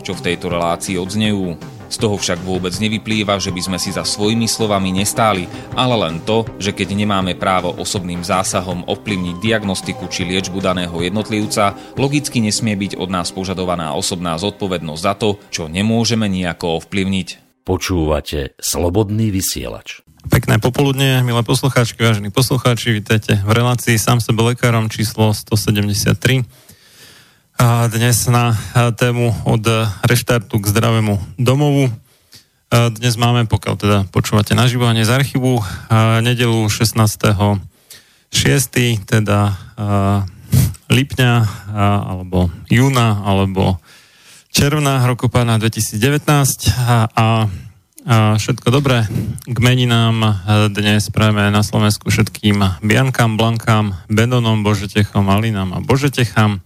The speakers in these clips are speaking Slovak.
čo v tejto relácii odznejú. Z toho však vôbec nevyplýva, že by sme si za svojimi slovami nestáli, ale len to, že keď nemáme právo osobným zásahom ovplyvniť diagnostiku či liečbu daného jednotlivca, logicky nesmie byť od nás požadovaná osobná zodpovednosť za to, čo nemôžeme nejako ovplyvniť. Počúvate Slobodný vysielač. Pekné popoludne, milé poslucháčky, vážení poslucháči, vítajte v relácii sám sebe lekárom číslo 173. A dnes na tému od reštartu k zdravému domovu. A dnes máme, pokiaľ teda počúvate nažívanie z archívu, nedelu 16. 6. teda lipňa alebo júna alebo června roku pána 2019 a, a a všetko dobré. K meninám e, dnes prajeme na Slovensku všetkým Biankám, Blankám, Benonom, Božetechom, Alinám a Božetechám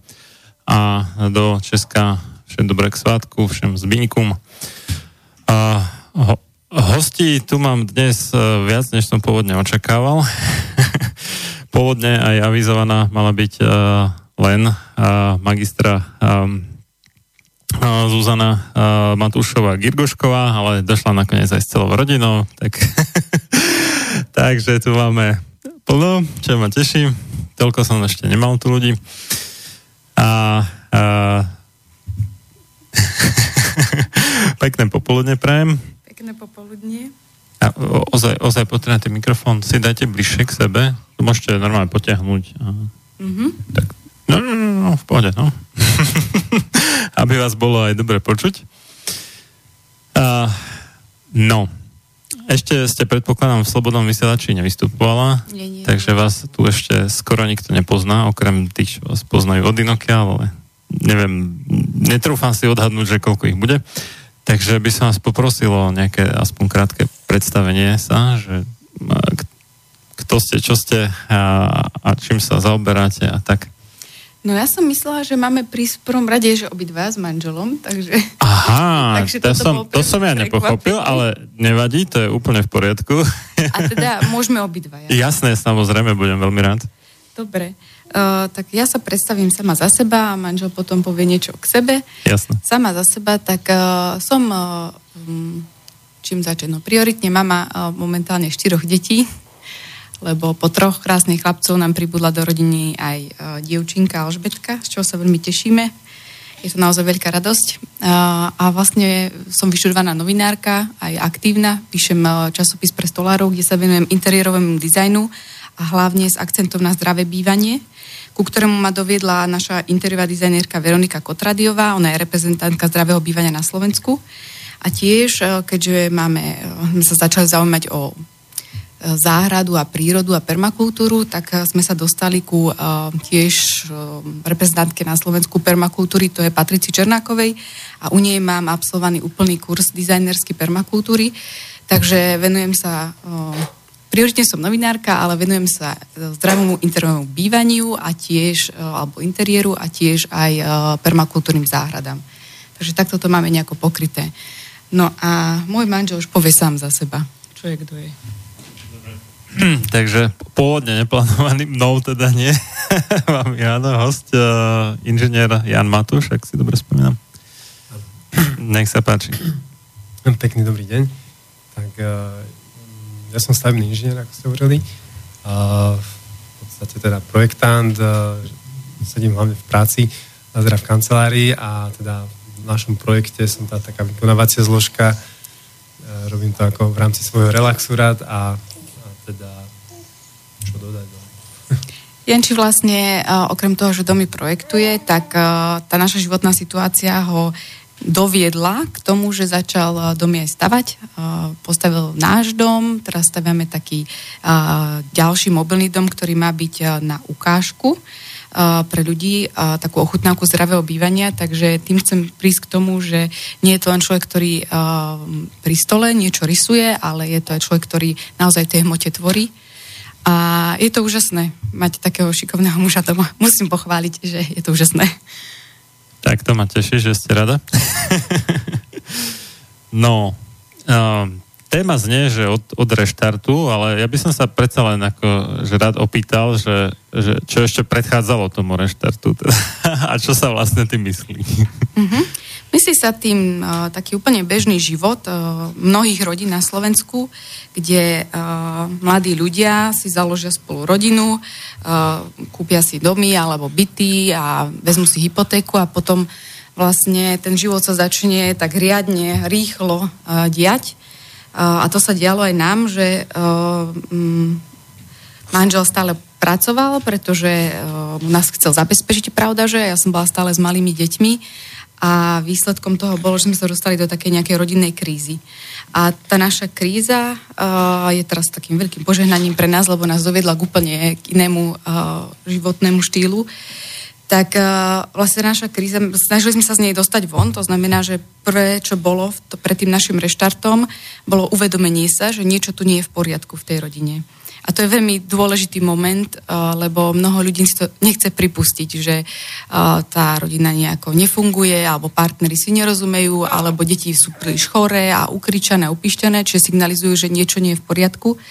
a do Česka všetko dobré k svátku, všem zbyňkum. A ho, tu mám dnes e, viac, než som pôvodne očakával. pôvodne aj avizovaná mala byť uh, len uh, magistra um, Zuzana Matúšová Girgošková, ale došla nakoniec aj s celou rodinou, tak takže tu máme plno, čo ma teší. Toľko som ešte nemal tu ľudí. A, a pekné popoludne prajem. Pekné popoludne. A ozaj, ozaj potrebujete mikrofón, si dajte bližšie k sebe, môžete normálne potiahnuť. Mm-hmm. Tak No, no, no, no, v pohode, no. Aby vás bolo aj dobre počuť. Uh, no, ešte ste predpokladám v Slobodnom vysielači nevystupovala, nie, nie. takže vás tu ešte skoro nikto nepozná, okrem tých, čo vás poznajú od Inokia, ale neviem, netrúfam si odhadnúť, že koľko ich bude. Takže by som vás poprosil o nejaké aspoň krátke predstavenie sa, že kto ste, čo ste a, a čím sa zaoberáte a tak. No ja som myslela, že máme v prvom rade, že obidva s manželom, takže... Aha, takže to, som, to som ja nepochopil, ale nevadí, to je úplne v poriadku. A teda môžeme obidva. Ja. Jasné, samozrejme, budem veľmi rád. Dobre, uh, tak ja sa predstavím sama za seba a manžel potom povie niečo k sebe. Jasné. Sama za seba, tak uh, som, uh, čím začať, no prioritne mama uh, momentálne štyroch detí, lebo po troch krásnych chlapcov nám pribudla do rodiny aj uh, dievčinka Alžbetka, z čoho sa veľmi tešíme. Je to naozaj veľká radosť. A vlastne som vyštudovaná novinárka, aj aktívna. Píšem časopis pre stolárov, kde sa venujem interiérovému dizajnu a hlavne s akcentom na zdravé bývanie ku ktorému ma doviedla naša interiérová dizajnérka Veronika Kotradiová, ona je reprezentantka zdravého bývania na Slovensku. A tiež, keďže máme, sme sa začali zaujímať o záhradu a prírodu a permakultúru, tak eh, sme sa dostali ku uh, tiež uh, reprezentantke na Slovensku permakultúry, to je Patrici Černákovej a u nej mám absolvovaný úplný kurz dizajnerský permakultúry, takže venujem sa prioritne som novinárka, ale venujem sa zdravému interiérovému bývaniu a tiež, alebo interiéru a tiež aj permakultúrnym záhradám. Takže takto to máme nejako pokryté. No a môj manžel už povie sám za seba, čo je, kto je. Takže pôvodne neplánovaný, mnou teda nie. Mám áno, host, uh, inžinier Jan Matúš, ak si dobre spomínam. Nech sa páči. Pekný dobrý deň. Tak uh, ja som stavebný inžinier, ako ste hovorili. Uh, v podstate teda projektant, uh, sedím hlavne v práci, teda v kancelárii a teda v našom projekte som tá taká vykonávacia zložka. Robím to ako v rámci svojho relaxu rád a teda čo dodať. No. Janči vlastne, uh, okrem toho, že domy projektuje, tak uh, tá naša životná situácia ho doviedla k tomu, že začal uh, domy aj stavať. Postavil náš dom, teraz staviame taký ďalší mobilný dom, ktorý má byť na ukážku pre ľudí takú ochutnávku zdravého bývania, takže tým chcem prísť k tomu, že nie je to len človek, ktorý pri stole niečo rysuje, ale je to aj človek, ktorý naozaj tej hmote tvorí. A je to úžasné mať takého šikovného muža doma. Musím pochváliť, že je to úžasné. Tak to ma teší, že ste rada. no, um, téma znie, že od, od reštartu, ale ja by som sa predsa len ako, že rád opýtal, že, že čo ešte predchádzalo tomu reštartu teda, a čo sa vlastne tým myslí. Mm-hmm. Myslí sa tým uh, taký úplne bežný život uh, mnohých rodín na Slovensku, kde uh, mladí ľudia si založia spolu rodinu, uh, kúpia si domy alebo byty a vezmú si hypotéku a potom vlastne ten život sa začne tak riadne, rýchlo uh, diať a to sa dialo aj nám, že um, manžel stále pracoval, pretože uh, nás chcel zabezpečiť, pravda, že ja som bola stále s malými deťmi a výsledkom toho bolo, že sme sa dostali do takej nejakej rodinnej krízy. A tá naša kríza uh, je teraz takým veľkým požehnaním pre nás, lebo nás dovedla k úplne k inému životnému štýlu. Tak uh, vlastne naša kríza, snažili sme sa z nej dostať von, to znamená, že prvé, čo bolo to, pred tým našim reštartom, bolo uvedomenie sa, že niečo tu nie je v poriadku v tej rodine. A to je veľmi dôležitý moment, uh, lebo mnoho ľudí si to nechce pripustiť, že uh, tá rodina nejako nefunguje, alebo partnery si nerozumejú, alebo deti sú príliš choré a ukričané, upišťané, čiže signalizujú, že niečo nie je v poriadku.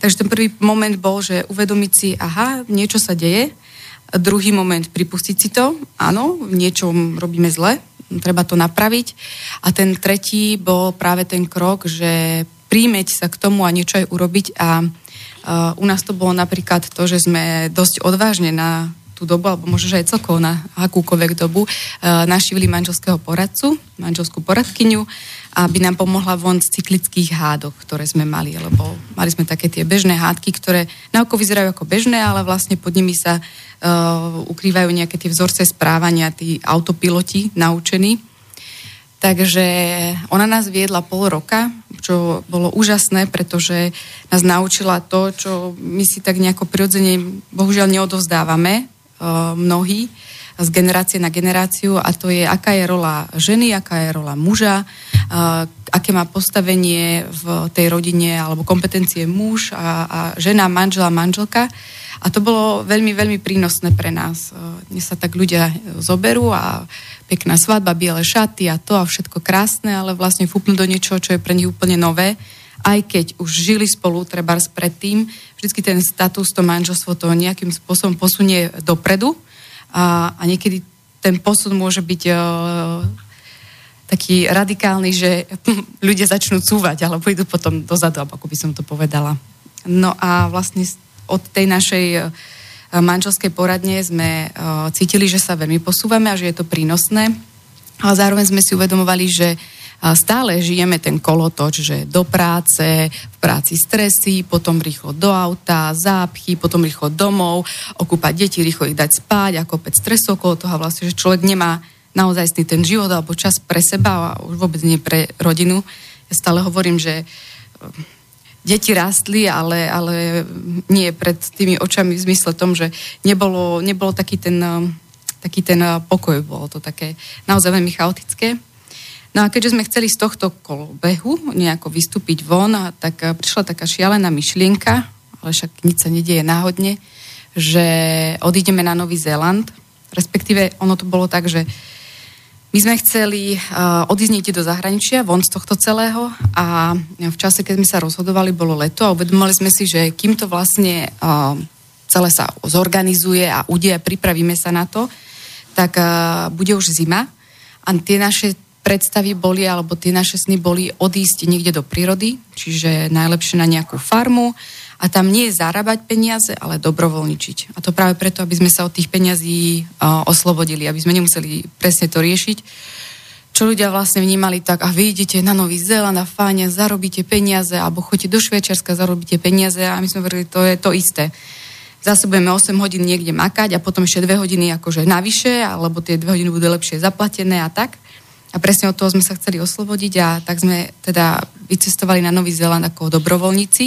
Takže ten prvý moment bol, že uvedomiť si, aha, niečo sa deje, Druhý moment, pripustiť si to, áno, v niečom robíme zle, treba to napraviť. A ten tretí bol práve ten krok, že príjmeť sa k tomu a niečo aj urobiť a uh, u nás to bolo napríklad to, že sme dosť odvážne na tú dobu, alebo možno, že aj celkovo na akúkoľvek dobu, uh, našivili manželského poradcu, manželskú poradkyňu, aby nám pomohla von z cyklických hádok, ktoré sme mali, lebo mali sme také tie bežné hádky, ktoré na oko vyzerajú ako bežné, ale vlastne pod nimi sa uh, ukrývajú nejaké tie vzorce správania, tí autopiloti naučení. Takže ona nás viedla pol roka, čo bolo úžasné, pretože nás naučila to, čo my si tak nejako prirodzene bohužiaľ neodovzdávame mnohí z generácie na generáciu a to je, aká je rola ženy, aká je rola muža, uh, aké má postavenie v tej rodine alebo kompetencie muž a, a žena, manžela, manželka. A to bolo veľmi, veľmi prínosné pre nás. Dnes sa tak ľudia zoberú a pekná svadba, biele šaty a to a všetko krásne, ale vlastne fúpnú do niečoho, čo je pre nich úplne nové. Aj keď už žili spolu, treba predtým, vždycky ten status, to manželstvo to nejakým spôsobom posunie dopredu a, a niekedy ten posun môže byť uh, taký radikálny, že ľudia začnú cúvať, alebo idú potom dozadu, ako by som to povedala. No a vlastne od tej našej eh, manželskej poradne sme cítili, že sa veľmi posúvame a že je to prínosné. Ale zároveň sme si uvedomovali, že stále žijeme ten kolotoč, že do práce, v práci stresy, potom rýchlo do auta, zápchy, potom rýchlo domov, okúpať deti, rýchlo ich dať spať, ako opäť stresov okolo toho vlastne, že človek nemá naozaj ten život alebo čas pre seba a už vôbec nie pre rodinu. Ja stále hovorím, že um, deti rástli, ale, ale nie pred tými očami v zmysle tom, že nebolo, nebolo taký ten, um, taký ten pokoj, bolo to také naozaj veľmi chaotické. No a keďže sme chceli z tohto kolobehu nejako vystúpiť von, tak eh, prišla taká šialená myšlienka, ale však nič sa nedieje náhodne, že odídeme na Nový Zéland, respektíve ono to bolo tak, že my sme chceli uh, odísť do zahraničia, von z tohto celého a v čase, keď sme sa rozhodovali, bolo leto a uvedomili sme si, že kým to vlastne uh, celé sa zorganizuje a udeje, pripravíme sa na to, tak bude už zima a tie naše predstavy boli, alebo tie naše sny boli odísť niekde do prírody, čiže najlepšie na nejakú farmu a tam nie je zarábať peniaze, ale dobrovoľničiť. A to práve preto, aby sme sa od tých peňazí uh, oslobodili, aby sme nemuseli presne to riešiť. Čo ľudia vlastne vnímali tak, a vy idete na Nový Zéland a fáne, zarobíte peniaze, alebo chodíte do Švečerska, zarobíte peniaze a my sme hovorili, to je to isté zase budeme 8 hodín niekde makať a potom ešte 2 hodiny akože navyše, alebo tie 2 hodiny budú lepšie zaplatené a tak. A presne od toho sme sa chceli oslobodiť a tak sme teda vycestovali na Nový Zéland ako dobrovoľníci,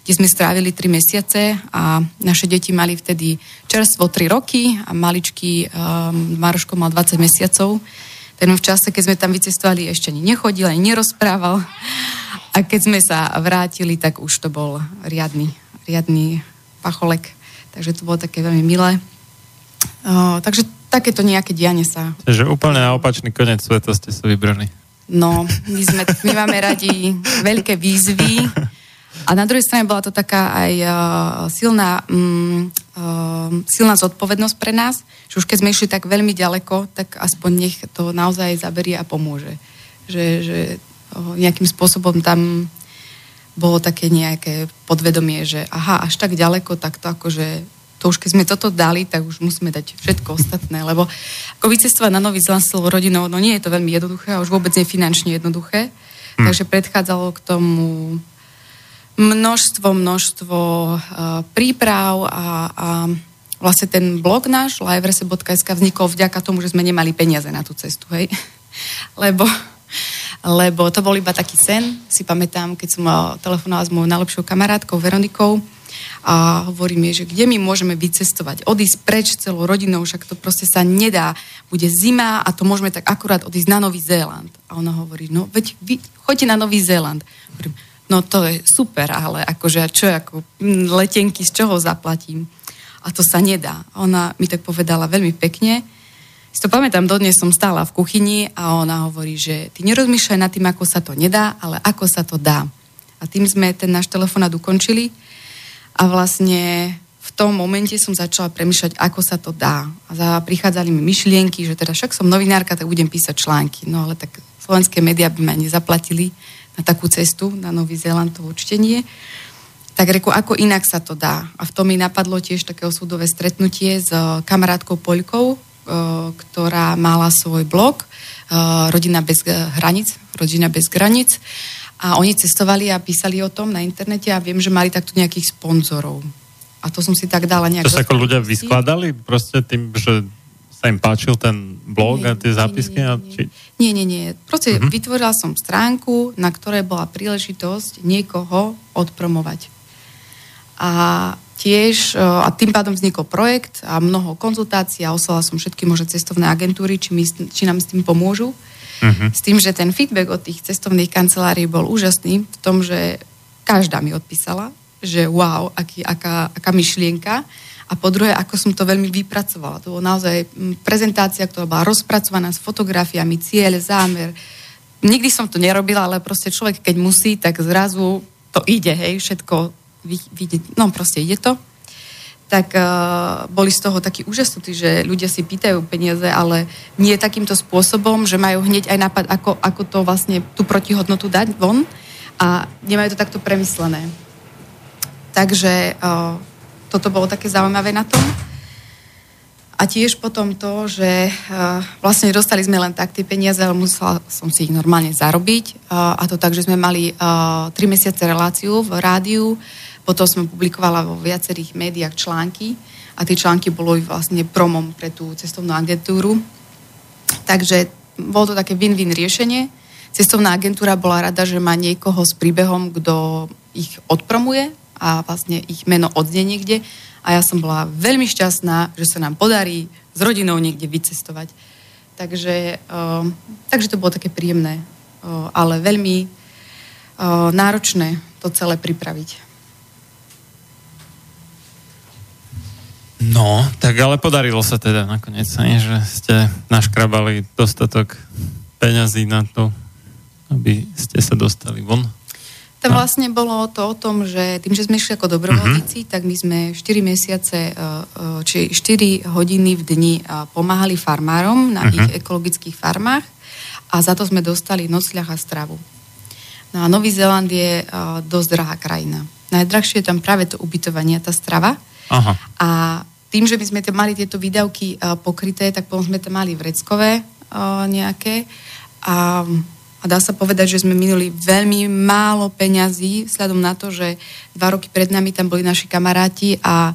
kde sme strávili 3 mesiace a naše deti mali vtedy čerstvo 3 roky a maličký um, Maroško mal 20 mesiacov. Ten v čase, keď sme tam vycestovali, ešte ani nechodil, ani nerozprával. A keď sme sa vrátili, tak už to bol riadny, riadny pacholek. Takže to bolo také veľmi milé. Uh, takže takéto nejaké dianie sa... Takže úplne na opačný koniec sveta ste sa vybrali. No, my, sme, my máme radi veľké výzvy a na druhej strane bola to taká aj uh, silná, um, uh, silná zodpovednosť pre nás, že už keď sme išli tak veľmi ďaleko, tak aspoň nech to naozaj zaberie a pomôže. Že, že uh, nejakým spôsobom tam bolo také nejaké podvedomie, že aha, až tak ďaleko, tak to akože to už keď sme toto dali, tak už musíme dať všetko ostatné, lebo ako vycestovať na Nový Zeland s rodinou, no nie je to veľmi jednoduché a už vôbec nie finančne jednoduché. Hmm. Takže predchádzalo k tomu množstvo, množstvo uh, príprav a, a vlastne ten blog náš, liveverse.sk vznikol vďaka tomu, že sme nemali peniaze na tú cestu, hej. lebo, lebo to bol iba taký sen, si pamätám, keď som telefonovala s mojou najlepšou kamarátkou Veronikou, a hovorí mi, že kde my môžeme vycestovať, odísť preč celou rodinou, však to proste sa nedá. Bude zima a to môžeme tak akurát odísť na Nový Zéland. A ona hovorí, no veď vy choďte na Nový Zéland. Hovorím, no to je super, ale akože čo, ako letenky, z čoho zaplatím? A to sa nedá. Ona mi tak povedala veľmi pekne, si to pamätám, dodnes som stála v kuchyni a ona hovorí, že ty nerozmýšľaj nad tým, ako sa to nedá, ale ako sa to dá. A tým sme ten náš telefonát ukončili a vlastne v tom momente som začala premýšľať, ako sa to dá. A za, prichádzali mi myšlienky, že teda však som novinárka, tak budem písať články. No ale tak slovenské médiá by ma nezaplatili na takú cestu, na Nový Zéland to určite nie. Tak reku, ako inak sa to dá. A v tom mi napadlo tiež také súdové stretnutie s eh, kamarátkou Poľkou, eh, ktorá mala svoj blog eh, Rodina bez hranic, Rodina bez hranic a oni cestovali a písali o tom na internete a viem, že mali takto nejakých sponzorov. A to som si tak dala nejak... To sa ako ľudia vyskladali proste tým, že sa im páčil ten blog nie, a tie zápisky? Nie, nie, či... nie, nie, nie. Proste uh-huh. vytvorila som stránku, na ktorej bola príležitosť niekoho odpromovať. A tiež, e, a tým pádom vznikol projekt a mnoho konzultácií a oslala som všetky možné cestovné agentúry, či, mi, či nám s tým pomôžu. Uh-huh. S tým, že ten feedback od tých cestovných kancelárií bol úžasný v tom, že každá mi odpísala, že wow, aký, aká, aká myšlienka. A po druhé, ako som to veľmi vypracovala. To bola naozaj prezentácia, ktorá bola rozpracovaná s fotografiami, cieľ, zámer. Nikdy som to nerobila, ale proste človek, keď musí, tak zrazu to ide, hej, všetko vidieť. No proste ide to tak uh, boli z toho takí úžasnutí, že ľudia si pýtajú peniaze, ale nie takýmto spôsobom, že majú hneď aj nápad, ako, ako to vlastne tú protihodnotu dať von a nemajú to takto premyslené. Takže uh, toto bolo také zaujímavé na tom. A tiež potom to, že uh, vlastne dostali sme len tak tie peniaze, ale musela som si ich normálne zarobiť. Uh, a to tak, že sme mali uh, 3 mesiace reláciu v rádiu, potom som publikovala vo viacerých médiách články a tie články boli vlastne promom pre tú cestovnú agentúru. Takže bolo to také win-win riešenie. Cestovná agentúra bola rada, že má niekoho s príbehom, kto ich odpromuje a vlastne ich meno odznie niekde a ja som bola veľmi šťastná, že sa nám podarí s rodinou niekde vycestovať. Takže, uh, takže to bolo také príjemné, uh, ale veľmi uh, náročné to celé pripraviť. No, tak ale podarilo sa teda nakoniec, nie? že ste naškrabali dostatok peňazí na to, aby ste sa dostali von. Tam no. vlastne bolo to o tom, že tým, že sme išli ako dobrovoľníci, uh-huh. tak my sme 4 mesiace, e, e, či 4 hodiny v dni e, pomáhali farmárom na uh-huh. ich ekologických farmách a za to sme dostali nocľah a stravu. No a Nový Zéland je dosť drahá krajina. Najdrahšie je tam práve to ubytovanie, tá strava. Aha. A tým, že by sme mali tieto výdavky pokryté, tak potom sme tam mali vreckové nejaké. A a dá sa povedať, že sme minuli veľmi málo peňazí, vzhľadom na to, že dva roky pred nami tam boli naši kamaráti a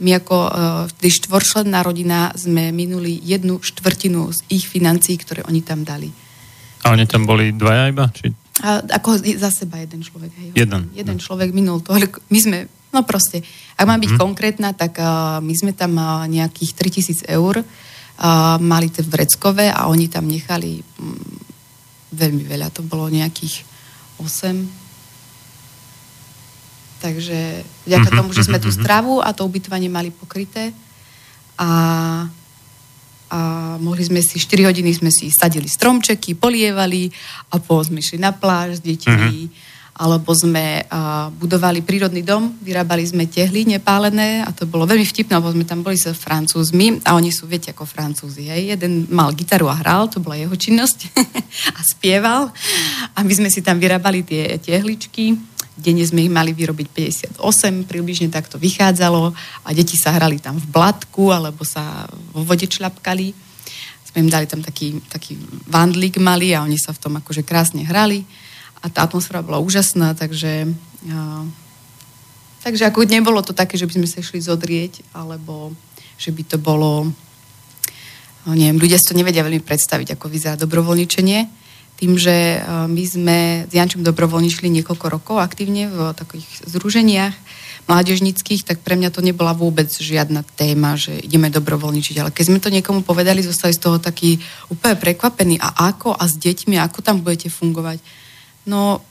my ako uh, štvorčlenná rodina sme minuli jednu štvrtinu z ich financií, ktoré oni tam dali. A oni tam boli dvaja iba? Či... A, ako za seba jeden človek. Hej. Jeden. Jeden no. človek minul to. My sme, no proste, ak mám byť mm. konkrétna, tak uh, my sme tam uh, nejakých 3000 eur uh, mali tie vreckové a oni tam nechali um, veľmi veľa, to bolo nejakých 8. Takže vďaka mm-hmm, tomu, že sme tú mhm, stravu a to ubytovanie mali pokryté a, a mohli sme si, 4 hodiny sme si sadili stromčeky, polievali a potom sme išli na pláž s deťmi. Mm-hmm alebo sme budovali prírodný dom, vyrábali sme tehly nepálené a to bolo veľmi vtipné, lebo sme tam boli s francúzmi a oni sú, viete, ako francúzi, hej. Jeden mal gitaru a hral, to bola jeho činnosť a spieval a my sme si tam vyrábali tie tehličky, denne sme ich mali vyrobiť 58, približne tak to vychádzalo a deti sa hrali tam v blatku alebo sa vo vode čľapkali. Sme im dali tam taký, taký vandlík malý a oni sa v tom akože krásne hrali a tá atmosféra bola úžasná, takže, a, takže ako nebolo to také, že by sme sa išli zodrieť, alebo že by to bolo, no neviem, ľudia si to nevedia veľmi predstaviť, ako vyzerá dobrovoľničenie. Tým, že my sme s Jančom dobrovoľničili niekoľko rokov aktívne v takých združeniach mládežnických, tak pre mňa to nebola vôbec žiadna téma, že ideme dobrovoľničiť. Ale keď sme to niekomu povedali, zostali z toho taký úplne prekvapení. A ako? A s deťmi? Ako tam budete fungovať? No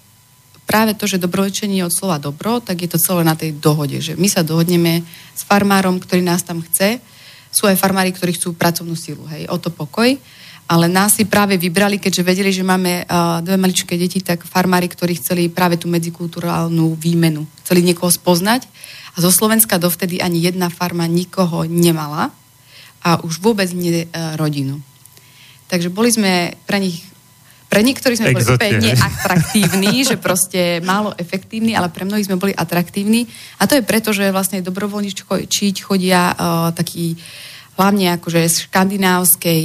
práve to, že dobrovoľčenie je od slova dobro, tak je to celé na tej dohode, že my sa dohodneme s farmárom, ktorý nás tam chce. Sú aj farmári, ktorí chcú pracovnú silu, hej, o to pokoj. Ale nás si práve vybrali, keďže vedeli, že máme uh, dve maličké deti, tak farmári, ktorí chceli práve tú medzikulturálnu výmenu, chceli niekoho spoznať. A zo Slovenska dovtedy ani jedna farma nikoho nemala a už vôbec nie uh, rodinu. Takže boli sme pre nich pre niektorých sme boli úplne neatraktívni, že proste málo efektívni, ale pre mnohých sme boli atraktívni. A to je preto, že vlastne dobrovoľničiť chodia uh, takí hlavne akože z škandinávskej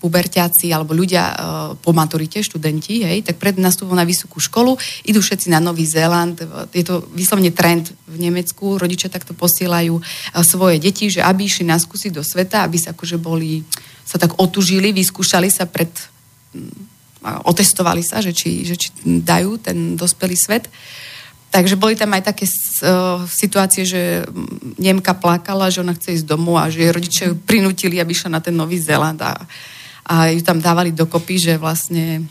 puberťáci alebo ľudia uh, po maturite, študenti, hej, tak pred nastupom na vysokú školu idú všetci na Nový Zéland. Je to vyslovne trend v Nemecku. Rodičia takto posielajú uh, svoje deti, že aby išli na skúsiť do sveta, aby sa akože boli, sa tak otužili, vyskúšali sa pred otestovali sa, že či, že či dajú ten dospelý svet. Takže boli tam aj také uh, situácie, že Nemka plakala, že ona chce ísť domov a že jej rodičia ju prinútili, aby išla na ten Nový Zéland a, a ju tam dávali dokopy, že vlastne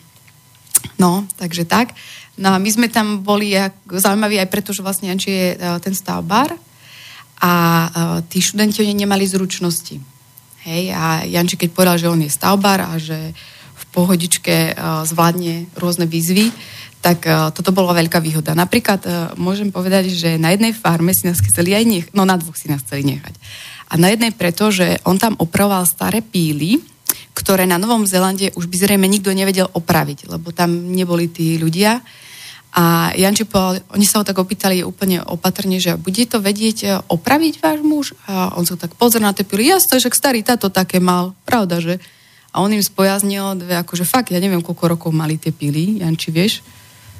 no, takže tak. No a my sme tam boli zaujímaví aj preto, že vlastne Janči je uh, ten stavbar a uh, tí študenti oni nemali zručnosti. Hej, a Janči keď povedal, že on je stavbar a že uh, pohodičke zvládne rôzne výzvy, tak toto bola veľká výhoda. Napríklad môžem povedať, že na jednej farme si nás chceli aj nechať, no na dvoch si nás chceli nechať. A na jednej preto, že on tam opravoval staré píly, ktoré na Novom Zelande už by zrejme nikto nevedel opraviť, lebo tam neboli tí ľudia. A Janči povedal, oni sa ho tak opýtali úplne opatrne, že bude to vedieť e, opraviť váš muž? A on sa tak pozrel na tie pily, jasno, že starý táto také mal, pravda, že? A on im spojaznil dve, akože fakt, ja neviem, koľko rokov mali tie pily, Janči, vieš?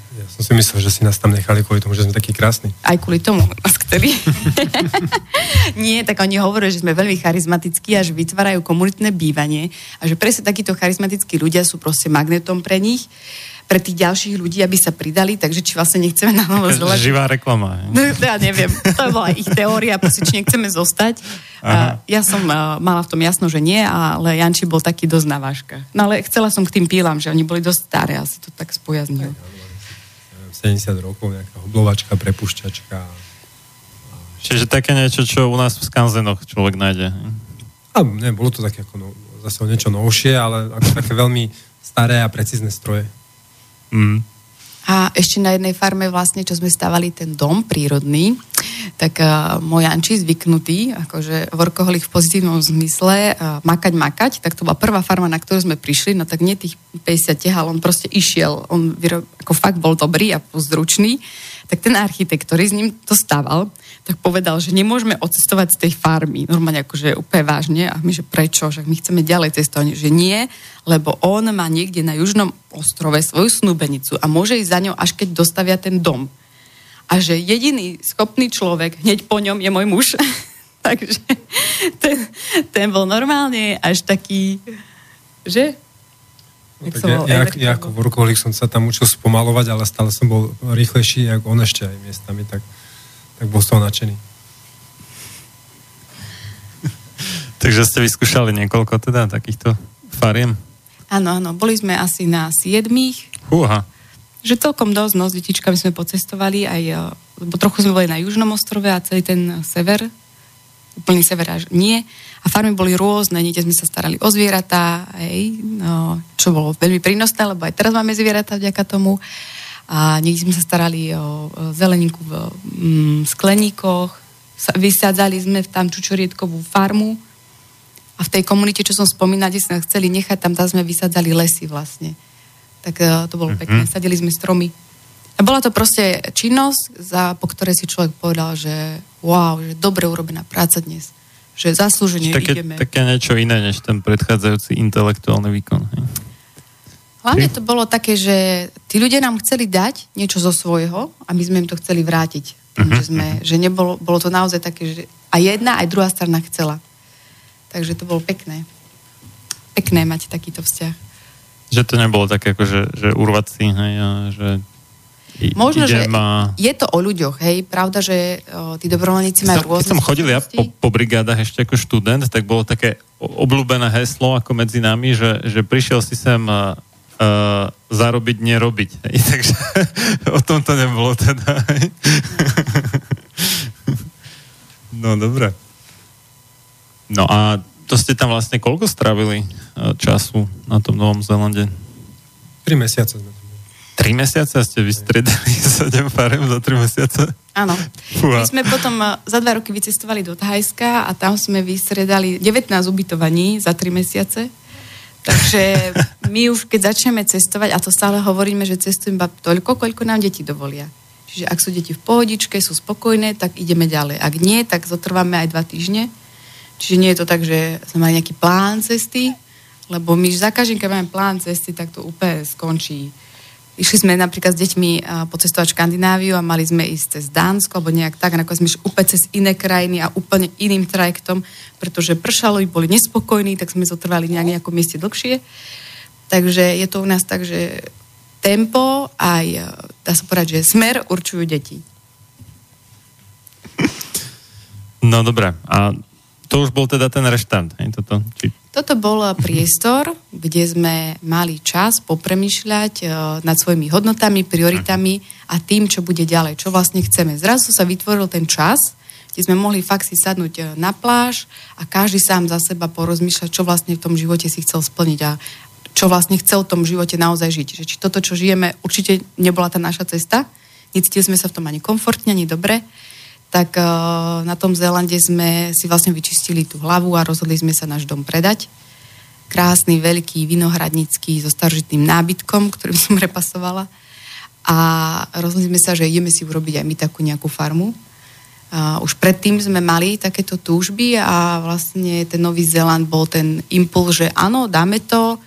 Ja som si myslel, že si nás tam nechali kvôli tomu, že sme takí krásni. Aj kvôli tomu, nás ktorý. Nie, tak oni hovoria, že sme veľmi charizmatickí a že vytvárajú komunitné bývanie a že presne takíto charizmatickí ľudia sú proste magnetom pre nich pre tých ďalších ľudí, aby sa pridali, takže či vlastne nechceme na novo zvolať. Živá reklama. No, ja neviem, to bola ich teória, proste či nechceme zostať. Uh, ja som uh, mala v tom jasno, že nie, ale Janči bol taký dosť na váška. No ale chcela som k tým pílam, že oni boli dosť staré, asi to tak spojaznil. 70 rokov, nejaká oblovačka, prepušťačka. Čiže také niečo, čo u nás v skanzenoch človek nájde. A ne, bolo to také ako no, zase o niečo novšie, ale ako také veľmi staré a precízne stroje. Mm. A ešte na jednej farme vlastne, čo sme stavali ten dom prírodný, tak uh, môj Anči zvyknutý, akože workoholik v pozitívnom zmysle, uh, makať, makať, tak to bola prvá farma, na ktorú sme prišli, no tak nie tých 50 tehal, on proste išiel, on vyrob, ako fakt bol dobrý a zručný, tak ten architekt, ktorý s ním to staval, tak povedal, že nemôžeme odcestovať z tej farmy. Normálne akože úplne vážne. A my, že prečo? Že my chceme ďalej cestovať. Že nie, lebo on má niekde na južnom ostrove svoju snúbenicu a môže ísť za ňou, až keď dostavia ten dom. A že jediný schopný človek, hneď po ňom je môj muž. Takže ten, ten bol normálne až taký, že No, tak ja, ja, ja ako workoholik som sa tam učil spomalovať, ale stále som bol rýchlejší, ako on ešte aj miestami, tak, tak bol z toho nadšený. Takže ste vyskúšali niekoľko teda takýchto fariem? Áno, áno, boli sme asi na siedmých. Húha. Že celkom dosť, no s detičkami sme pocestovali, aj, e, lebo trochu sme boli na južnom ostrove a celý ten sever, úplný sever až nie. A farmy boli rôzne, niekde sme sa starali o zvieratá, hej, no, čo bolo veľmi prínosné, lebo aj teraz máme zvieratá vďaka tomu. A niekde sme sa starali o, zeleninku v mm, skleníkoch, vysádzali sme tam čučoriedkovú farmu a v tej komunite, čo som spomínala, kde sme chceli nechať, tam, tam sme vysádzali lesy vlastne. Tak uh, to bolo mm-hmm. pekné, sadili sme stromy. A bola to proste činnosť, za, po ktorej si človek povedal, že wow, že dobre urobená práca dnes že zaslúžene také, ideme. Také niečo iné, než ten predchádzajúci intelektuálny výkon. Hej. Hlavne to bolo také, že tí ľudia nám chceli dať niečo zo svojho a my sme im to chceli vrátiť. Uh-huh. Že, sme, že nebolo, bolo to naozaj také, že a jedna, aj druhá strana chcela. Takže to bolo pekné. Pekné mať takýto vzťah. Že to nebolo také, ako že, že urvať si, hej, a že Možno, že a... je to o ľuďoch, hej. Pravda, že o, tí dobrovoľníci majú rôzne... Keď som chodil ja po, po brigádach ešte ako študent, tak bolo také obľúbené heslo ako medzi nami, že, že prišiel si sem uh, zarobiť, nerobiť. Hej. Takže o tom to nebolo teda. Hej. No, dobre. No a to ste tam vlastne koľko strávili času na tom Novom Zélande? Tri mesiace sme Tri mesiace ste vystredali sedem farem za tri mesiace? Áno. My sme potom eh, za dva roky vycestovali do Thajska a tam sme vystredali 19 ubytovaní za tri mesiace. Takže my už keď začneme cestovať, a to stále hovoríme, že cestujeme iba toľko, koľko nám deti dovolia. Čiže ak sú deti v pohodičke, sú spokojné, tak ideme ďalej. Ak nie, tak zotrváme aj dva týždne. Čiže nie je to tak, že sme mali nejaký plán cesty, lebo my za každým, keď máme plán cesty, tak to úplne skončí Išli sme napríklad s deťmi pocestovať Škandináviu a mali sme ísť cez Dánsko alebo nejak tak, a sme išli úplne cez iné krajiny a úplne iným trajektom, pretože pršalo, boli nespokojní, tak sme zotrvali nejak nejakom mieste dlhšie. Takže je to u nás tak, že tempo aj, dá sa povedať, že smer určujú deti. No dobré. A to už bol teda ten reštart, hej, toto? Či... Toto bol priestor, kde sme mali čas popremýšľať uh, nad svojimi hodnotami, prioritami a tým, čo bude ďalej, čo vlastne chceme. Zrazu sa vytvoril ten čas, kde sme mohli fakt si sadnúť e, na pláž a každý sám za seba porozmýšľať, čo vlastne v tom živote si chcel splniť a čo vlastne chcel v tom živote naozaj žiť. Že či toto, čo žijeme, určite nebola tá naša cesta, necítili sme sa v tom ani komfortne, ani dobre, tak uh, na tom Zélande sme si vlastne vyčistili tú hlavu a rozhodli sme sa náš dom predať. Krásny, veľký, vinohradnický, so starožitným nábytkom, ktorým som repasovala. a rozhodli sme sa, že ideme si urobiť aj my takú nejakú farmu. Už predtým sme mali takéto túžby a vlastne ten Nový Zeland bol ten impuls, že áno, dáme to,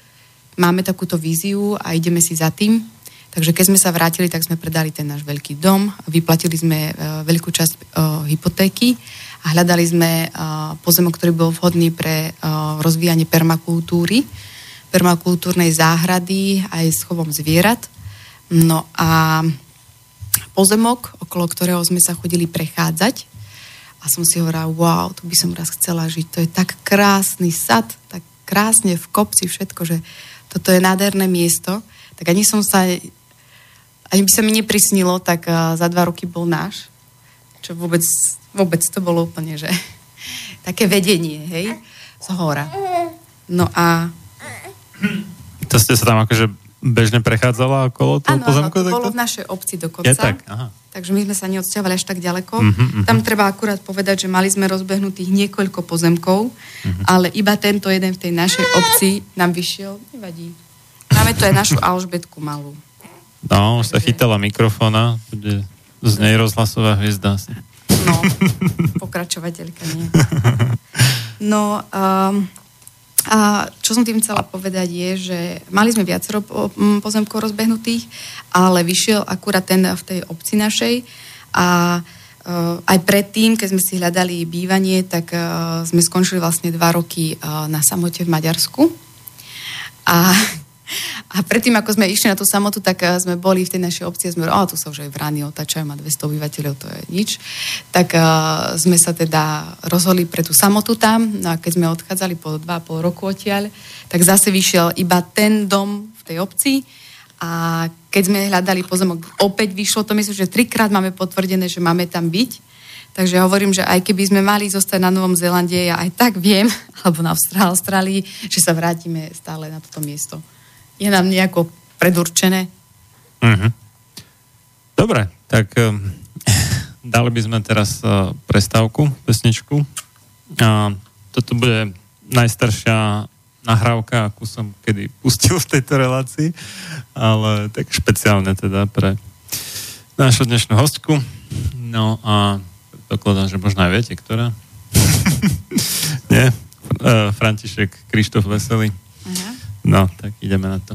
máme takúto víziu a ideme si za tým. Takže keď sme sa vrátili, tak sme predali ten náš veľký dom, vyplatili sme uh, veľkú časť uh, hypotéky a hľadali sme uh, pozemok, ktorý bol vhodný pre rozvíjanie permakultúry, permakultúrnej záhrady aj s chovom zvierat. No a pozemok, okolo ktorého sme sa chodili prechádzať a som si hovorila, wow, tu by som raz chcela žiť. To je tak krásny sad, tak krásne v kopci všetko, že toto je nádherné miesto. Tak ani som sa, ani by sa mi neprisnilo, tak za dva roky bol náš. Čo vôbec, vôbec to bolo úplne, že také vedenie, hej, z hora. No a... To ste sa tam akože bežne prechádzala okolo toho ano, pozemku? Áno, to bolo v našej obci dokonca. Je tak, aha. Takže my sme sa neodsťahovali až tak ďaleko. Uh-huh, uh-huh. Tam treba akurát povedať, že mali sme rozbehnutých niekoľko pozemkov, uh-huh. ale iba tento jeden v tej našej obci nám vyšiel. Nevadí. Máme tu aj našu Alžbetku malú. No, už sa chytala mikrofóna, bude z nej rozhlasová hviezda asi. No, pokračovateľka nie. No, um, a čo som tým chcela povedať je, že mali sme viacero pozemkov rozbehnutých, ale vyšiel akurát ten v tej obci našej a uh, aj predtým, keď sme si hľadali bývanie, tak uh, sme skončili vlastne dva roky uh, na samote v Maďarsku. A a predtým, ako sme išli na tú samotu, tak eh, sme boli v tej našej obci a sme hovorili, tu sa už aj vrány otačajú, má 200 obyvateľov, to je nič. Tak uh, sme sa teda rozhodli pre tú samotu tam, no a keď sme odchádzali po 2,5 roku odtiaľ, tak zase vyšiel iba ten dom v tej obci a keď sme hľadali pozemok, opäť vyšlo to, myslím, že trikrát máme potvrdené, že máme tam byť. Takže hovorím, že aj keby sme mali zostať na Novom Zélande, ja aj tak viem, alebo na Austrálii, že sa vrátime stále na toto miesto je nám nejako predurčené. Uh-huh. Dobre, tak um, dali by sme teraz uh, prestávku, pesničku. A toto bude najstaršia nahrávka, akú som kedy pustil v tejto relácii, ale tak špeciálne teda pre našu dnešnú hostku. No a predpokladám, že možno aj viete, ktorá. Nie? František Krištof Veselý. No, tak ideme na to.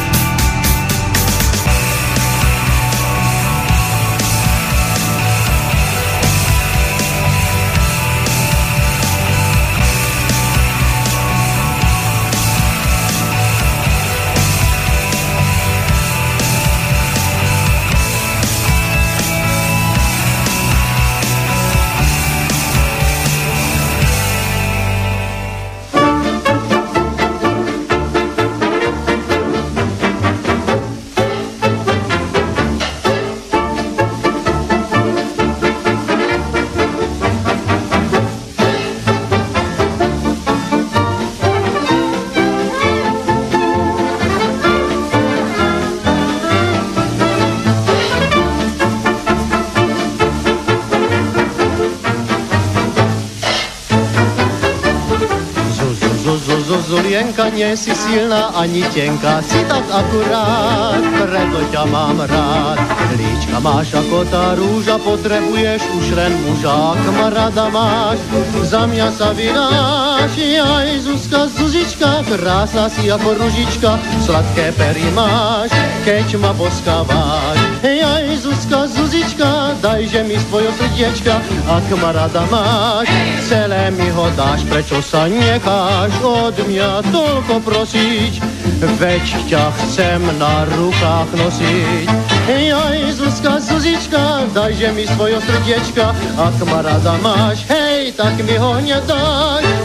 Nie si silná ani tenká, si tak akurát, preto ťa mám rád. Líčka máš ako tá rúža, potrebuješ už len muža, kamarada máš, za mňa sa vydáš, aj Zuzka, Zuzička, krásna si ako ružička, sladké pery máš, keď ma boskáváš. Dajže mi z tvojho srdiečka, ak ma rada máš, celé mi ho dáš, prečo sa necháš od mňa toľko prosiť, veď ťa chcem na rukách nosiť. Joj, Zuzka, Zuzička, dajže mi svojo srdiečka, ak ma rada máš, hej, tak mi ho nedaj. krásna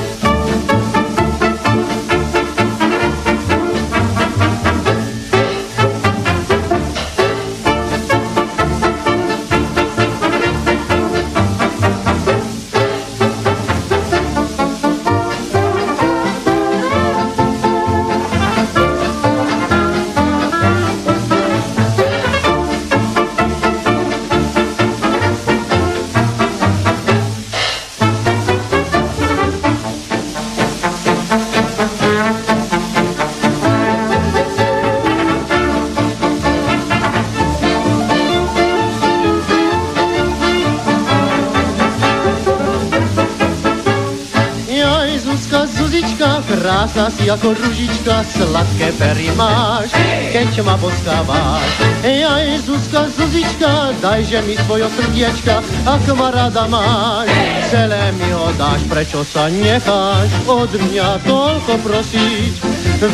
si ako ružička, sladké pery máš, keď ma boskáváš. Jaj, Zuzka, Zuzička, dajže mi svojo srdiečka, ak ma rada máš. Celé mi ho dáš, prečo sa necháš od mňa toľko prosiť,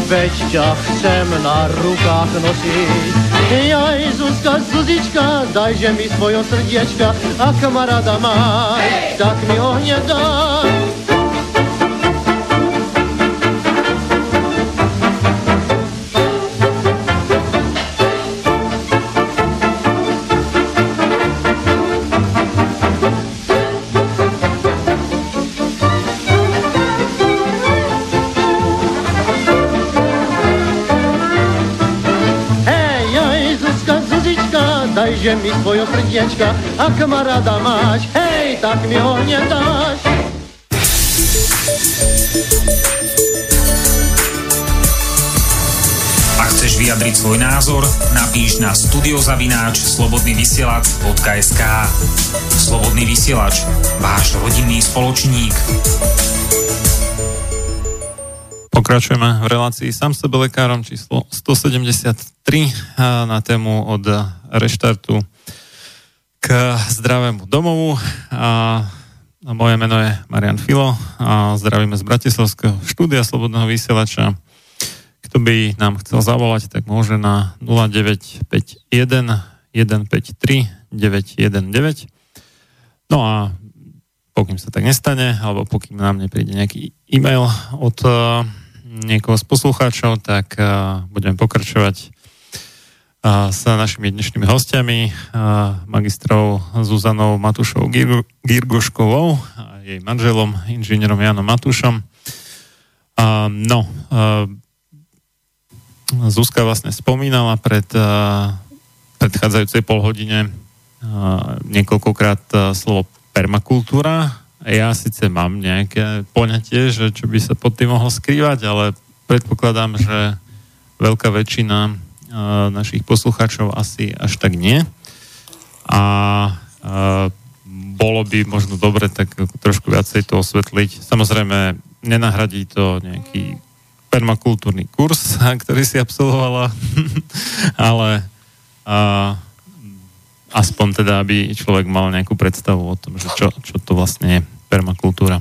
veď ťa chcem na rukách nosiť. Jaj, Zuzka, Zuzička, dajže mi svojo srdiečka, ak ma rada máš, tak mi ho nedáš. Dajže mi svojo srdiečka, ak ma rada máš, hej, tak mi ho nedáš. Ak chceš vyjadriť svoj názor, napíš na studiozavináč slobodnyvysielac.sk Slobodný vysielač, váš rodinný spoločník. Pokračujeme v relácii sám sebe lekárom číslo 173 na tému od reštartu k zdravému domovu. A moje meno je Marian Filo a zdravíme z Bratislavského štúdia Slobodného vysielača. Kto by nám chcel zavolať, tak môže na 0951 153 919. No a pokým sa tak nestane, alebo pokým nám nepríde nejaký e-mail od niekoho z poslucháčov, tak uh, budeme pokračovať uh, s našimi dnešnými hostiami, uh, magistrou Zuzanou Matušou Gir- Girgoškovou a jej manželom, inžinierom Janom Matušom. No, Zuzka vlastne spomínala pred predchádzajúcej polhodine niekoľkokrát slovo permakultúra ja síce mám nejaké poňatie, že čo by sa pod tým mohlo skrývať, ale predpokladám, že veľká väčšina uh, našich poslucháčov asi až tak nie. A uh, bolo by možno dobre tak trošku viacej to osvetliť. Samozrejme, nenahradí to nejaký permakultúrny kurz, ktorý si absolvovala, ale uh, aspoň teda, aby človek mal nejakú predstavu o tom, že čo, čo to vlastne je permakultúra.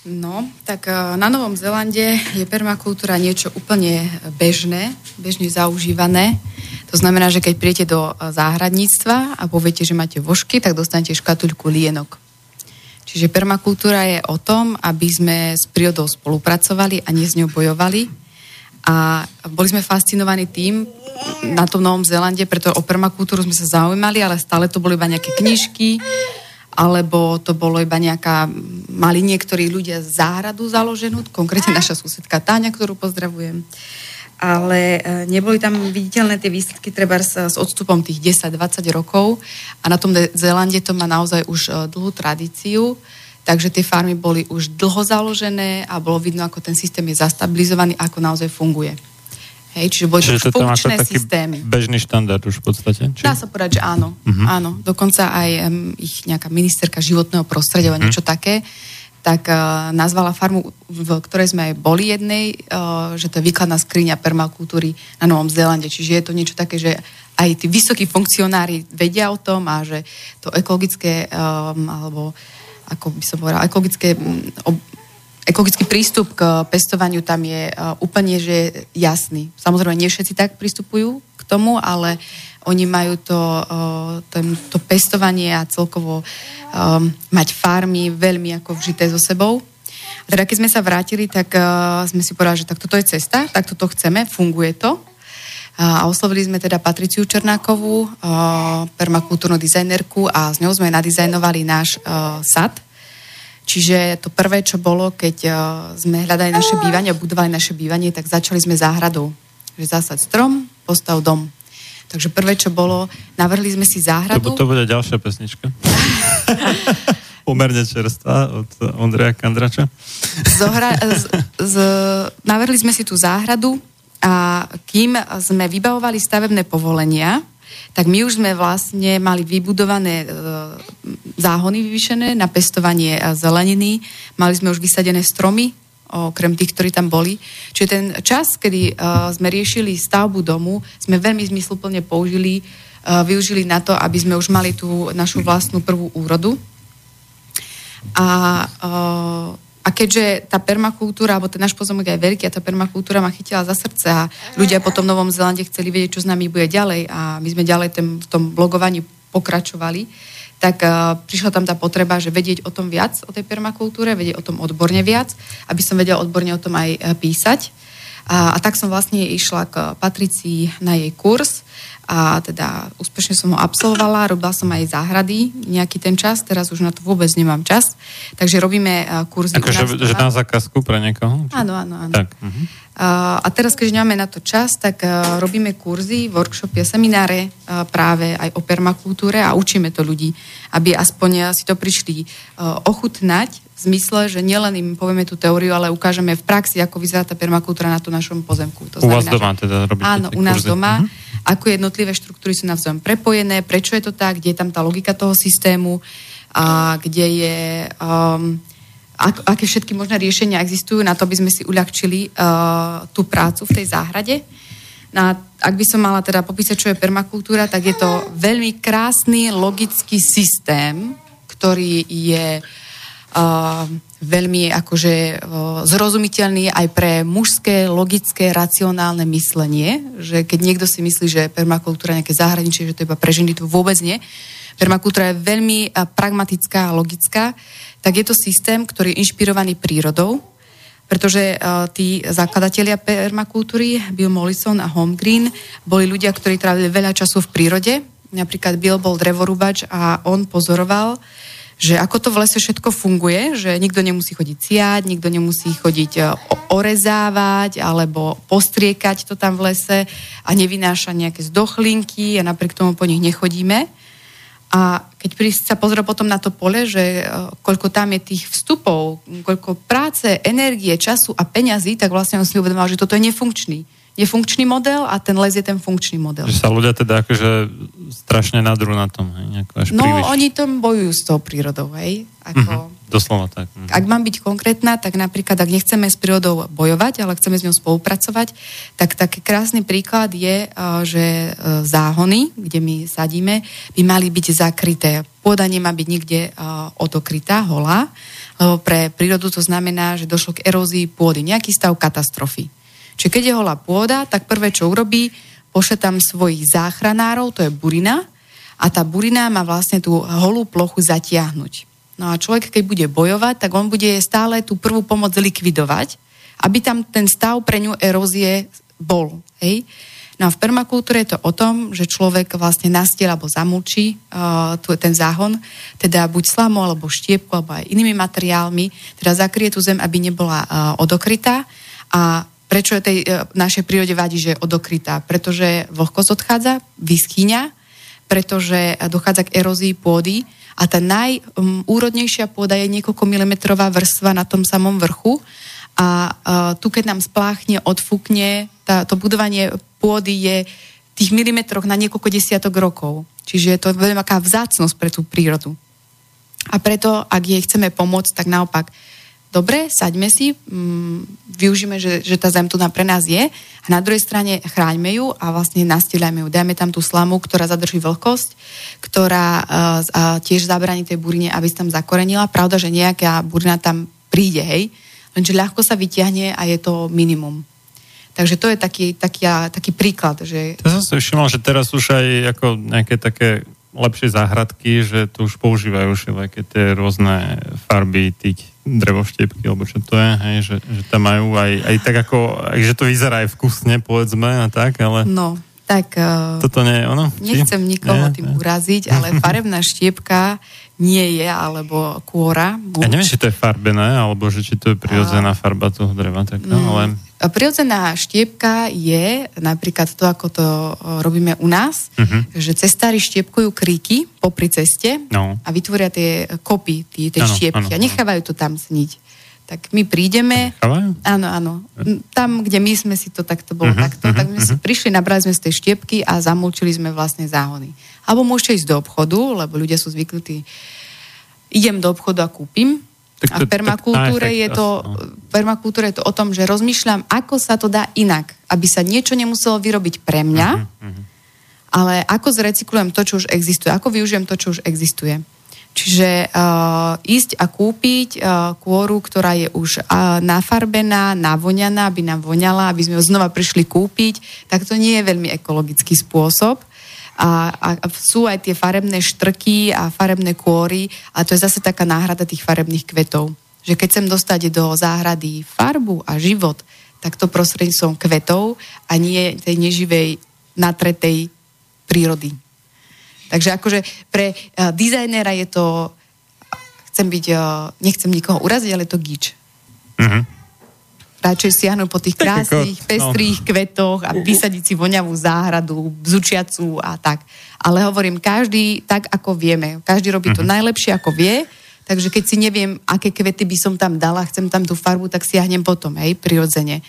No, tak e, na Novom Zelande je permakultúra niečo úplne bežné, bežne zaužívané. To znamená, že keď príjete do e, záhradníctva a poviete, že máte vožky, tak dostanete škatulku lienok. Čiže permakultúra je o tom, aby sme s prírodou spolupracovali a nie s ňou bojovali. A boli sme fascinovaní tým, na tom Novom Zélande, preto o permakultúru sme sa zaujímali, ale stále to boli iba nejaké knižky, alebo to bolo iba nejaká, mali niektorí ľudia záhradu založenú, konkrétne naša susedka Táňa, ktorú pozdravujem. Ale e, neboli tam viditeľné tie výsledky treba s, s odstupom tých 10-20 rokov a na tom Zélande to má naozaj už e, dlhú tradíciu, takže tie farmy boli už dlho založené a bolo vidno, ako ten systém je zastabilizovaný, ako naozaj funguje. Hej, čiže boli čiže to funkčné taký systémy. bežný štandard už v podstate? Či? Dá sa povedať, že áno. Uh-huh. áno. Dokonca aj um, ich nejaká ministerka životného prostredia, uh-huh. niečo také, tak uh, nazvala farmu, v ktorej sme aj boli jednej, uh, že to je výkladná skriňa permakultúry na Novom Zélande. Čiže je to niečo také, že aj tí vysokí funkcionári vedia o tom a že to ekologické, um, alebo ako by som povedala, ekologické ekologický prístup k pestovaniu tam je uh, úplne že jasný. Samozrejme, nie všetci tak pristupujú k tomu, ale oni majú to, uh, ten, to pestovanie a celkovo um, mať farmy veľmi ako vžité so sebou. A teda keď sme sa vrátili, tak uh, sme si povedali, že tak toto je cesta, tak toto chceme, funguje to. A oslovili sme teda Patriciu Černákovú, uh, permakultúrnu dizajnerku a s ňou sme nadizajnovali náš uh, sad, Čiže to prvé, čo bolo, keď uh, sme hľadali naše bývanie, budovali naše bývanie, tak začali sme záhradou. Že zásad strom, postav dom. Takže prvé, čo bolo, navrhli sme si záhradu. To, to bude ďalšia pesnička. Pomerne čerstvá od Ondreja Kandrača. Zohra, z, z, navrhli sme si tú záhradu a kým sme vybavovali stavebné povolenia, tak my už sme vlastne mali vybudované e, záhony vyvyšené na pestovanie e, zeleniny, mali sme už vysadené stromy, okrem tých, ktorí tam boli. Čiže ten čas, kedy uh, sme riešili stavbu domu, sme veľmi zmysluplne použili, využili na to, aby sme už mali tú našu vlastnú prvú úrodu. A a keďže tá permakultúra, alebo ten náš pozemok je veľký a tá permakultúra ma chytila za srdce a ľudia po tom Novom Zelande chceli vedieť, čo s nami bude ďalej a my sme ďalej ten, v tom blogovaní pokračovali, tak uh, prišla tam tá potreba, že vedieť o tom viac, o tej permakultúre, vedieť o tom odborne viac, aby som vedela odborne o tom aj uh, písať. A, a tak som vlastne išla k Patricii na jej kurz a teda úspešne som ho absolvovala, robila som aj záhrady nejaký ten čas, teraz už na to vôbec nemám čas, takže robíme uh, kurzy. Akože že na zákazku pre niekoho? Či? Áno, áno, áno. Tak. Uh-huh. Uh, a teraz, keďže nemáme na to čas, tak uh, robíme kurzy, workshopy a semináre práve aj o permakultúre a učíme to ľudí, aby aspoň si to prišli ochutnať v zmysle, že nielen im povieme tú teóriu, ale ukážeme v praxi, ako vyzerá tá permakultúra na tú našom pozemku. To u znamená, vás doma teda robíte Áno, u nás kurzy. doma. Uh-huh ako jednotlivé štruktúry sú navzájom prepojené, prečo je to tak, kde je tam tá logika toho systému, a kde je... Um, ak, aké všetky možné riešenia existujú na to, aby sme si uľahčili uh, tú prácu v tej záhrade. No ak by som mala teda popísať, čo je permakultúra, tak je to veľmi krásny, logický systém, ktorý je uh, veľmi akože zrozumiteľný aj pre mužské, logické, racionálne myslenie, že keď niekto si myslí, že permakultúra je nejaké zahraničie, že to iba pre ženy, to vôbec nie. Permakultúra je veľmi pragmatická a logická, tak je to systém, ktorý je inšpirovaný prírodou, pretože uh, tí zakladatelia permakultúry, Bill Mollison a Home Green, boli ľudia, ktorí trávili veľa času v prírode. Napríklad Bill bol drevorúbač a on pozoroval, že ako to v lese všetko funguje, že nikto nemusí chodiť siať, nikto nemusí chodiť e, orezávať alebo postriekať to tam v lese a nevynáša nejaké zdochlinky a napriek tomu po nich nechodíme. A keď sa pozrie potom na to pole, že e, koľko tam je tých vstupov, koľko práce, energie, času a peňazí, tak vlastne on si uvedomal, že toto je nefunkčný je funkčný model a ten les je ten funkčný model. Že sa ľudia teda akože strašne nadrú na tom, hej? Až no, príliš. oni tom bojujú s tou prírodou, hej? Ako, uh-huh. Doslova tak. Uh-huh. Ak mám byť konkrétna, tak napríklad, ak nechceme s prírodou bojovať, ale chceme s ňou spolupracovať, tak taký krásny príklad je, že e, záhony, kde my sadíme, by mali byť zakryté. Pôda nemá byť nikde odokrytá, holá, pre prírodu to znamená, že došlo k erózii pôdy, nejaký stav katastrofy. Čiže keď je holá pôda, tak prvé, čo urobí, pošle tam svojich záchranárov, to je burina, a tá burina má vlastne tú holú plochu zatiahnuť. No a človek, keď bude bojovať, tak on bude stále tú prvú pomoc likvidovať, aby tam ten stav pre ňu erózie bol. Hej? No a v permakultúre je to o tom, že človek vlastne nastiel alebo zamúči uh, ten záhon, teda buď slamou, alebo štiepku, alebo aj inými materiálmi, teda zakrie tú zem, aby nebola uh, odokrytá a Prečo je tej e, našej prírode vadí, že je odokrytá? Pretože vlhkosť odchádza, vyschýňa, pretože dochádza k erózii pôdy a tá najúrodnejšia pôda je niekoľko milimetrová vrstva na tom samom vrchu a uh, tu keď nám spláchne, odfúkne, tá, to budovanie pôdy je tých milimetroch na niekoľko desiatok rokov. Čiže je to veľmi aká vzácnosť pre tú prírodu. A preto, ak jej chceme pomôcť, tak naopak dobre, saďme si, mm, využíme, že, že tá zem tu na pre nás je a na druhej strane chráňme ju a vlastne nastieľajme ju. Dajme tam tú slamu, ktorá zadrží vlhkosť, ktorá uh, uh, tiež zabraní tej burine, aby sa tam zakorenila. Pravda, že nejaká burina tam príde, hej, lenže ľahko sa vyťahne a je to minimum. Takže to je taký, taký, taký príklad. Že... Ja som si všimol, že teraz už aj ako nejaké také lepšie záhradky, že tu už používajú všelijaké tie rôzne farby tých drevoštiepky, alebo čo to je, hej, že, že tam majú aj, aj tak ako, aj, že to vyzerá aj vkusne, povedzme, a tak, ale... No, tak... Uh, Toto nie je ono? Nechcem nikoho nie, tým nie. uraziť, ale farebná štiepka nie je, alebo kôra. Buď... Ja neviem, či to je farbené, alebo že či to je prirodzená farba toho dreva. Tak, no, ale... Prirodzená štiepka je napríklad to, ako to robíme u nás, uh-huh. že cestári štiepkujú kríky popri ceste no. a vytvoria tie kopy, tie, tie ano, štiepky ano, a nechávajú to tam sniť. Tak my prídeme... Nechávajú? Áno, áno. Tam, kde my sme si to takto bolo uh-huh, takto, uh-huh, tak sme uh-huh. si prišli, nabrali sme z tej štiepky a zamulčili sme vlastne záhony. Alebo môžete ísť do obchodu, lebo ľudia sú zvyknutí idem do obchodu a kúpim, tak to, a v permakultúre, je to, no. permakultúre je to o tom, že rozmýšľam, ako sa to dá inak, aby sa niečo nemuselo vyrobiť pre mňa, uh-huh, uh-huh. ale ako zrecyklujem to, čo už existuje, ako využijem to, čo už existuje. Čiže uh, ísť a kúpiť uh, kôru, ktorá je už uh, nafarbená, navoňaná, aby nám voňala, aby sme ho znova prišli kúpiť, tak to nie je veľmi ekologický spôsob a, a sú aj tie farebné štrky a farebné kôry a to je zase taká náhrada tých farebných kvetov. Že keď chcem dostať do záhrady farbu a život, tak to prostredníctvom kvetov a nie tej neživej, natretej prírody. Takže akože pre uh, dizajnera je to, chcem byť, uh, nechcem nikoho uraziť, ale je to gíč. Mm-hmm radšej siahnu po tých krásnych, pestrých no. kvetoch a vysadiť si voňavú záhradu, zučiacu a tak. Ale hovorím, každý tak, ako vieme. Každý robí to mm-hmm. najlepšie, ako vie. Takže keď si neviem, aké kvety by som tam dala, chcem tam tú farbu, tak siahnem potom, hej, prirodzene.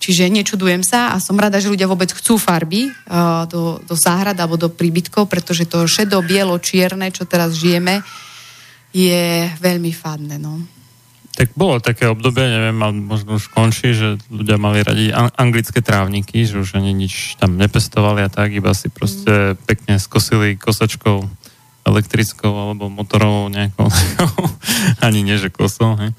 Čiže nečudujem sa a som rada, že ľudia vôbec chcú farby uh, do, do záhrad alebo do príbytkov, pretože to šedo, bielo, čierne, čo teraz žijeme, je veľmi fadné. No. Tak bolo také obdobie, neviem, možno už končí, že ľudia mali radi anglické trávniky, že už ani nič tam nepestovali a tak, iba si proste pekne skosili kosačkou elektrickou alebo motorovou nejakou, ani nie, že kosou, hej.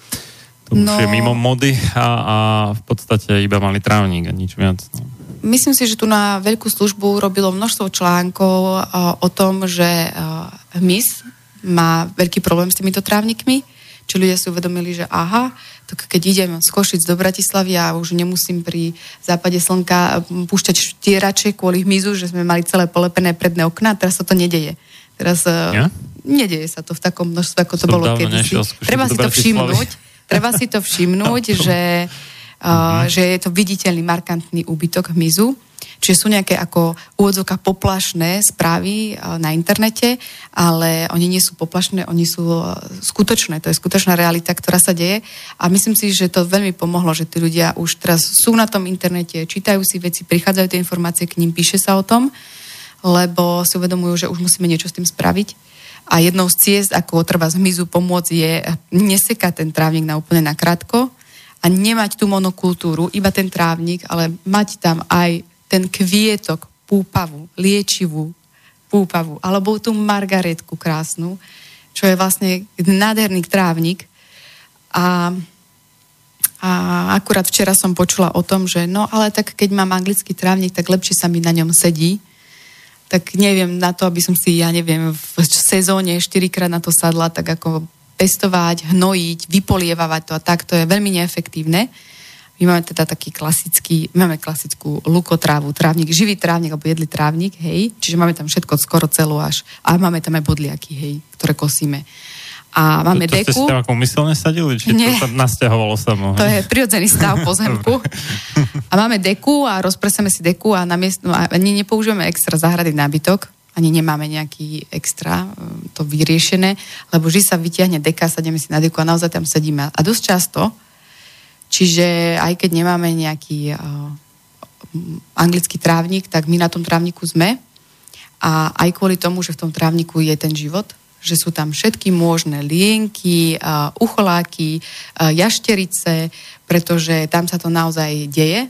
To no, už je mimo mody a, a v podstate iba mali trávnik a nič viac. No. Myslím si, že tu na veľkú službu robilo množstvo článkov uh, o tom, že uh, hmyz má veľký problém s týmito trávnikmi či ľudia si uvedomili, že aha, tak keď idem z Košic do Bratislavy a už nemusím pri západe slnka púšťať štierače kvôli hmyzu, že sme mali celé polepené predné okná, teraz sa to nedeje. Teraz ja? nedeje sa to v takom množstve, ako to Som bolo kedysi. Treba si to všimnúť, treba si to všimnúť, že, uh, že je to viditeľný markantný úbytok hmyzu Čiže sú nejaké ako úvodzovka poplašné správy e, na internete, ale oni nie sú poplašné, oni sú e, skutočné. To je skutočná realita, ktorá sa deje. A myslím si, že to veľmi pomohlo, že tí ľudia už teraz sú na tom internete, čítajú si veci, prichádzajú tie informácie k ním, píše sa o tom, lebo si uvedomujú, že už musíme niečo s tým spraviť. A jednou z ciest, ako treba z hmyzu pomôcť, je nesekať ten trávnik na úplne nakrátko a nemať tú monokultúru, iba ten trávnik, ale mať tam aj ten kvietok, púpavu, liečivú púpavu, alebo tú margaretku krásnu, čo je vlastne nádherný trávnik. A, a akurát včera som počula o tom, že no ale tak keď mám anglický trávnik, tak lepšie sa mi na ňom sedí. Tak neviem na to, aby som si, ja neviem, v sezóne 4 krát na to sadla, tak ako pestovať, hnojiť, vypolievavať to a tak, to je veľmi neefektívne. My máme teda taký klasický, máme klasickú lukotrávu, trávnik, živý trávnik, alebo jedli trávnik, hej, čiže máme tam všetko skoro celú až, a máme tam aj bodliaky, hej, ktoré kosíme. A máme to, to deku. To ste tam ako umyselne sadili? Či Nie. to sa nasťahovalo samo? To je prirodzený stav pozemku. A máme deku a rozpreseme si deku a, miest, no, a ani nepoužívame extra zahrady nábytok, ani nemáme nejaký extra um, to vyriešené, lebo vždy sa vyťahne deka, sadíme si na deku a naozaj tam sedíme. A dosť často Čiže aj keď nemáme nejaký uh, anglický trávnik, tak my na tom trávniku sme. A aj kvôli tomu, že v tom trávniku je ten život, že sú tam všetky možné lienky, uh, ucholáky, uh, jašterice, pretože tam sa to naozaj deje.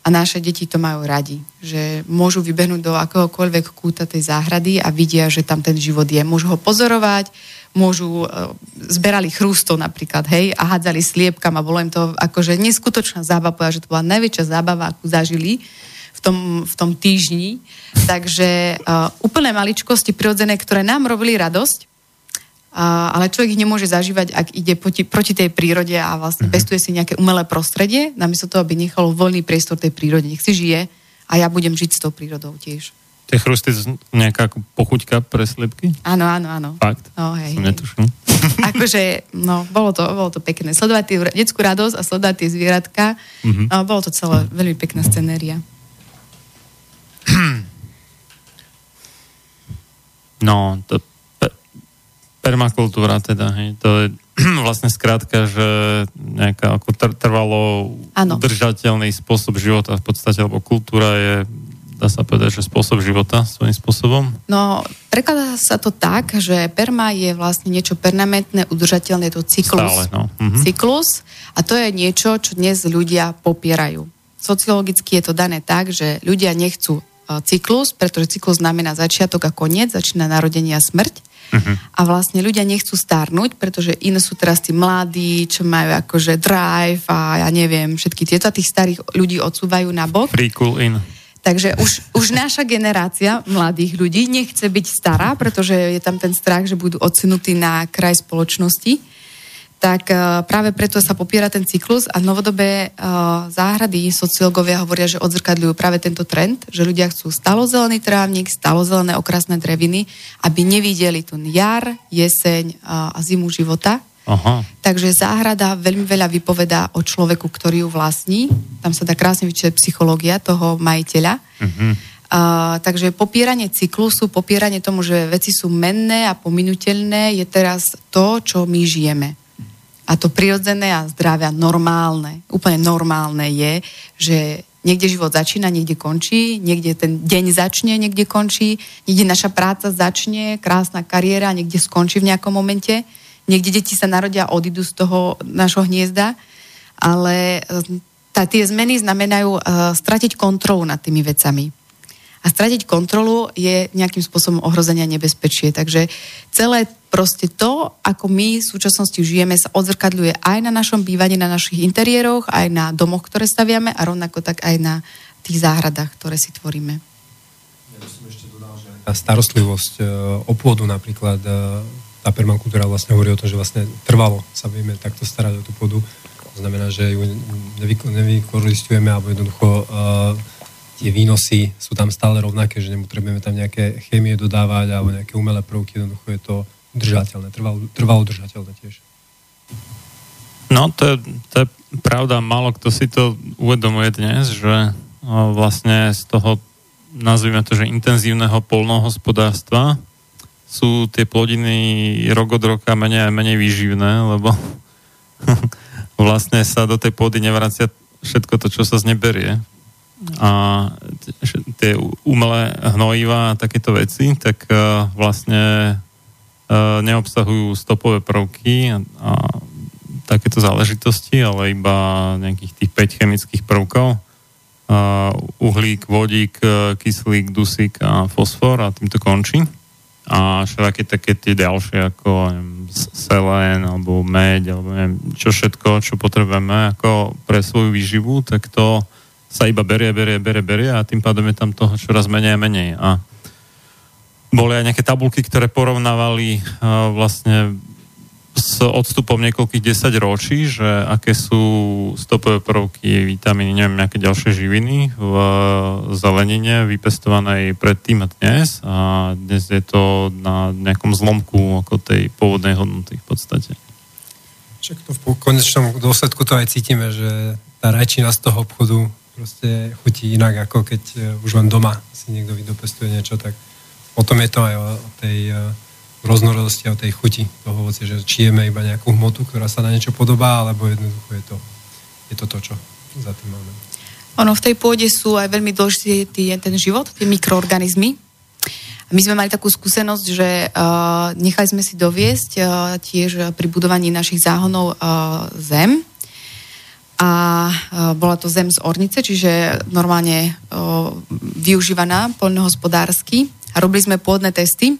a naše deti to majú radi, že môžu vybehnúť do akéhokoľvek kúta tej záhrady a vidia, že tam ten život je. Môžu ho pozorovať, môžu, e, zberali chrústov napríklad, hej, a hádzali sliepkam a bolo im to akože neskutočná zábava, že to bola najväčšia zábava, akú zažili v tom, v tom týždni. Takže uh, úplné maličkosti prirodzené, ktoré nám robili radosť, a, ale človek ich nemôže zažívať, ak ide proti, proti tej prírode a vlastne mm-hmm. pestuje si nejaké umelé prostredie, namiesto toho, aby nechalo voľný priestor tej prírode. Nech si žije a ja budem žiť s tou prírodou tiež. Tie chrusty nejaká pochuťka pre sliepky? Áno, áno, áno. Fakt? No, hej, Som netušil. akože, no, bolo to, bolo to pekné. Sledovať tie, detskú radosť a sledovať tie zvieratka, mm-hmm. no, bolo to celé veľmi pekná scenéria. No, to permakultúra teda, hej, to je vlastne skrátka, že nejaká ako trvalo ano. udržateľný spôsob života v podstate, lebo kultúra je dá sa povedať, že spôsob života svojím spôsobom? No, prekladá sa to tak, že perma je vlastne niečo permanentné, udržateľné, je to cyklus. Stále, no. mhm. Cyklus a to je niečo, čo dnes ľudia popierajú. Sociologicky je to dané tak, že ľudia nechcú e, cyklus, pretože cyklus znamená začiatok a koniec, začína narodenie a smrť. Uh-huh. A vlastne ľudia nechcú starnúť, pretože iné sú teraz tí mladí, čo majú akože drive a ja neviem, všetky tieto a tých starých ľudí odsúvajú na bok. Free cool in. Takže už, už naša generácia mladých ľudí nechce byť stará, pretože je tam ten strach, že budú odsunutí na kraj spoločnosti tak uh, práve preto sa popiera ten cyklus a novodobé uh, záhrady sociológovia hovoria, že odzrkadľujú práve tento trend, že ľudia chcú stalozelený trávnik, stalozelené okrasné dreviny, aby nevideli tu jar, jeseň uh, a zimu života. Aha. Takže záhrada veľmi veľa vypovedá o človeku, ktorý ju vlastní. Tam sa dá krásne vyčítať psychológia toho majiteľa. Uh-huh. Uh, takže popieranie cyklusu, popieranie tomu, že veci sú menné a pominuteľné, je teraz to, čo my žijeme. A to prirodzené a zdravé a normálne, úplne normálne je, že niekde život začína, niekde končí, niekde ten deň začne, niekde končí, niekde naša práca začne, krásna kariéra, niekde skončí v nejakom momente, niekde deti sa narodia a odídu z toho našho hniezda, ale e, tá, tie zmeny znamenajú uh, stratiť kontrolu nad tými vecami a stratiť kontrolu je nejakým spôsobom ohrozenia nebezpečie. Takže celé proste to, ako my v súčasnosti žijeme, sa odzrkadľuje aj na našom bývaní, na našich interiéroch, aj na domoch, ktoré staviame a rovnako tak aj na tých záhradách, ktoré si tvoríme. Ja som ešte dodal, že tá starostlivosť e, o pôdu napríklad, tá permakultúra vlastne hovorí o tom, že vlastne trvalo sa vieme takto starať o tú pôdu. To znamená, že ju nevykoristujeme alebo jednoducho uh, tie výnosy sú tam stále rovnaké, že nepotrebujeme tam nejaké chémie dodávať alebo nejaké umelé prvky, jednoducho je to udržateľné, trvalo, trvalo udržateľné tiež. No, to je, to je pravda, málo kto si to uvedomuje dnes, že vlastne z toho, nazvime to, že intenzívneho polnohospodárstva sú tie plodiny rok od roka menej a menej výživné, lebo vlastne sa do tej pôdy nevracia všetko to, čo sa zneberie a tie umelé hnojiva a takéto veci, tak uh, vlastne uh, neobsahujú stopové prvky a takéto záležitosti, ale iba nejakých tých 5 chemických prvkov. Uh, uhlík, vodík, kyslík, dusík a fosfor a tým to končí. A všelaké také tie ďalšie ako neviem, selén alebo meď alebo neviem, čo všetko, čo potrebujeme ako pre svoju výživu, tak to sa iba berie, berie, berie, berie a tým pádom je tam toho čoraz menej a menej. A boli aj nejaké tabulky, ktoré porovnávali uh, vlastne s odstupom niekoľkých desať ročí, že aké sú stopové prvky, vitamíny, neviem, nejaké ďalšie živiny v zelenine vypestovanej predtým a dnes a dnes je to na nejakom zlomku ako tej pôvodnej hodnoty v podstate. Však to v konečnom dôsledku to aj cítime, že tá rajčina z toho obchodu proste chutí inak, ako keď e, už len doma si niekto vydopestuje niečo, tak potom je to aj o tej e, rôznorodosti a o tej chuti toho ovocia, že či jeme iba nejakú hmotu, ktorá sa na niečo podobá, alebo jednoducho je to, je to to, čo za tým máme. Ono v tej pôde sú aj veľmi dôležitý ten život, tie mikroorganizmy. My sme mali takú skúsenosť, že uh, nechali sme si doviesť uh, tiež pri budovaní našich záhonov uh, zem, a bola to zem z ornice, čiže normálne využívaná poľnohospodársky. A robili sme pôdne testy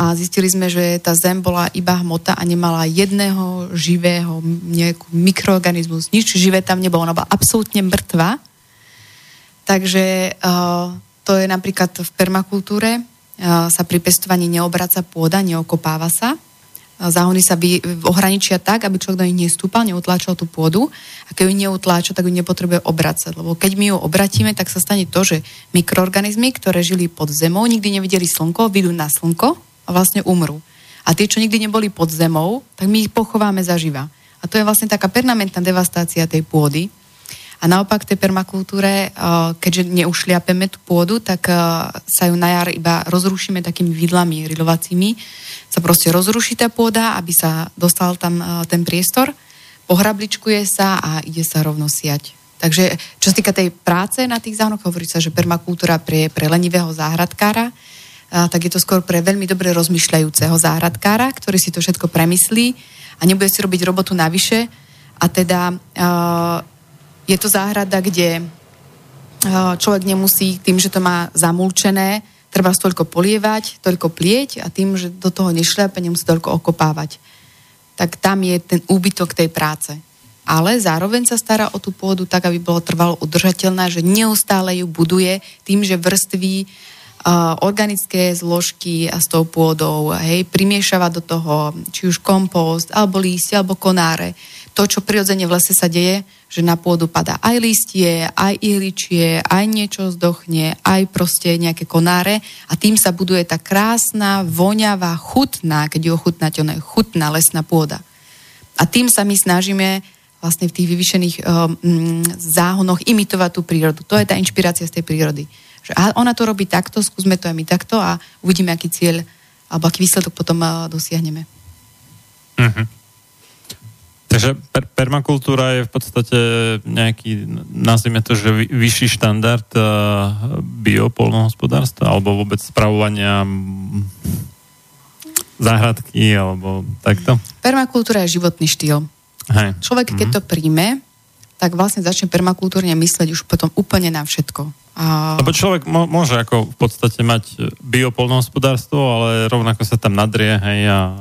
a zistili sme, že tá zem bola iba hmota a nemala jedného živého nejakú mikroorganizmus. Nič živé tam nebolo, ona bola absolútne mŕtva. Takže uh, to je napríklad v permakultúre, uh, sa pri pestovaní neobraca pôda, neokopáva sa. Záhony sa vy, ohraničia tak, aby človek do nich nestúpal, neutláčal tú pôdu a keď ju neutláča, tak ju nepotrebuje obracať. Lebo keď my ju obratíme, tak sa stane to, že mikroorganizmy, ktoré žili pod zemou, nikdy nevideli slnko, vidú na slnko vlastne umrú. A tie, čo nikdy neboli pod zemou, tak my ich pochováme zaživa. A to je vlastne taká permanentná devastácia tej pôdy. A naopak tej permakultúre, keďže neušliapeme tú pôdu, tak sa ju na jar iba rozrušíme takými vidlami rilovacími. Sa proste rozruší tá pôda, aby sa dostal tam ten priestor, pohrabličkuje sa a ide sa rovno siať. Takže čo sa týka tej práce na tých záhnoch, hovorí sa, že permakultúra pre, pre lenivého záhradkára, tak je to skôr pre veľmi dobre rozmýšľajúceho záhradkára, ktorý si to všetko premyslí a nebude si robiť robotu navyše. A teda je to záhrada, kde človek nemusí tým, že to má zamulčené, treba toľko polievať, toľko plieť a tým, že do toho nešľape, nemusí toľko okopávať. Tak tam je ten úbytok tej práce. Ale zároveň sa stará o tú pôdu tak, aby bolo trvalo udržateľná, že neustále ju buduje tým, že vrství organické zložky s tou pôdou, hej, primiešava do toho či už kompost, alebo lístie, alebo konáre. To, čo prirodzene v lese sa deje, že na pôdu padá aj listie, aj ihličie, aj niečo zdochne, aj proste nejaké konáre a tým sa buduje tá krásna, voňavá, chutná, keď ju ochutnáte, ona je chutná lesná pôda. A tým sa my snažíme vlastne v tých vyvyšených um, záhonoch imitovať tú prírodu. To je tá inšpirácia z tej prírody že aha, ona to robí takto, skúsme to aj my takto a uvidíme, aký cieľ alebo aký výsledok potom uh, dosiahneme. Uh-huh. Takže per- permakultúra je v podstate nejaký, nazvime to, že vy, vyšší štandard uh, biopolnohospodárstva alebo vôbec spravovania záhradky alebo takto? Permakultúra je životný štýl. Hej. Človek, keď mm-hmm. to príjme, tak vlastne začne permakultúrne mysleť už potom úplne na všetko. A... Lebo človek môže ako v podstate mať biopolnohospodárstvo, ale rovnako sa tam nadrie hej, a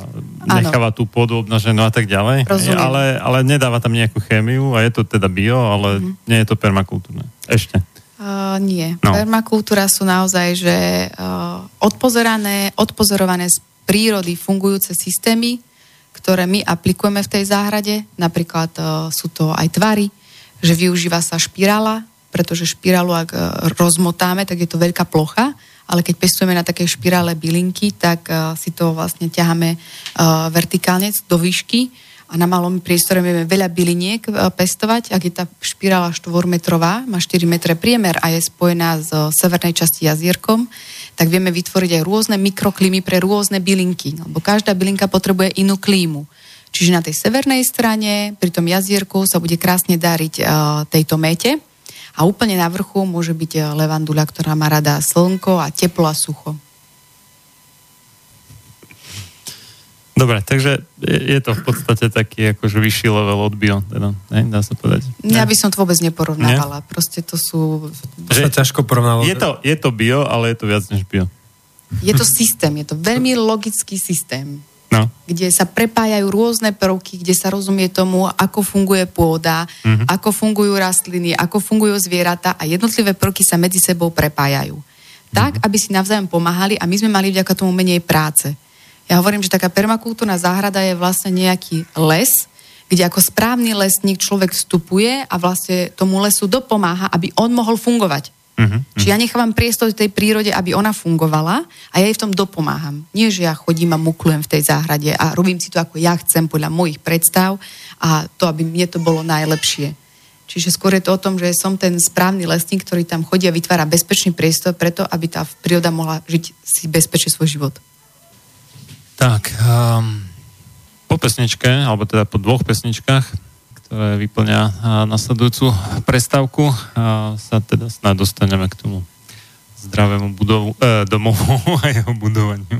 necháva tú pôdu obnaženú a tak ďalej. Hej, ale, ale nedáva tam nejakú chémiu a je to teda bio, ale mm. nie je to permakultúrne. Ešte. Uh, nie. No. Permakultúra sú naozaj, že uh, odpozorané, odpozorované z prírody fungujúce systémy, ktoré my aplikujeme v tej záhrade. Napríklad uh, sú to aj tvary, že využíva sa špirála, pretože špirálu, ak e, rozmotáme, tak je to veľká plocha, ale keď pestujeme na také špirále bylinky, tak uh, si to vlastne ťaháme uh, vertikálne do výšky a na malom priestore vieme veľa byliniek pestovať. Ak je tá špirála 4-metrová, má 4 metre priemer a je spojená s severnej časti jazierkom, tak vieme vytvoriť aj rôzne mikroklímy pre rôzne bylinky, lebo každá bylinka potrebuje inú klímu. Čiže na tej severnej strane, pri tom jazierku sa bude krásne dariť tejto mete, a úplne na vrchu môže byť eh, levandula, ktorá má rada slnko a teplo a sucho. Dobre, takže je to v podstate taký akože vyšší level od bio, teda, ne, dá sa povedať. Ja by som to vôbec neporovnávala. Nie? Proste to sú... To sa ťažko porovnávať. Je to, je to bio, ale je to viac než bio. Je to systém, je to veľmi logický systém no. kde sa prepájajú rôzne prvky, kde sa rozumie tomu, ako funguje pôda, mm-hmm. ako fungujú rastliny, ako fungujú zvieratá a jednotlivé prvky sa medzi sebou prepájajú. Tak, mm-hmm. aby si navzájom pomáhali a my sme mali vďaka tomu menej práce. Ja hovorím, že taká permakultúrna záhrada je vlastne nejaký les, kde ako správny lesník človek vstupuje a vlastne tomu lesu dopomáha, aby on mohol fungovať. Uh-huh, uh-huh. Čiže ja nechávam priestor tej prírode, aby ona fungovala a ja jej v tom dopomáham. Nie, že ja chodím a muklujem v tej záhrade a robím si to, ako ja chcem, podľa mojich predstav a to, aby mne to bolo najlepšie. Čiže skôr je to o tom, že som ten správny lesník, ktorý tam chodí a vytvára bezpečný priestor preto, aby tá príroda mohla žiť si bezpečne svoj život. Tak, um, po pesničke, alebo teda po dvoch pesničkách ktoré vyplňa nasledujúcu prestávku. Sa teda snad dostaneme k tomu zdravému budovu, eh, domovu a jeho budovaniu.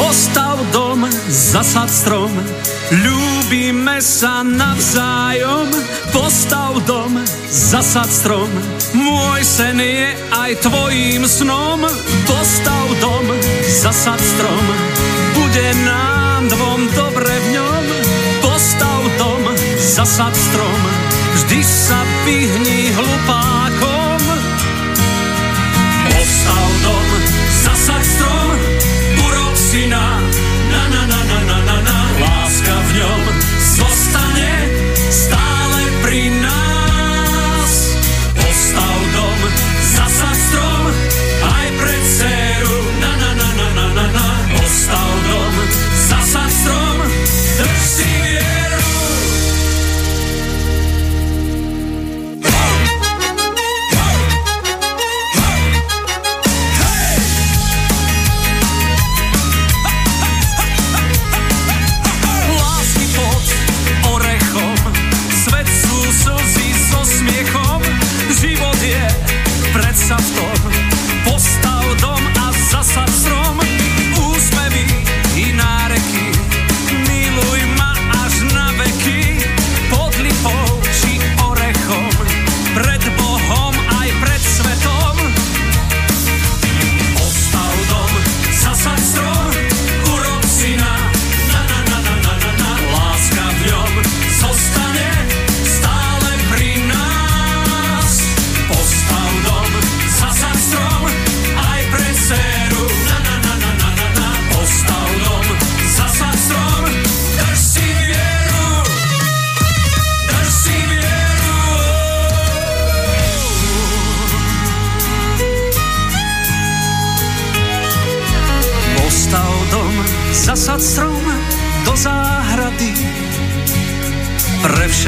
Postav dom, zasad strom, ľúbime sa navzájom. Postav dom, zasad strom, môj sen je aj tvojím snom. Postav dom, zasad strom, bude nám dvom dobre v ňom. Postav dom, zasad strom, vždy sa vyhni hlupákom. Postav dom,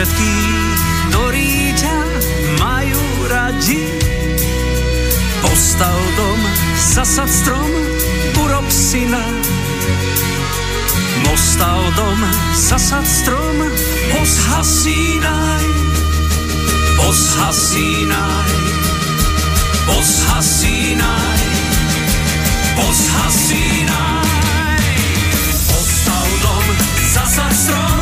všetkých, ktorí ťa majú radi. Postav dom, zasad strom, urob syna. Postav dom, zasad strom, poshasínaj, poshasínaj, poshasínaj. Poshasínaj Postav dom, zasad strom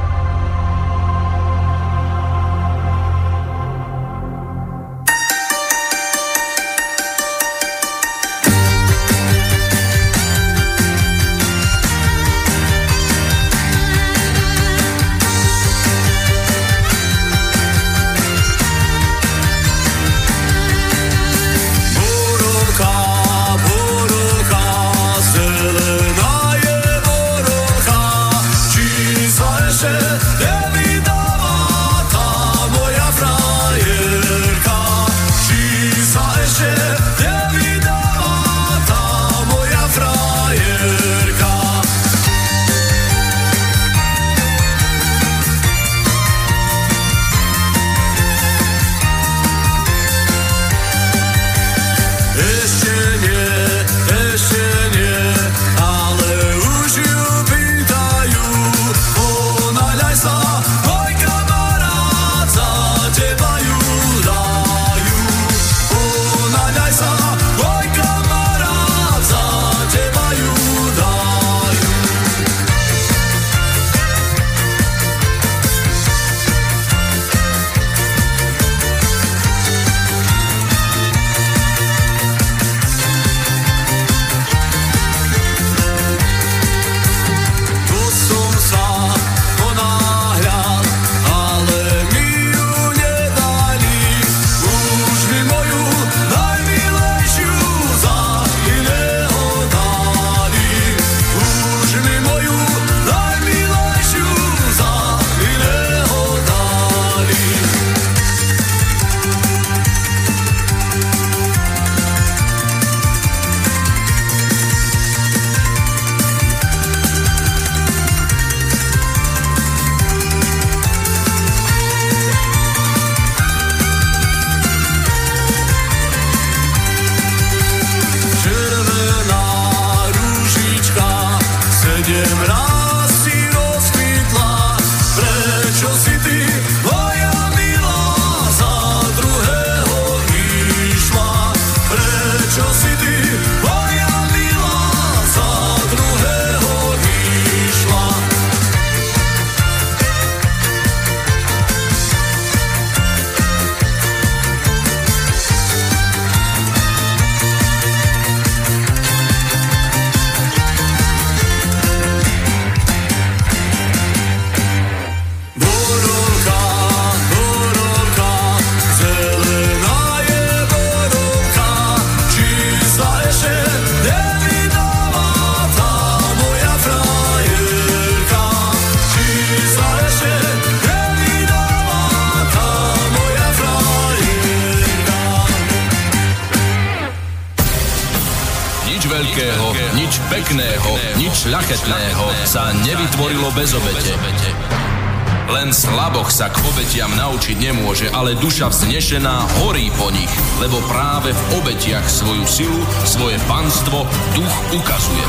Ale duša vznešená horí po nich, lebo práve v obetiach svoju silu, svoje panstvo duch ukazuje.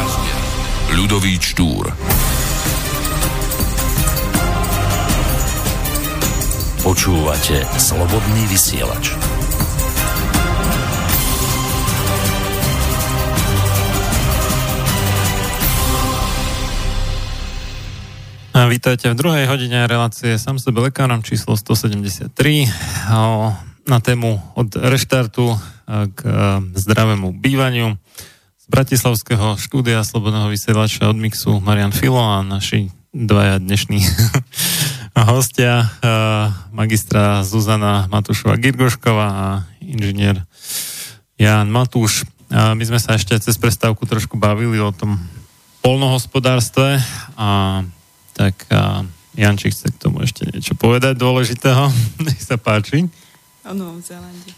Ľudový Štúr Počúvate Slobodný vysielač. Vítajte v druhej hodine relácie Sam sebe lekárom číslo 173 o, na tému od reštartu e, k e, zdravému bývaniu z Bratislavského štúdia Slobodného vysielača od Mixu Marian Filo a naši dvaja dnešní hostia, e, magistra Zuzana Matúšová Girgošková a inžinier Jan Matúš. My sme sa ešte cez prestávku trošku bavili o tom polnohospodárstve a tak a Jančík chce k tomu ešte niečo povedať dôležitého. Nech sa páči. O Novom Zélande.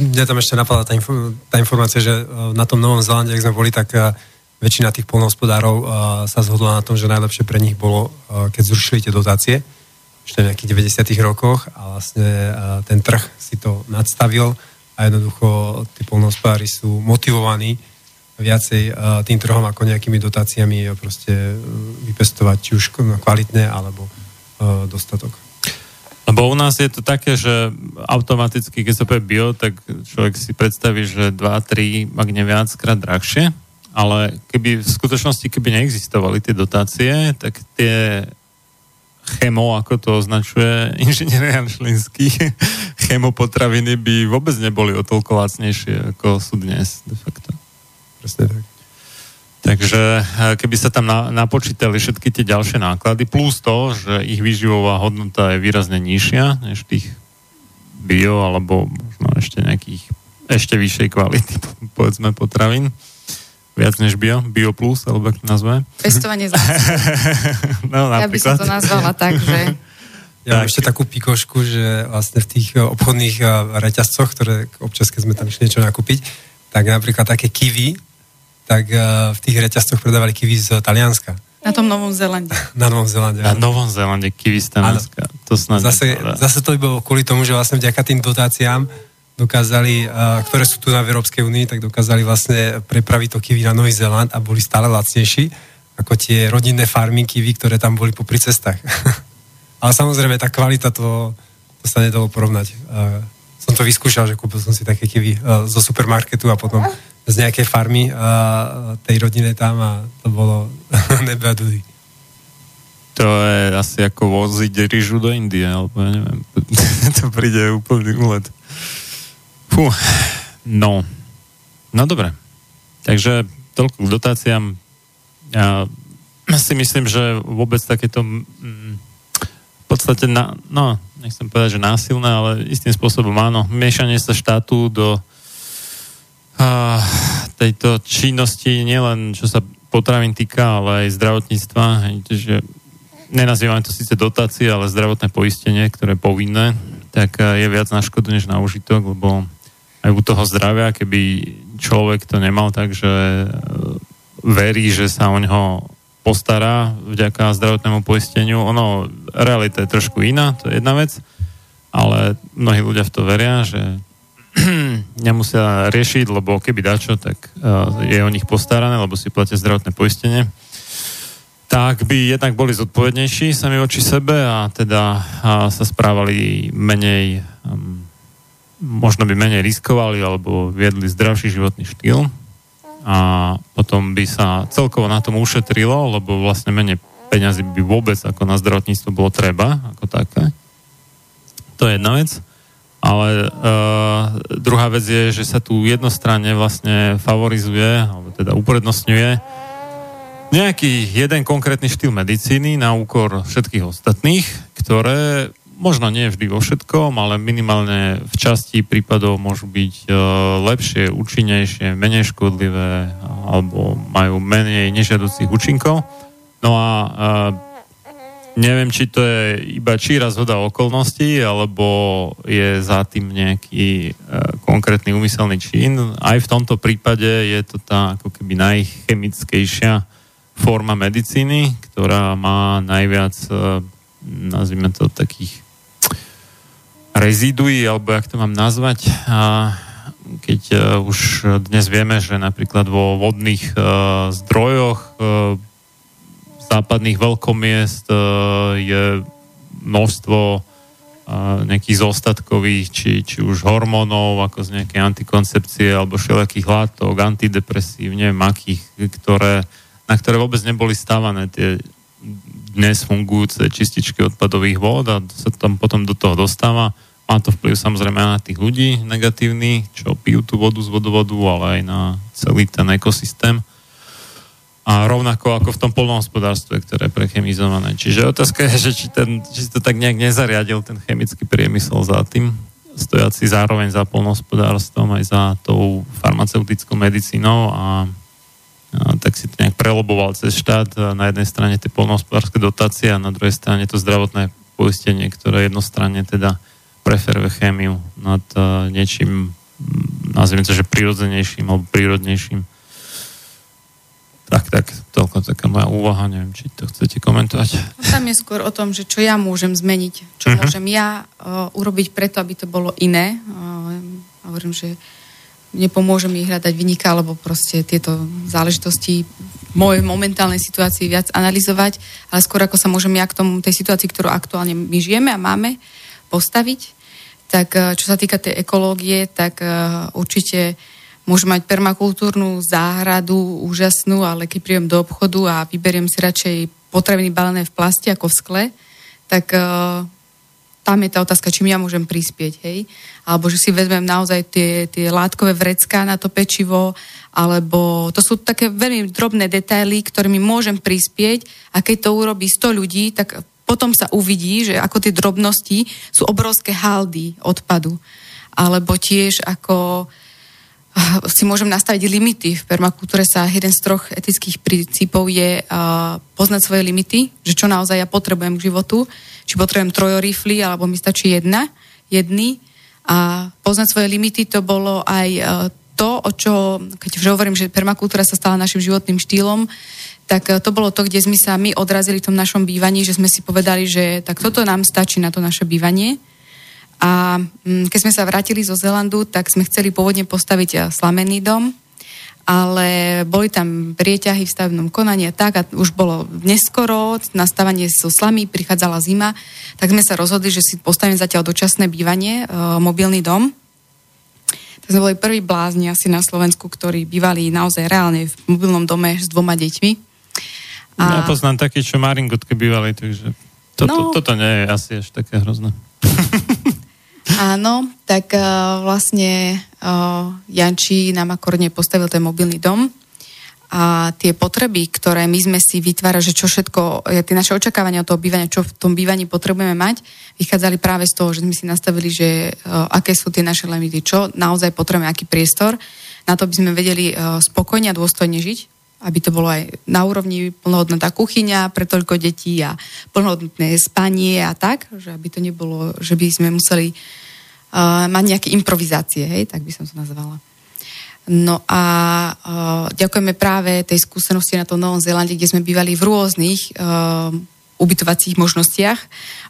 Mňa tam ešte napadla tá, info, tá informácia, že e, na tom Novom Zelande, ak sme boli, tak e, väčšina tých polnohospodárov e, sa zhodla na tom, že najlepšie pre nich bolo, keď zrušili tie dotácie, ešte v nejakých 90 rokoch a vlastne ten trh si to nadstavil a jednoducho tí polnohospodári sú motivovaní viacej tým trhom ako nejakými dotáciami proste uh, vypestovať či už kvalitné alebo uh, dostatok. Lebo u nás je to také, že automaticky, keď sa povie bio, tak človek si predstaví, že 2, 3, ak nie viackrát drahšie, ale keby v skutočnosti, keby neexistovali tie dotácie, tak tie chemo, ako to označuje inžinier Jan Šlinský, chemopotraviny by vôbec neboli o toľko lacnejšie, ako sú dnes de facto. Presne tak. Takže eh, keby sa tam na, napočítali všetky tie ďalšie náklady, plus to, že ich výživová hodnota je výrazne nižšia než tých bio, alebo možno ešte nejakých ešte vyššej kvality, povedzme, potravín. Viac než bio, bio plus, alebo ako to nazve. Pestovanie no, Ja by som to nazvala tak, že Ja mám ešte takú pikošku, že vlastne v tých eh, obchodných eh, reťazcoch, ktoré občas, keď sme tam išli niečo nakúpiť, tak napríklad také kiwi, tak eh, v tých reťazcoch predávali kiwi z Talianska. na tom Novom Zélande. Na Novom Zelande. Na Novom Zélande kiwi z Talianska. To snad Zase, zase to by bolo kvôli tomu, že vlastne vďaka tým dotáciám dokázali, uh, ktoré sú tu na Európskej únii, tak dokázali vlastne prepraviť to kiwi na Nový Zeland a boli stále lacnejší ako tie rodinné farmy kiwi, ktoré tam boli popri cestách. Ale samozrejme, tá kvalita, to, to sa nedalo porovnať. Uh, som to vyskúšal, že kúpil som si také kiwi zo supermarketu a potom z nejakej farmy uh, tej rodine tam a to bolo nebe a dudy. To je asi ako voziť ryžu do Indie, alebo ja neviem. to príde úplný úlet. Fú, no. No dobre. Takže toľko k dotáciám. Ja si myslím, že vôbec takéto mm, v podstate, na, no, nechcem povedať, že násilné, ale istým spôsobom áno, miešanie sa štátu do a, tejto činnosti, nielen čo sa potravín týka, ale aj zdravotníctva, hej, že nenazývame to síce dotácie, ale zdravotné poistenie, ktoré je povinné, tak eh, je viac na škodu než na užitok, lebo aj u toho zdravia, keby človek to nemal tak, že eh, verí, že sa o ňoho postará vďaka zdravotnému poisteniu. Ono, realita je trošku iná, to je jedna vec, ale mnohí ľudia v to veria, že nemusia riešiť, lebo keby dačo, tak uh, je o nich postarané, lebo si platia zdravotné poistenie. tak by jednak boli zodpovednejší sami voči sebe a teda a sa správali menej, um, možno by menej riskovali alebo viedli zdravší životný štýl a potom by sa celkovo na tom ušetrilo, lebo vlastne menej peňazí by vôbec ako na zdravotníctvo bolo treba, ako také. To je jedna vec. Ale uh, druhá vec je, že sa tu jednostranne vlastne favorizuje, alebo teda uprednostňuje nejaký jeden konkrétny štýl medicíny na úkor všetkých ostatných, ktoré možno nie vždy vo všetkom, ale minimálne v časti prípadov môžu byť uh, lepšie, účinnejšie, menej škodlivé alebo majú menej nežiaducich účinkov. No a uh, Neviem, či to je iba číra zhoda okolností, alebo je za tým nejaký e, konkrétny úmyselný čin. Aj v tomto prípade je to tá ako keby najchemickejšia forma medicíny, ktorá má najviac, e, nazvime to takých reziduí, alebo jak to mám nazvať. A keď e, už dnes vieme, že napríklad vo vodných e, zdrojoch e, západných veľkomiest e, je množstvo e, nejakých zostatkových, či, či už hormónov, ako z nejakej antikoncepcie, alebo všelijakých látok, antidepresív, neviem akých, ktoré, na ktoré vôbec neboli stávané tie dnes fungujúce čističky odpadových vod a sa tam potom do toho dostáva. Má to vplyv samozrejme na tých ľudí negatívny, čo pijú tú vodu z vodovodu, ale aj na celý ten ekosystém a rovnako ako v tom polnohospodárstve, ktoré je prechemizované. Čiže otázka je, že či, ten, či to tak nejak nezariadil ten chemický priemysel za tým, stojaci zároveň za polnohospodárstvom aj za tou farmaceutickou medicínou a, a tak si to nejak preloboval cez štát. Na jednej strane tie polnohospodárske dotácie a na druhej strane to zdravotné poistenie, ktoré jednostranne teda preferuje chémiu nad uh, niečím, nazviem to, že prirodzenejším alebo prírodnejším. Tak, tak, toľko taká moja úvaha, neviem, či to chcete komentovať. No, tam je skôr o tom, že čo ja môžem zmeniť, čo uh-huh. môžem ja uh, urobiť preto, aby to bolo iné. Uh, hovorím, že nepomôže mi hľadať vynika, alebo proste tieto záležitosti v mojej momentálnej situácii viac analyzovať, ale skôr ako sa môžem ja k tomu, tej situácii, ktorú aktuálne my žijeme a máme, postaviť. Tak uh, čo sa týka tej ekológie, tak uh, určite Môžem mať permakultúrnu záhradu úžasnú, ale keď príjem do obchodu a vyberiem si radšej potraviny balené v plaste ako v skle, tak uh, tam je tá otázka, čím ja môžem prispieť, hej? Alebo že si vezmem naozaj tie, tie látkové vrecká na to pečivo, alebo to sú také veľmi drobné detaily, ktorými môžem prispieť a keď to urobí 100 ľudí, tak potom sa uvidí, že ako tie drobnosti sú obrovské haldy odpadu. Alebo tiež ako si môžem nastaviť limity. V permakultúre sa jeden z troch etických princípov je poznať svoje limity, že čo naozaj ja potrebujem k životu, či potrebujem trojorifly, alebo mi stačí jedna, jedny. A poznať svoje limity to bolo aj to, o čo, keď už hovorím, že permakultúra sa stala našim životným štýlom, tak to bolo to, kde sme sa my odrazili v tom našom bývaní, že sme si povedali, že tak toto nám stačí na to naše bývanie a mm, keď sme sa vrátili zo Zelandu, tak sme chceli pôvodne postaviť eh, slamený dom, ale boli tam prieťahy v stavebnom konaní a tak a už bolo neskoro, nastavanie so slamy, prichádzala zima, tak sme sa rozhodli, že si postavíme zatiaľ dočasné bývanie, e, mobilný dom. Tak sme boli prví blázni asi na Slovensku, ktorí bývali naozaj reálne v mobilnom dome s dvoma deťmi. A... Ja poznám taký, čo Maringotke bývali, takže toto, no... toto nie je asi až také hrozné. Áno, tak uh, vlastne uh, Janči nám akorne postavil ten mobilný dom a tie potreby, ktoré my sme si vytvárali, že čo všetko, tie naše očakávania od toho bývania, čo v tom bývaní potrebujeme mať, vychádzali práve z toho, že sme si nastavili, že uh, aké sú tie naše limity, čo naozaj potrebujeme, aký priestor, na to by sme vedeli uh, spokojne a dôstojne žiť, aby to bolo aj na úrovni plnohodnotná kuchyňa pre toľko detí a plnohodnotné spanie a tak, že aby to nebolo, že by sme museli uh, mať nejaké improvizácie, hej, tak by som to nazvala. No a uh, ďakujeme práve tej skúsenosti na tom Novom Zélande, kde sme bývali v rôznych uh, ubytovacích možnostiach.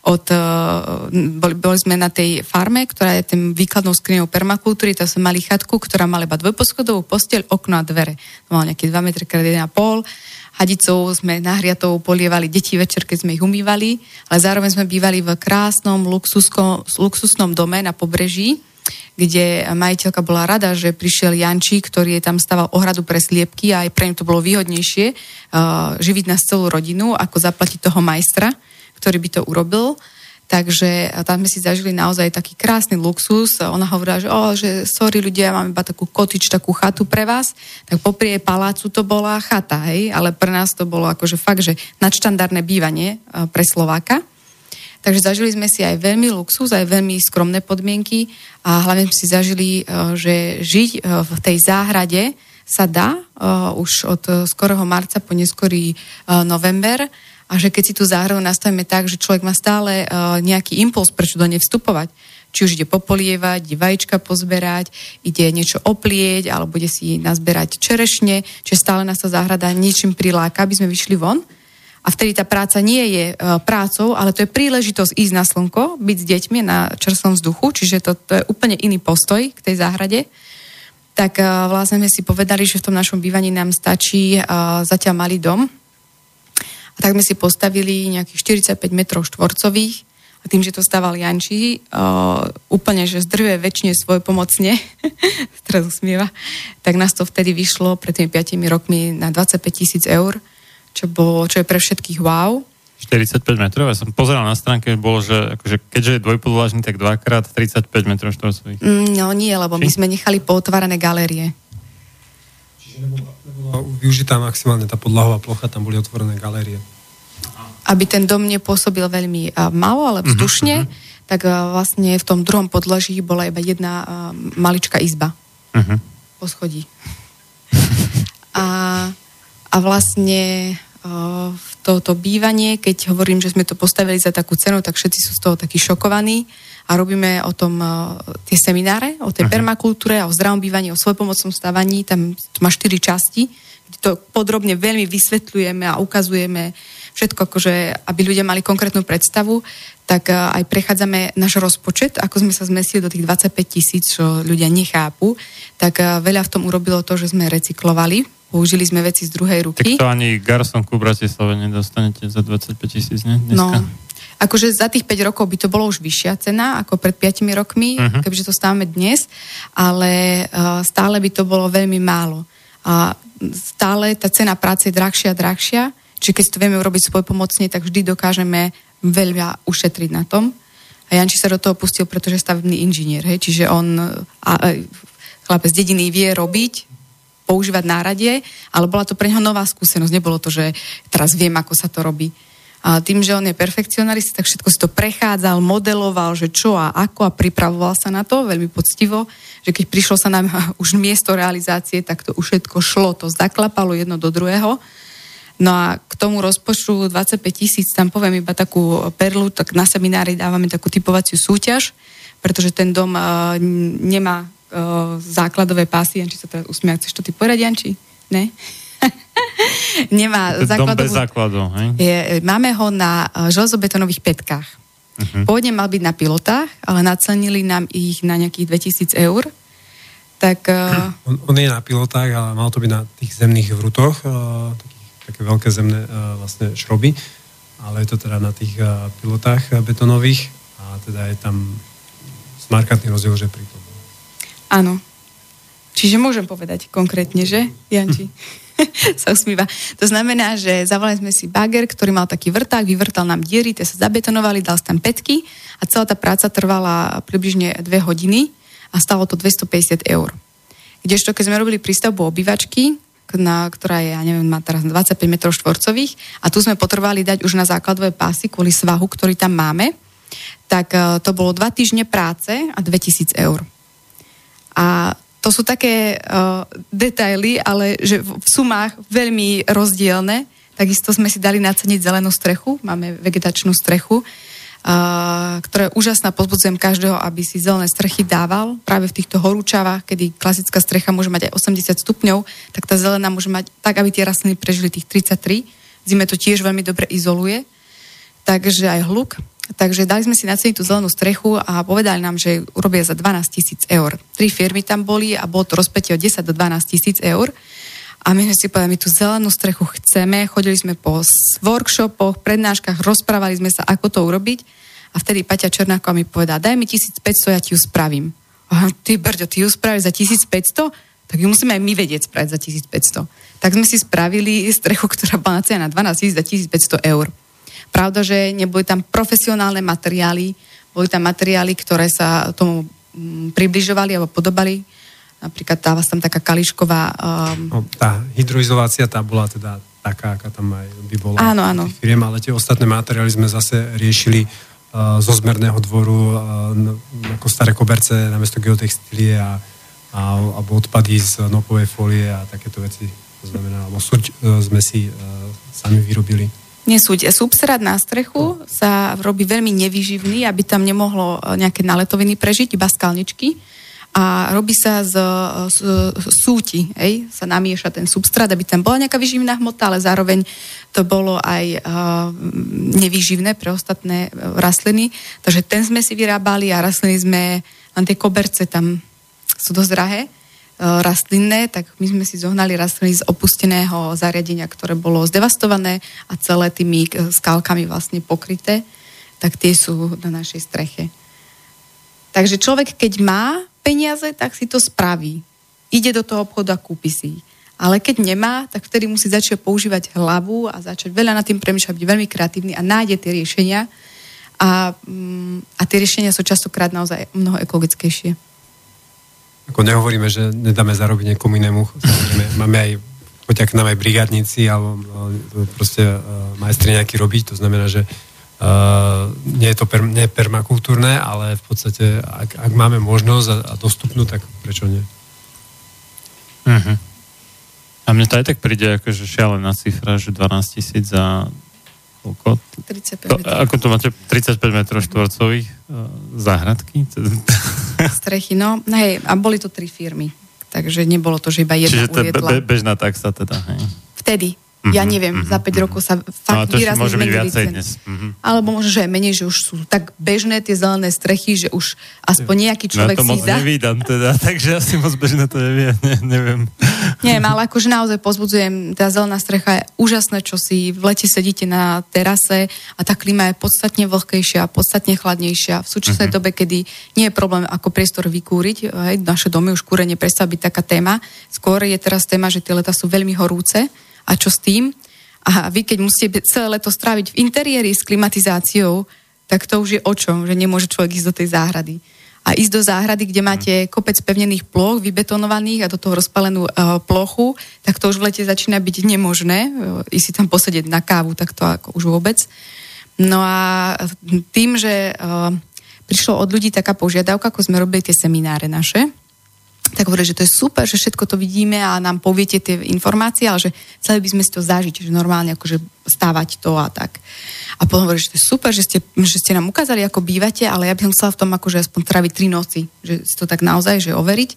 Od, uh, boli, boli sme na tej farme, ktorá je tým výkladnou skriňou permakultúry, tam sme mali chatku, ktorá mala iba dvojposchodovú posteľ, okno a dvere. To mal nejaké 2 m x 1,5 hadicou sme nahriatou polievali deti večer, keď sme ich umývali, ale zároveň sme bývali v krásnom luxusnom dome na pobreží, kde majiteľka bola rada, že prišiel Janči, ktorý je tam staval ohradu pre sliepky a aj pre ňu to bolo výhodnejšie uh, živiť nás celú rodinu, ako zaplatiť toho majstra, ktorý by to urobil. Takže tam sme si zažili naozaj taký krásny luxus. Ona hovorila, že, oh, že sorry ľudia, mám iba takú kotič, takú chatu pre vás. Tak popri jej palácu to bola chata, hej, ale pre nás to bolo akože fakt, že nadštandardné bývanie pre Slováka. Takže zažili sme si aj veľmi luxus, aj veľmi skromné podmienky a hlavne sme si zažili, že žiť v tej záhrade sa dá už od skorého marca po neskorý november a že keď si tú záhradu nastavíme tak, že človek má stále uh, nejaký impuls, prečo do nej vstupovať, či už ide popolievať, ide vajíčka pozberať, ide niečo oplieť, alebo bude si nazberať čerešne, čiže stále nás tá záhrada niečím priláka, aby sme vyšli von. A vtedy tá práca nie je uh, prácou, ale to je príležitosť ísť na slnko, byť s deťmi na čerstvom vzduchu, čiže to, to je úplne iný postoj k tej záhrade. Tak uh, vlastne sme si povedali, že v tom našom bývaní nám stačí zatiaľ malý dom, tak sme si postavili nejakých 45 metrov štvorcových a tým, že to stával Janči, uh, úplne, že zdrhuje väčšine svoj pomocne, teraz usmieva, tak nás to vtedy vyšlo pred tými 5 rokmi na 25 tisíc eur, čo, bolo, čo je pre všetkých wow. 45 metrov, ja som pozeral na stránke, bolo, že akože, keďže je dvojpodlažný, tak dvakrát 35 metrov štvorcových. Mm, no nie, lebo Či? my sme nechali pootvárané galérie. Nebola, nebola využitá maximálne tá podlahová plocha, tam boli otvorené galérie aby ten dom nepôsobil veľmi uh, malo, ale vzdušne, uh-huh. tak uh, vlastne v tom druhom podlaží bola iba jedna uh, maličká izba. Uh-huh. Po schodí. a, a vlastne uh, toto bývanie, keď hovorím, že sme to postavili za takú cenu, tak všetci sú z toho takí šokovaní a robíme o tom uh, tie semináre, o tej uh-huh. permakultúre, o zdravom bývaní, o svojpomocnom stávaní, tam má štyri časti, kde to podrobne veľmi vysvetľujeme a ukazujeme všetko, akože, aby ľudia mali konkrétnu predstavu, tak e, aj prechádzame náš rozpočet, ako sme sa zmestili do tých 25 tisíc, čo ľudia nechápu, tak e, veľa v tom urobilo to, že sme recyklovali, použili sme veci z druhej ruky. Tak to ani garsonku v Bratislave nedostanete za 25 tisíc, ne? Dneska. No, akože za tých 5 rokov by to bolo už vyššia cena ako pred 5 rokmi, uh-huh. kebyže to stávame dnes, ale uh, stále by to bolo veľmi málo. A stále tá cena práce je drahšia a drahšia Čiže keď si to vieme urobiť svoj pomocne, tak vždy dokážeme veľa ušetriť na tom. A Janči sa do toho pustil, pretože je stavebný inžinier. Hej? Čiže on, a, a, chlapec z dediny vie robiť, používať náradie, ale bola to pre neho nová skúsenosť. Nebolo to, že teraz viem, ako sa to robí. A tým, že on je perfekcionalist, tak všetko si to prechádzal, modeloval, že čo a ako a pripravoval sa na to veľmi poctivo, že keď prišlo sa nám už miesto realizácie, tak to už všetko šlo, to zaklapalo jedno do druhého No a k tomu rozpočtu 25 tisíc, tam poviem iba takú perlu, tak na seminári dávame takú typovaciu súťaž, pretože ten dom uh, nemá uh, základové pásy. Janči sa teraz usmia, chceš to ty povedať, Janči? Ne? nemá základovú... Dom bez základov, hej? Je, máme ho na uh, železobetonových petkách. Uh-huh. Pôvodne mal byť na pilotách, ale nacenili nám ich na nejakých 2000 eur. Tak, uh... on, on je na pilotách, ale mal to byť na tých zemných vrutoch, uh, také veľké zemné uh, vlastne šroby, ale je to teda na tých uh, pilotách uh, betonových a teda je tam markantný rozdiel, že pri tom. Áno. Čiže môžem povedať konkrétne, že, Janči? sa usmíva. To znamená, že zavolali sme si bager, ktorý mal taký vrták, vyvrtal nám diery, tie sa zabetonovali, dal tam petky a celá tá práca trvala približne dve hodiny a stalo to 250 eur. Kdežto, keď sme robili prístavbu obývačky, na, ktorá je, ja neviem, má teraz 25 m štvorcových a tu sme potrebovali dať už na základové pásy kvôli svahu, ktorý tam máme, tak uh, to bolo dva týždne práce a 2000 eur. A to sú také uh, detaily, ale že v, sumách veľmi rozdielne. Takisto sme si dali naceniť zelenú strechu, máme vegetačnú strechu, ktoré úžasná, pozbudzujem každého, aby si zelené strechy dával práve v týchto horúčavách, kedy klasická strecha môže mať aj 80 stupňov, tak tá zelená môže mať tak, aby tie rastliny prežili tých 33. Zime to tiež veľmi dobre izoluje. takže aj hluk. Takže dali sme si na celý tú zelenú strechu a povedali nám, že urobia za 12 tisíc eur. Tri firmy tam boli a bolo to rozpätie od 10 do 12 tisíc eur. A my sme si povedali, my tú zelenú strechu chceme, chodili sme po workshopoch, prednáškach, rozprávali sme sa, ako to urobiť. A vtedy Paťa Černáková mi povedala, daj mi 1500, ja ti ju spravím. A ty, Brďo, ty ju spravíš za 1500? Tak ju musíme aj my vedieť spraviť za 1500. Tak sme si spravili strechu, ktorá bola na 12 000 za 1500 eur. Pravda, že neboli tam profesionálne materiály, boli tam materiály, ktoré sa tomu mm, približovali alebo podobali. Napríklad tá vás tam taká kališková... Um, No, tá hydroizolácia, tá bola teda taká, aká tam aj by bola. Áno, áno. Firiem, ale tie ostatné materiály sme zase riešili uh, zo zmerného dvoru, uh, ako staré koberce namiesto geotextílie a, a, alebo odpady z nopovej folie a takéto veci. To znamená, alebo suť uh, sme si uh, sami vyrobili. Nesúť. Substrát na strechu sa robí veľmi nevyživný, aby tam nemohlo e, nejaké naletoviny prežiť, iba skalničky. A robí sa z, z, z súti, hej? sa namieša ten substrát, aby tam bola nejaká vyživná hmota, ale zároveň to bolo aj uh, nevyživné pre ostatné rastliny. Takže ten sme si vyrábali a rastliny sme, len tie koberce tam sú dosť drahé, rastlinné, tak my sme si zohnali rastliny z opusteného zariadenia, ktoré bolo zdevastované a celé tými uh, skalkami vlastne pokryté, tak tie sú na našej streche. Takže človek, keď má peniaze, tak si to spraví. Ide do toho obchodu a kúpi si ich. Ale keď nemá, tak vtedy musí začať používať hlavu a začať veľa nad tým premýšľať, byť veľmi kreatívny a nájde tie riešenia. A, mm, a tie riešenia sú častokrát naozaj mnoho ekologickejšie. Ako nehovoríme, že nedáme zarobiť niekomu inému. Samozrejme, máme aj, choď ak nám aj brigádnici alebo proste uh, majstri nejaký robiť, to znamená, že uh, nie je to per, nie je permakultúrne, ale v podstate, ak, ak máme možnosť a, a dostupnú, tak prečo nie? Mhm. A mne to aj tak príde akože šialená cifra, že 12 tisíc za koľko? 35 To, metrov ako to máte 35 metrov štvorcových uh, záhradky? strechy. No, hej, a boli to tri firmy. Takže nebolo to, že iba jedna Čiže to je be- bežná taxa teda, hej. Vtedy. Mhm, Ja neviem, mhm, za 5 rokov sa No, fakt to ešte výrazne môže byť viacej ceny. dnes. Mhm. Alebo možno, že aj menej, že už sú tak bežné tie zelené strechy, že už aspoň nejaký No človek to si moc za... nevídam teda, takže asi moc bežné to nevie, ne, neviem. Neviem, ale akože naozaj pozbudzujem, tá zelená strecha je úžasné, čo si v lete sedíte na terase a tá klíma je podstatne vlhkejšia, podstatne chladnejšia. V súčasnej Mhm. dobe, kedy nie je problém ako priestor vykúriť, hej, naše domy už kúrenie prestáva byť taká téma, skôr je teraz téma, že tie leta sú veľmi horúce a čo s tým? A vy, keď musíte celé leto stráviť v interiéri s klimatizáciou, tak to už je o čom, že nemôže človek ísť do tej záhrady. A ísť do záhrady, kde máte kopec pevnených ploch, vybetonovaných a do toho rozpalenú uh, plochu, tak to už v lete začína byť nemožné. Uh, ísť si tam posedieť na kávu, tak to ako už vôbec. No a tým, že uh, prišlo od ľudí taká požiadavka, ako sme robili tie semináre naše, tak hovorí, že to je super, že všetko to vidíme a nám poviete tie informácie, ale že chceli by sme si to zažiť, že normálne akože stávať to a tak. A potom hovorí, že to je super, že ste, že ste nám ukázali, ako bývate, ale ja by som chcela v tom akože aspoň traviť tri noci, že si to tak naozaj, že overiť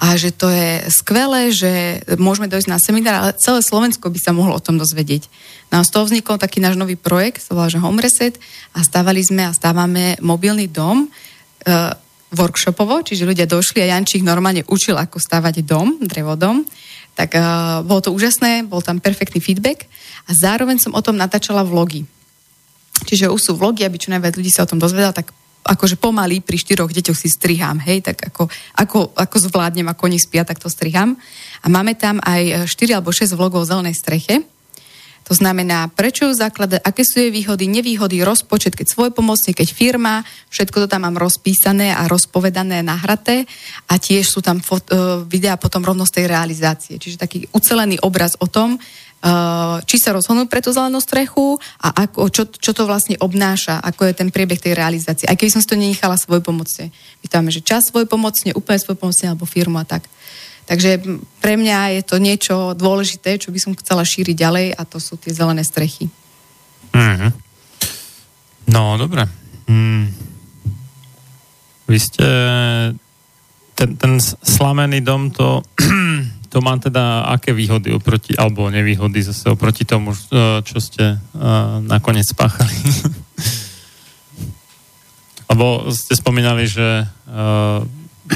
a že to je skvelé, že môžeme dojsť na seminár, ale celé Slovensko by sa mohlo o tom dozvedieť. No a z toho vznikol taký náš nový projekt, sa volá, že Home Reset a stávali sme a stávame mobilný dom, uh, workshopovo, čiže ľudia došli a Jančík normálne učil, ako stavať dom, drevodom. Tak uh, bolo to úžasné, bol tam perfektný feedback a zároveň som o tom natáčala vlogy. Čiže už sú vlogy, aby čo najviac ľudí sa o tom dozvedal, tak akože pomaly pri štyroch deťoch si strihám, hej, tak ako, ako, ako zvládnem, ako oni spia, tak to strihám. A máme tam aj 4 alebo 6 vlogov o zelenej streche, to znamená, prečo ju zakladať, aké sú jej výhody, nevýhody, rozpočet, keď svoj pomocne, keď firma, všetko to tam mám rozpísané a rozpovedané, nahraté a tiež sú tam fot, uh, videá potom rovno z tej realizácie. Čiže taký ucelený obraz o tom, uh, či sa rozhodnú pre tú zelenú strechu a ako, čo, čo to vlastne obnáša, ako je ten priebeh tej realizácie. Aj keby som si to nenechala svoj pomocne. Vytávame, že čas svoj pomocne, úplne svoj pomocne alebo firmu a tak. Takže pre mňa je to niečo dôležité, čo by som chcela šíriť ďalej a to sú tie zelené strechy. Mm-hmm. No, dobre. Mm. Vy ste ten, ten slamený dom, to, to má teda aké výhody oproti, alebo nevýhody zase oproti tomu, eh, čo ste uh, nakoniec spáchali? Lebo ste spomínali, že uh,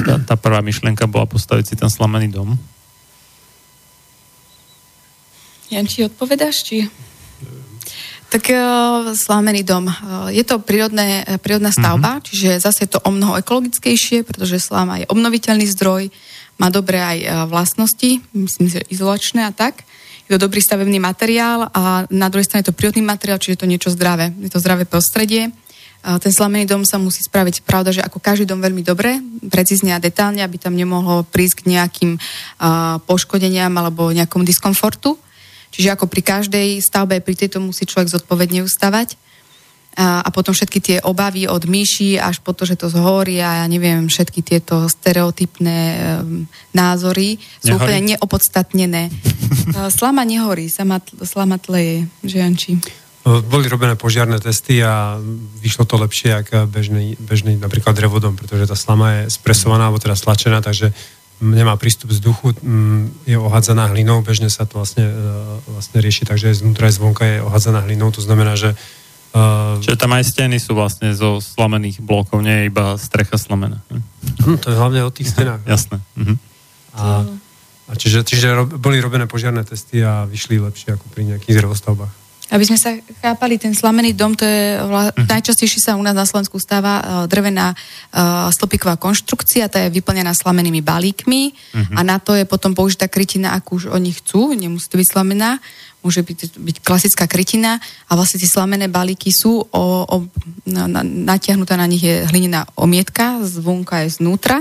tá, tá prvá myšlienka bola postaviť si ten slamený dom. Janči, odpovedáš, či? Tak uh, slámený dom. Uh, je to prírodné, uh, prírodná stavba, mm-hmm. čiže zase je to o mnoho ekologickejšie, pretože sláma je obnoviteľný zdroj, má dobré aj uh, vlastnosti, myslím, že izolačné a tak. Je to dobrý stavebný materiál a na druhej strane je to prírodný materiál, čiže je to niečo zdravé. Je to zdravé prostredie. Ten slamený dom sa musí spraviť, pravda, že ako každý dom veľmi dobre, precízne a detálne, aby tam nemohlo prísť k nejakým poškodeniam alebo nejakom diskomfortu. Čiže ako pri každej stavbe, pri tejto musí človek zodpovedne ustavať. A, a potom všetky tie obavy od myší až po to, že to zhorí a ja neviem, všetky tieto stereotypné um, názory sú Nehorí? úplne neopodstatnené. Slama nehorí, sama, slama tleje, že Janči. Boli robené požiarné testy a vyšlo to lepšie ako bežný, bežný napríklad drevodom, pretože tá slama je spresovaná alebo teda stlačená, takže nemá prístup vzduchu, mm, je ohádzaná hlinou, bežne sa to vlastne, e, vlastne rieši, takže znútra aj zvonka je ohádzaná hlinou, to znamená, že uh, Čiže tam aj steny sú vlastne zo slamených blokov, nie je iba strecha slamená. hm, to je hlavne o tých stenách. Jasné. Mhm. A, a čiže, čiže boli robené požiarné testy a vyšli lepšie ako pri nejakých drevostavbách. Aby sme sa chápali, ten slamený dom, to je vla... uh-huh. najčastejšie sa u nás na Slovensku stáva uh, drevená uh, stĺpiková konštrukcia, tá je vyplnená slamenými balíkmi uh-huh. a na to je potom použitá krytina, akú už oni chcú, nemusí to byť slamená, môže byť, byť klasická krytina a vlastne tie slamené balíky sú, o, o, na, na, natiahnutá na nich je hlinená omietka, zvonka je znútra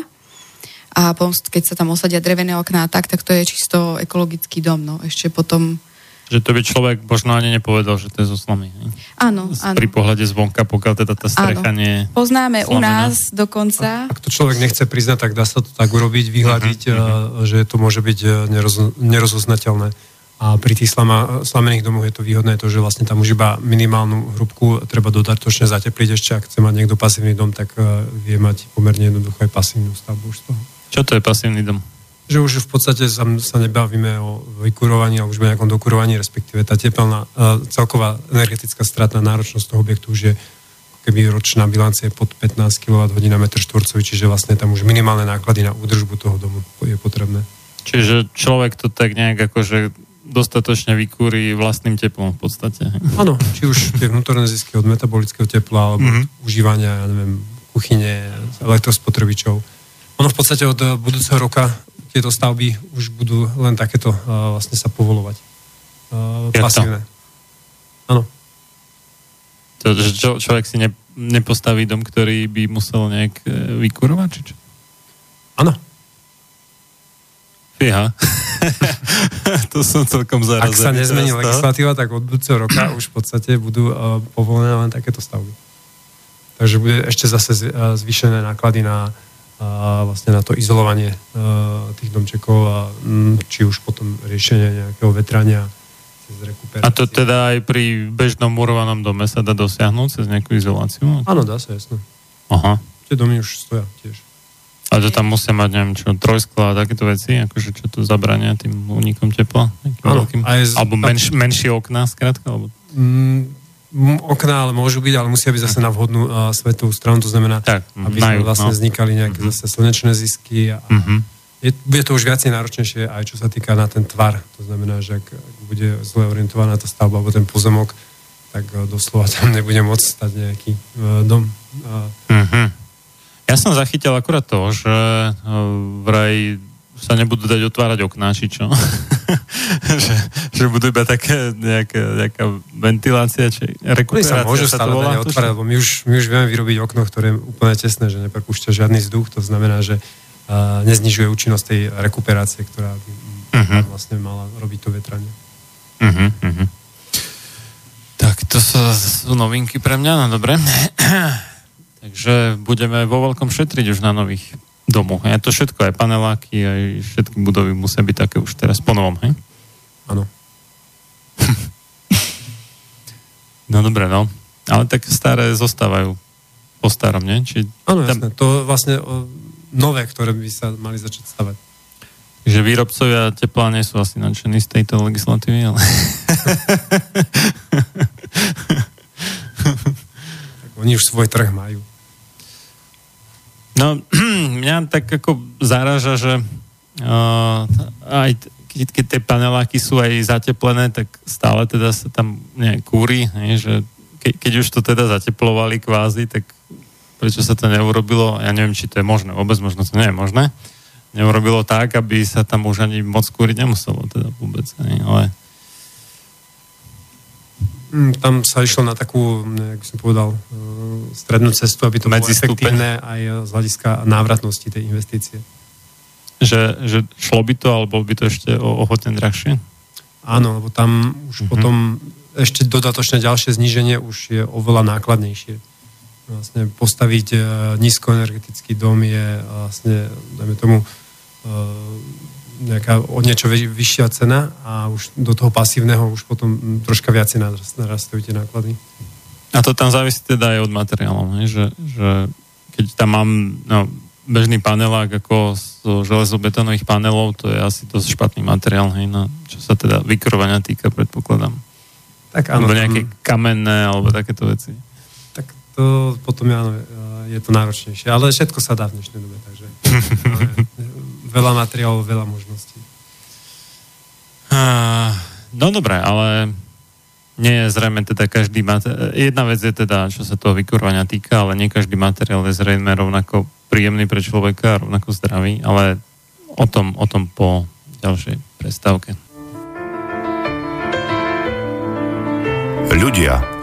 a potom, keď sa tam osadia drevené okná tak, tak to je čisto ekologický dom, no. Ešte potom Že to by človek možno ani nepovedal, že to je zo slamy. Áno, áno. Pri pohľade zvonka, pokiaľ teda tá strecha Áno. nie je Poznáme u slamená. nás dokonca. Ak to človek nechce priznať, tak dá sa to tak urobiť, vyhľadiť, uh-huh. že to môže byť uh, neroz, nerozoznateľné. A pri tých slama, slamených domoch je to výhodné, to, že vlastne tam už iba minimálnu hrubku treba dodatočne zatepliť ešte, ak chce mať niekto pasívny dom, tak uh, vie mať pomerne jednoducho aj pasívnu stavbu už z toho. Čo to je pasívny dom? Že už v podstate sa, sa nebavíme o vykurovaní, ale už o nejakom dokurovaní, respektíve tá teplná, uh, celková energetická stratná náročnosť toho objektu už je keby ročná bilancia je pod 15 kWh na metr štvorcový, čiže vlastne tam už minimálne náklady na údržbu toho domu je potrebné. Čiže človek to tak nejak akože dostatočne vykúri vlastným teplom v podstate. Áno, či už tie vnútorné zisky od metabolického tepla alebo Mhm. mm-hmm. užívania, ja neviem, kuchyne, elektrospotrebičov. Ono v podstate od eh, budúceho roka tieto stavby už budú len takéto uh, vlastne sa povolovať. Uh, Jak to? pasívne. Áno. To, že čo, človek si ne, nepostaví dom, ktorý by musel nejak e, vykurovať, či čo? Áno. Fíha. to som celkom Ak zarazený. sa nezmení legislatíva, tak od budúceho roka už v podstate budú uh, povolené len takéto stavby. Takže bude ešte zase zvýšené náklady na uh, vlastne na to izolovanie uh, tých domčekov a mm, či už potom riešenie nejakého vetrania cez rekuperáciu. A to teda aj pri bežnom murovanom dome sa dá dosiahnuť cez nejakú izoláciu? Áno, dá sa, jasno. Aha. Tie domy už stoja tiež. Ale to tam musia mať, neviem čo, trojskla a takéto veci, akože čo to zabrania tým únikom tepla? Áno, veľkým? aj z- Alebo menš, menšie okná, skrátka? Alebo... Mm, okná ale môžu byť, ale musia byť zase na vhodnú uh, svetovú stranu, to znamená, Tak, aby sme vlastne no. vznikali nejaké Mhm. zase slnečné zisky a, Mhm. je, bude to už viacej náročnejšie aj čo sa týka na ten tvar. To znamená, že ak, ak bude zle orientovaná tá stavba alebo ten pozemok, tak uh, doslova tam nebude môcť stať nejaký uh, dom. Uh, Mhm. Ja som zachytil akurát to, že uh, vraj sa nebudú dať otvárať okná, či čo. že, že budú iba také nejaká, nejaká ventilácia, či Oni rekuperácia sa môžu sa to stále volá. otvárať, lebo my už, my už vieme vyrobiť okno, ktoré je úplne tesné, že nepropúšťa žiadny vzduch, to znamená, že uh, neznižuje účinnosť tej rekuperácie, ktorá by uh-huh. vlastne mala robiť to vetranie. Uh-huh, uh-huh. Tak to sú, sú novinky pre mňa, no dobre. Takže budeme vo veľkom šetriť už na nových domoch. A to všetko, aj paneláky, aj všetky budovy musia byť také už teraz po novom, hej? Áno. No dobre, no. Ale tak staré zostávajú po starom, nie? Či Áno, tam- jasné. To vlastne nové, ktoré by sa mali začať stavať. že výrobcovia tepla nie sú asi nadšení z tejto legislatívy, ale... Tak oni už svoj trh majú. No, mňa tak ako zaráža, že uh, aj keď, keď tie paneláky sú aj zateplené, tak stále teda sa tam nejak kúri, hej, že ke, keď už to teda zateplovali kvázi, tak prečo sa to neurobilo, ja neviem, či to je možné, vôbec možno to nie je možné, neurobilo tak, aby sa tam už ani moc kúriť nemuselo, teda vôbec, hej, ale Tam sa išlo na takú, mm, jak som povedal, eh, strednú cestu, aby to bolo Medzistupeň. efektívne aj z hľadiska návratnosti tej investície. že, že šlo by to, alebo by to ešte o, o hodne drahšie? Áno, lebo tam už Mhm. potom ešte dodatočné ďalšie zníženie už je oveľa nákladnejšie. Vlastne postaviť e, nízkoenergetický dom je vlastne, dajme tomu, e, nejaká o niečo vy- vyššia cena a už do toho pasívneho už potom mm, troška viacej narast- narastajú tie náklady. A to tam závisí teda aj od materiálov? Že, že keď tam mám no, bežný panelák ako z železobetónových panelov, to je asi dosť špatný materiál, hej, no, čo sa teda vykurovania týka, predpokladám. Tak áno, Alebo nejaké tam- kamenné, alebo takéto veci. To potom je, áno, e, je to náročnejšie. Ale všetko sa dá v dnešnej dobe, takže máme veľa materiálov, veľa možností. No dobré, ale nie je zrejme teda každý materiál. Jedna vec je teda, čo sa toho vykurovania týka, ale nie každý materiál je zrejme rovnako príjemný pre človeka a rovnako zdravý, ale o tom, o tom po ďalšej prestávke. Ľudia,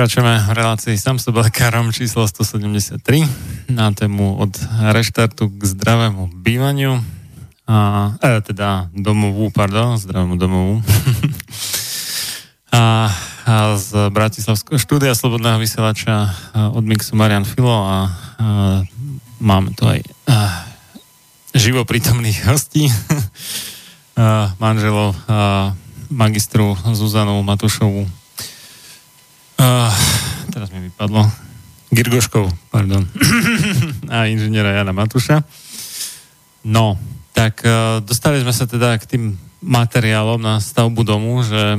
Pokračujeme v relácii sám s lekárom číslo 173 na tému od reštartu k zdravému bývaniu a, e, teda domovú, pardon, zdravému domovu. a, a z Bratislavského štúdia Slobodného vysielača od Mixu Marian Filo a, a máme tu aj a, živo prítomných hostí, a, manželov a, magistru Zuzanu Matušovu Uh, teraz mi vypadlo. Girgoškov, pardon. a inžiniera Jana Matuša. No, tak uh, dostali sme sa teda k tým materiálom na stavbu domu, že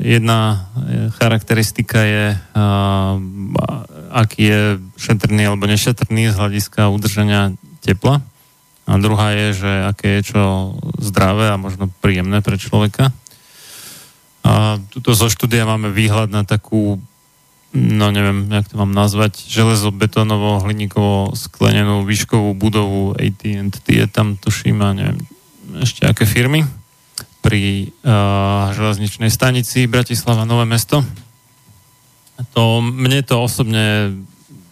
jedna charakteristika je, uh, aký je šetrný alebo nešetrný z hľadiska udržania tepla. A druhá je, že aké je čo zdravé a možno príjemné pre človeka. A tuto zo štúdia máme výhľad na takú, no neviem, jak to mám nazvať, železobetónovo, hliníkovo sklenenú výškovú budovu AT&T je tam, tuším, a neviem, ešte aké firmy pri uh, železničnej stanici Bratislava Nové mesto. To, mne to osobne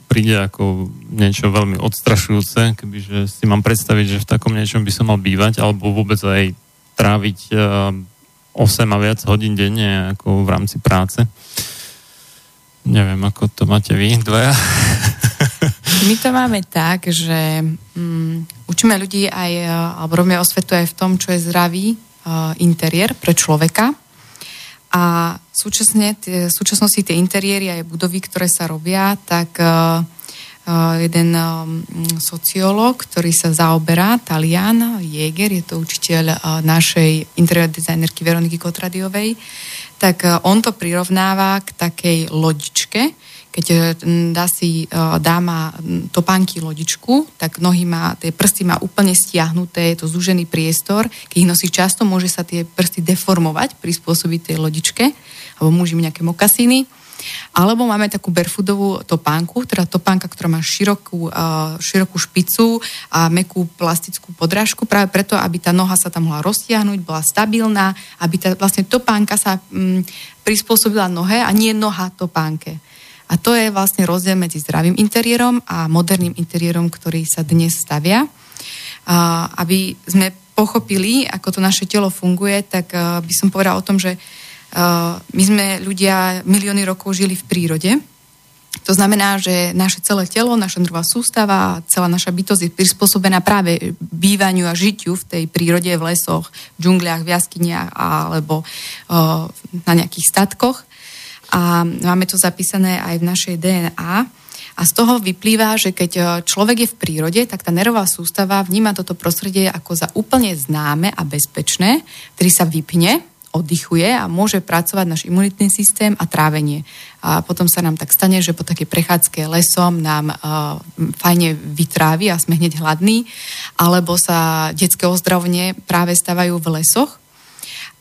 príde ako niečo veľmi odstrašujúce, kebyže si mám predstaviť, že v takom niečom by som mal bývať, alebo vôbec aj tráviť uh, 8 a viac hodín denne ako v rámci práce. Neviem, ako to máte vy dvaja. My to máme tak, že um, učíme ľudí aj, e, alebo robíme osvetu aj v tom, čo je zdravý uh, interiér pre človeka. A súčasne, v súčasnosti tie interiéry aj budovy, ktoré sa robia, tak uh, jeden sociológ, ktorý sa zaoberá, Talian Jäger, je to učiteľ našej interior dizajnerky Veroniky Kotradiovej, tak on to prirovnáva k takej lodičke, keď dá si dáma topánky lodičku, tak nohy má, tie prsty má úplne stiahnuté, je to zúžený priestor, keď ich nosí často, môže sa tie prsty deformovať, prispôsobiť tej lodičke, alebo môže nejaké mokasíny alebo máme takú barefoodovú topánku, teda topánka, ktorá má širokú, uh, širokú špicu a mekú plastickú podrážku, práve preto, aby tá noha sa tam mohla roztiahnuť, bola stabilná, aby tá vlastne topánka sa um, prispôsobila nohe a nie noha topánke. A to je vlastne rozdiel medzi zdravým interiérom a moderným interiérom, ktorý sa dnes stavia. A aby sme pochopili, ako to naše telo funguje, tak by som povedala o tom, že Eh, my sme ľudia milióny rokov žili v prírode. To znamená, že naše celé telo, naša nervová sústava, celá naša bytosť je prispôsobená práve bývaniu a žitiu v tej prírode, v lesoch, v džungliach, v jaskyniach alebo uh, na nejakých statkoch. A máme to zapísané aj v našej DNA. A z toho vyplýva, že keď eh, človek je v prírode, tak tá nervová sústava vníma toto prostredie ako za úplne známe a bezpečné, ktorý sa vypne oddychuje a môže pracovať náš imunitný systém a trávenie. A potom sa nám tak stane, že po takej prechádzke lesom nám uh, fajne vytrávi a sme hneď hladní, alebo sa detské ozdravne práve stavajú v lesoch.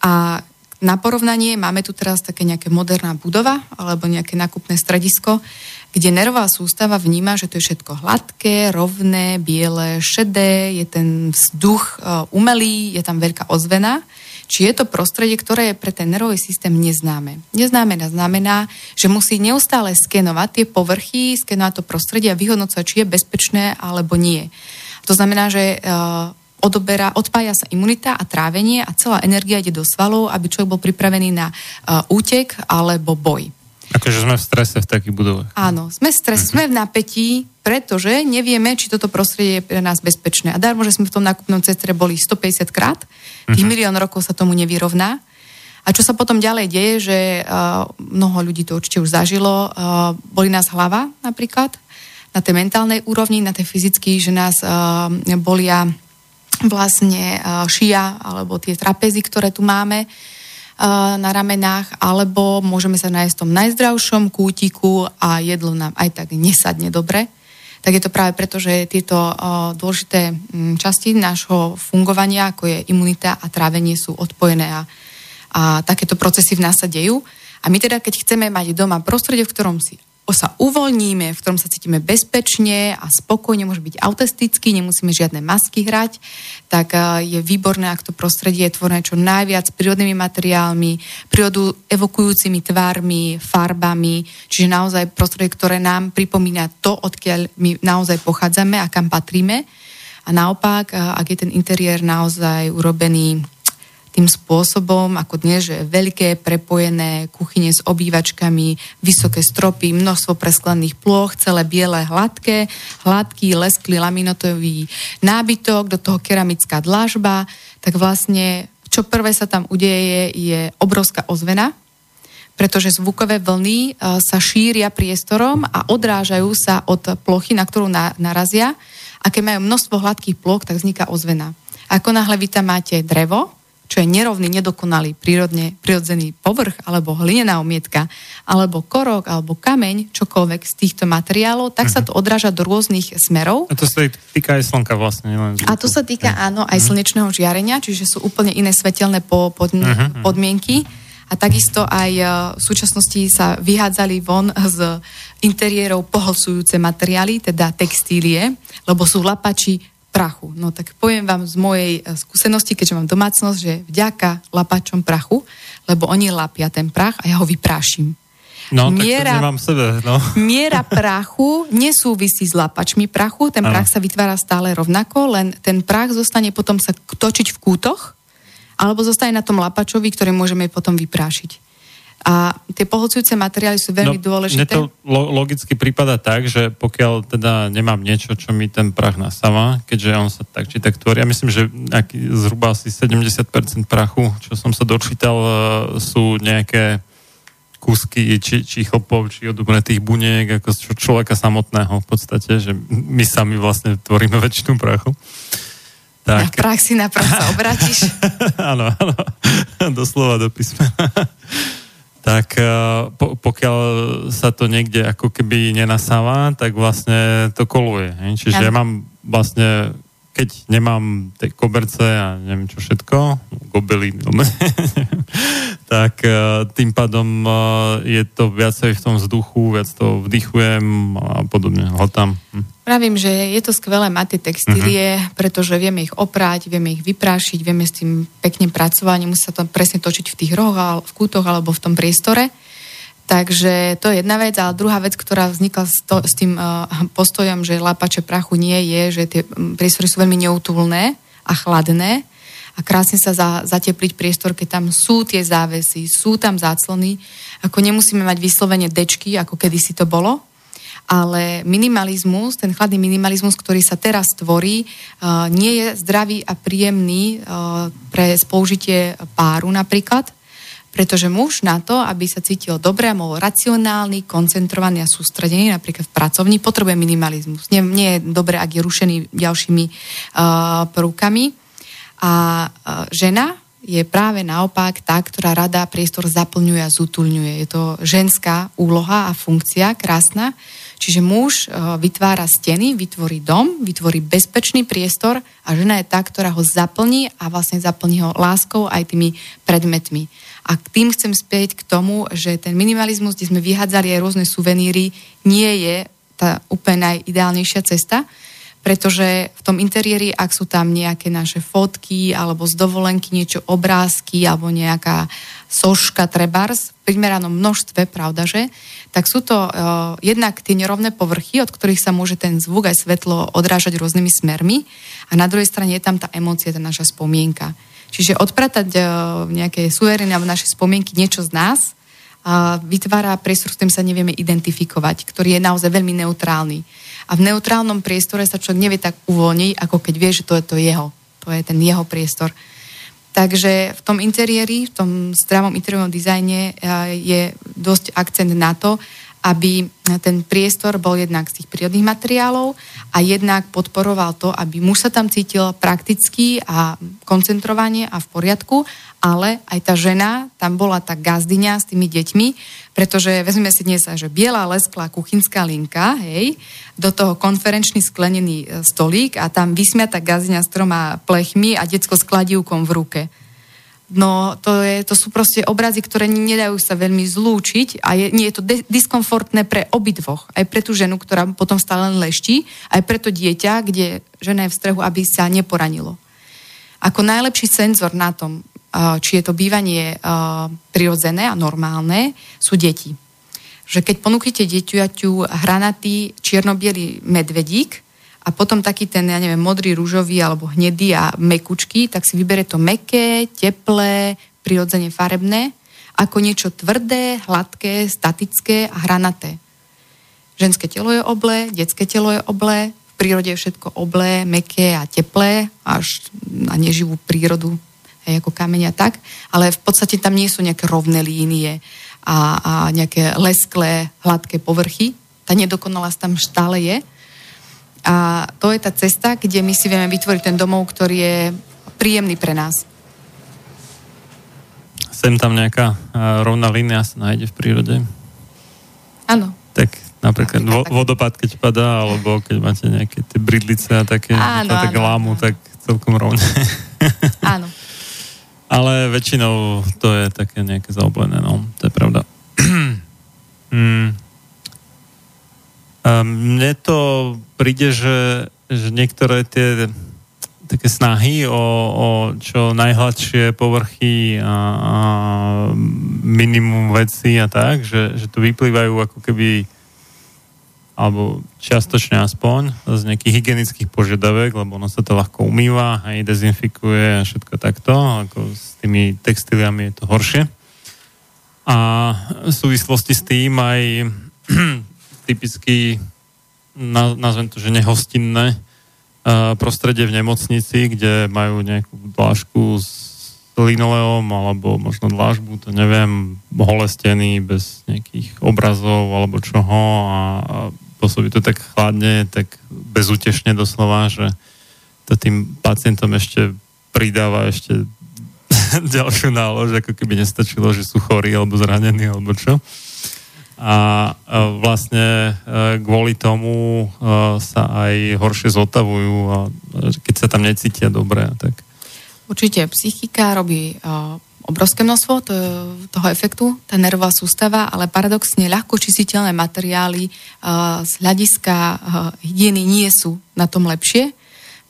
A na porovnanie máme tu teraz také nejaké moderná budova alebo nejaké nákupné stredisko, kde nervová sústava vníma, že to je všetko hladké, rovné, biele, šedé, je ten vzduch uh, umelý, je tam veľká ozvena či je to prostredie, ktoré je pre ten nervový systém neznáme. Neznáme znamená, že musí neustále skenovať tie povrchy, skenovať to prostredie a vyhodnocovať, či je bezpečné alebo nie. To znamená, že uh, odoberá, odpája sa imunita a trávenie a celá energia ide do svalov, aby človek bol pripravený na uh, útek alebo boj. Akože sme v strese v takých budovách. Áno, sme v strese, uh-huh. sme v napätí, pretože nevieme, či toto prostredie je pre nás bezpečné. A darmo, že sme v tom nákupnom centre boli 150 krát, tých uh-huh. milión rokov sa tomu nevyrovná. A čo sa potom ďalej deje, že uh, mnoho ľudí to určite už zažilo, uh, boli nás hlava napríklad, na tej mentálnej úrovni, na tej fyzickej, že nás uh, bolia vlastne uh, šia alebo tie trapezy, ktoré tu máme na ramenách, alebo môžeme sa nájsť v tom najzdravšom kútiku a jedlo nám aj tak nesadne dobre. Tak je to práve preto, že tieto dôležité um, časti nášho fungovania, ako je imunita a trávenie, sú odpojené a, a takéto procesy v nás sa dejú. A my teda, keď chceme mať doma prostredie, v ktorom si sa uvoľníme, v ktorom sa cítime bezpečne a spokojne, môže byť autentický, nemusíme žiadne masky hrať, tak je výborné, ak to prostredie je tvorené čo najviac prírodnými materiálmi, prírodu evokujúcimi tvármi, farbami, čiže naozaj prostredie, ktoré nám pripomína to, odkiaľ my naozaj pochádzame a kam patríme. A naopak, ak je ten interiér naozaj urobený tým spôsobom, ako dnes, že veľké prepojené kuchyne s obývačkami, vysoké stropy, množstvo presklených plôch, celé biele, hladké, hladký, lesklý laminotový nábytok, do toho keramická dlažba, tak vlastne čo prvé sa tam udeje je obrovská ozvena, pretože zvukové vlny e, sa šíria priestorom a odrážajú sa od plochy, na ktorú narazia. A keď majú množstvo hladkých ploch, tak vzniká ozvena. Ako náhle vy tam máte drevo, čo je nerovný, nedokonalý, prírodne, prirodzený povrch, alebo hlinená omietka, alebo korok, alebo kameň, čokoľvek z týchto materiálov, tak mm-hmm. sa to odráža do rôznych smerov. A to sa týka aj slnka vlastne. Len a to sa týka, áno, aj mm-hmm. slnečného žiarenia, čiže sú úplne iné svetelné po, pod, mm-hmm. podmienky. A takisto aj e, v súčasnosti sa vyhádzali von z interiérov pohlcujúce materiály, teda textílie, lebo sú lapači prachu. No tak poviem vám z mojej eh, skúsenosti, keďže mám domácnosť, že vďaka lapačom prachu, lebo oni lapia ten prach a ja ho vyprášim. No, miera, tak to sebe, no. miera prachu nesúvisí s lapačmi prachu, ten prach sa vytvára stále rovnako, len ten prach zostane potom sa točiť v kútoch, alebo zostane na tom lapačovi, ktorý môžeme potom vyprášiť. A tie pohlcujúce materiály sú veľmi no, dôležité. Mne to lo- logicky prípada tak, že pokiaľ teda nemám niečo, čo mi ten prach nasáva, keďže on sa tak či tak tvorí, ja myslím, že zhruba asi 70% prachu, čo som sa dočítal, e, sú nejaké kúsky či, či chlpov, či odumretých buniek, ako človeka samotného v podstate, že my sami vlastne tvoríme väčšinu prachu. Tak. Na praxi na prach sa obratíš. áno, áno, doslova do písmena tak e, po, pokiaľ sa to niekde ako keby nenasáva, tak vlastne to koluje. Čiže ja mám vlastne, keď nemám tie koberce a neviem čo všetko, gobely, tak e, tým pádom e, je to viacej v tom vzduchu, viac to vdychujem a podobne, tam. Hm. Pravím, že je to skvelé mať tie textílie, uh-huh. pretože vieme ich oprať, vieme ich vyprášiť, vieme s tým pekne pracovať, nemusí sa to presne točiť v tých rohoch, v kútoch alebo v tom priestore. Takže to je jedna vec. A druhá vec, ktorá vznikla s, to, s tým uh, postojom, že lápače prachu nie je, že tie priestory sú veľmi neutulné a chladné a krásne sa za, zatepliť priestor, keď tam sú tie závesy, sú tam záclony. Ako nemusíme mať vyslovene dečky, ako kedysi to bolo, ale minimalizmus, ten chladný minimalizmus, ktorý sa teraz tvorí, uh, nie je zdravý a príjemný uh, pre spoužitie páru napríklad, pretože muž na to, aby sa cítil dobre a bol racionálny, koncentrovaný a sústredený, napríklad v pracovni, potrebuje minimalizmus. Nie, nie je dobre, ak je rušený ďalšími uh, prvkami. A uh, žena je práve naopak tá, ktorá rada priestor zaplňuje a zutulňuje. Je to ženská úloha a funkcia, krásna, Čiže muž e, vytvára steny, vytvorí dom, vytvorí bezpečný priestor a žena je tá, ktorá ho zaplní a vlastne zaplní ho láskou aj tými predmetmi. A tým chcem spieť k tomu, že ten minimalizmus, kde sme vyhádzali aj rôzne suveníry, nie je tá úplne najideálnejšia cesta, pretože v tom interiéri, ak sú tam nejaké naše fotky alebo z dovolenky niečo obrázky alebo nejaká soška trebars v primeranom množstve, pravda, že? Tak sú to uh, jednak tie nerovné povrchy, od ktorých sa môže ten zvuk aj svetlo odrážať rôznymi smermi a na druhej strane je tam tá emócia, tá naša spomienka. Čiže odpratať uh, nejaké suverénne alebo naše spomienky niečo z nás uh, vytvára priestor, s ktorým sa nevieme identifikovať, ktorý je naozaj veľmi neutrálny. A v neutrálnom priestore sa človek nevie tak uvoľniť, ako keď vie, že to je to jeho. To je ten jeho priestor. Takže v tom interiéri, v tom zdravom interiérnom dizajne eh, je dosť akcent na to, aby ten priestor bol jednak z tých prírodných materiálov a jednak podporoval to, aby muž sa tam cítil prakticky a koncentrovanie a v poriadku, ale aj tá žena, tam bola tá gazdyňa s tými deťmi, pretože vezmeme si dnes, že biela lesklá kuchynská linka, hej, do toho konferenčný sklenený e, stolík a tam vysmiata gazdyňa s troma plechmi a decko s kladívkom v ruke. No to, je, to sú proste obrazy, ktoré nedajú sa veľmi zlúčiť a je, nie je to de- diskomfortné pre obidvoch. Aj pre tú ženu, ktorá potom stále len leští, aj pre to dieťa, kde žena je v strehu, aby sa neporanilo. Ako najlepší senzor na tom, či je to bývanie prirodzené a normálne, sú deti. Že keď ponúknete dieťaťu hranatý čiernobielý medvedík, a potom taký ten, ja neviem, modrý, rúžový alebo hnedý a mekučky, tak si vybere to meké, teplé, prirodzene farebné, ako niečo tvrdé, hladké, statické a hranaté. Ženské telo je oblé, detské telo je oblé, v prírode je všetko oblé, meké a teplé, až na neživú prírodu, aj ako kameň tak, ale v podstate tam nie sú nejaké rovné línie a, a nejaké lesklé, hladké povrchy. Tá nedokonalosť tam stále je, a to je tá cesta, kde my si vieme vytvoriť ten domov, ktorý je príjemný pre nás. Sem tam nejaká uh, rovná línia sa nájde v prírode. Áno. Tak napríklad vo, vodopád, keď padá, alebo keď máte nejaké tie bridlice a také, Áno, tak áno, lámu, tak celkom rovne. Áno. Ale väčšinou to je také nejaké zaoblené, no, to je pravda. mm. A mne to príde, že, že niektoré tie také snahy o, o čo najhladšie povrchy a, a minimum veci a tak, že, že tu vyplývajú ako keby alebo čiastočne aspoň z nejakých hygienických požiadavek, lebo ono sa to ľahko umýva a dezinfikuje a všetko takto, ako s tými textiliami je to horšie. A v súvislosti s tým aj typicky, nazvem to, že nehostinné prostredie v nemocnici, kde majú nejakú dlážku s linoleom alebo možno dlážbu, to neviem, holé steny bez nejakých obrazov alebo čoho a, a pôsobí to tak chladne, tak bezútešne doslova, že to tým pacientom ešte pridáva ešte ďalšiu nálož, ako keby nestačilo, že sú chorí alebo zranení alebo čo a vlastne e, kvôli tomu e, sa aj horšie zotavujú a keď sa tam necítia dobre. Tak. Určite psychika robí e, obrovské množstvo toho efektu, tá nervová sústava, ale paradoxne ľahko čistiteľné materiály z hľadiska hygieny nie sú na tom lepšie,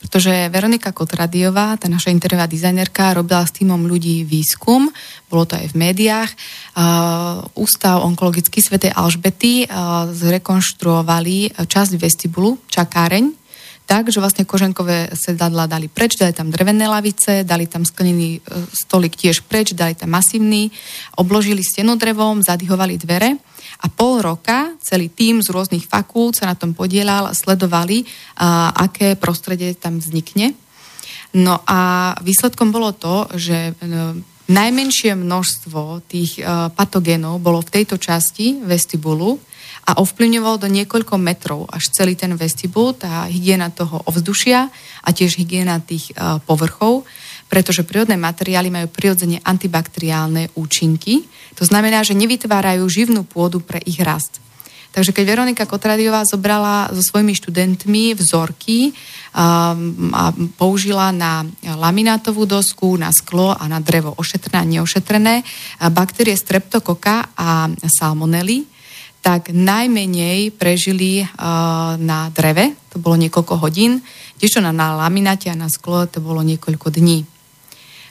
pretože Veronika Kotradiová, tá naša interiová dizajnerka, robila s týmom ľudí výskum, bolo to aj v médiách. Uh, Ústav onkologický Sv. Alžbety uh, zrekonštruovali časť vestibulu, čakáreň, tak, že vlastne koženkové sedadla dali preč, dali tam drevené lavice, dali tam sklenený stolik tiež preč, dali tam masívny, obložili stenu drevom, zadyhovali dvere a pol roka celý tým z rôznych fakult sa na tom podielal a sledovali, a, aké prostredie tam vznikne. No a výsledkom bolo to, že e, najmenšie množstvo tých e, patogénov bolo v tejto časti vestibulu a ovplyvňovalo do niekoľko metrov až celý ten vestibul, tá hygiena toho ovzdušia a tiež hygiena tých e, povrchov pretože prírodné materiály majú prirodzene antibakteriálne účinky. To znamená, že nevytvárajú živnú pôdu pre ich rast. Takže keď Veronika Kotradiová zobrala so svojimi študentmi vzorky um, a použila na laminátovú dosku, na sklo a na drevo ošetrené a neošetrené baktérie streptokoka a salmonely, tak najmenej prežili uh, na dreve, to bolo niekoľko hodín, kdežto na, na lamináte a na sklo to bolo niekoľko dní.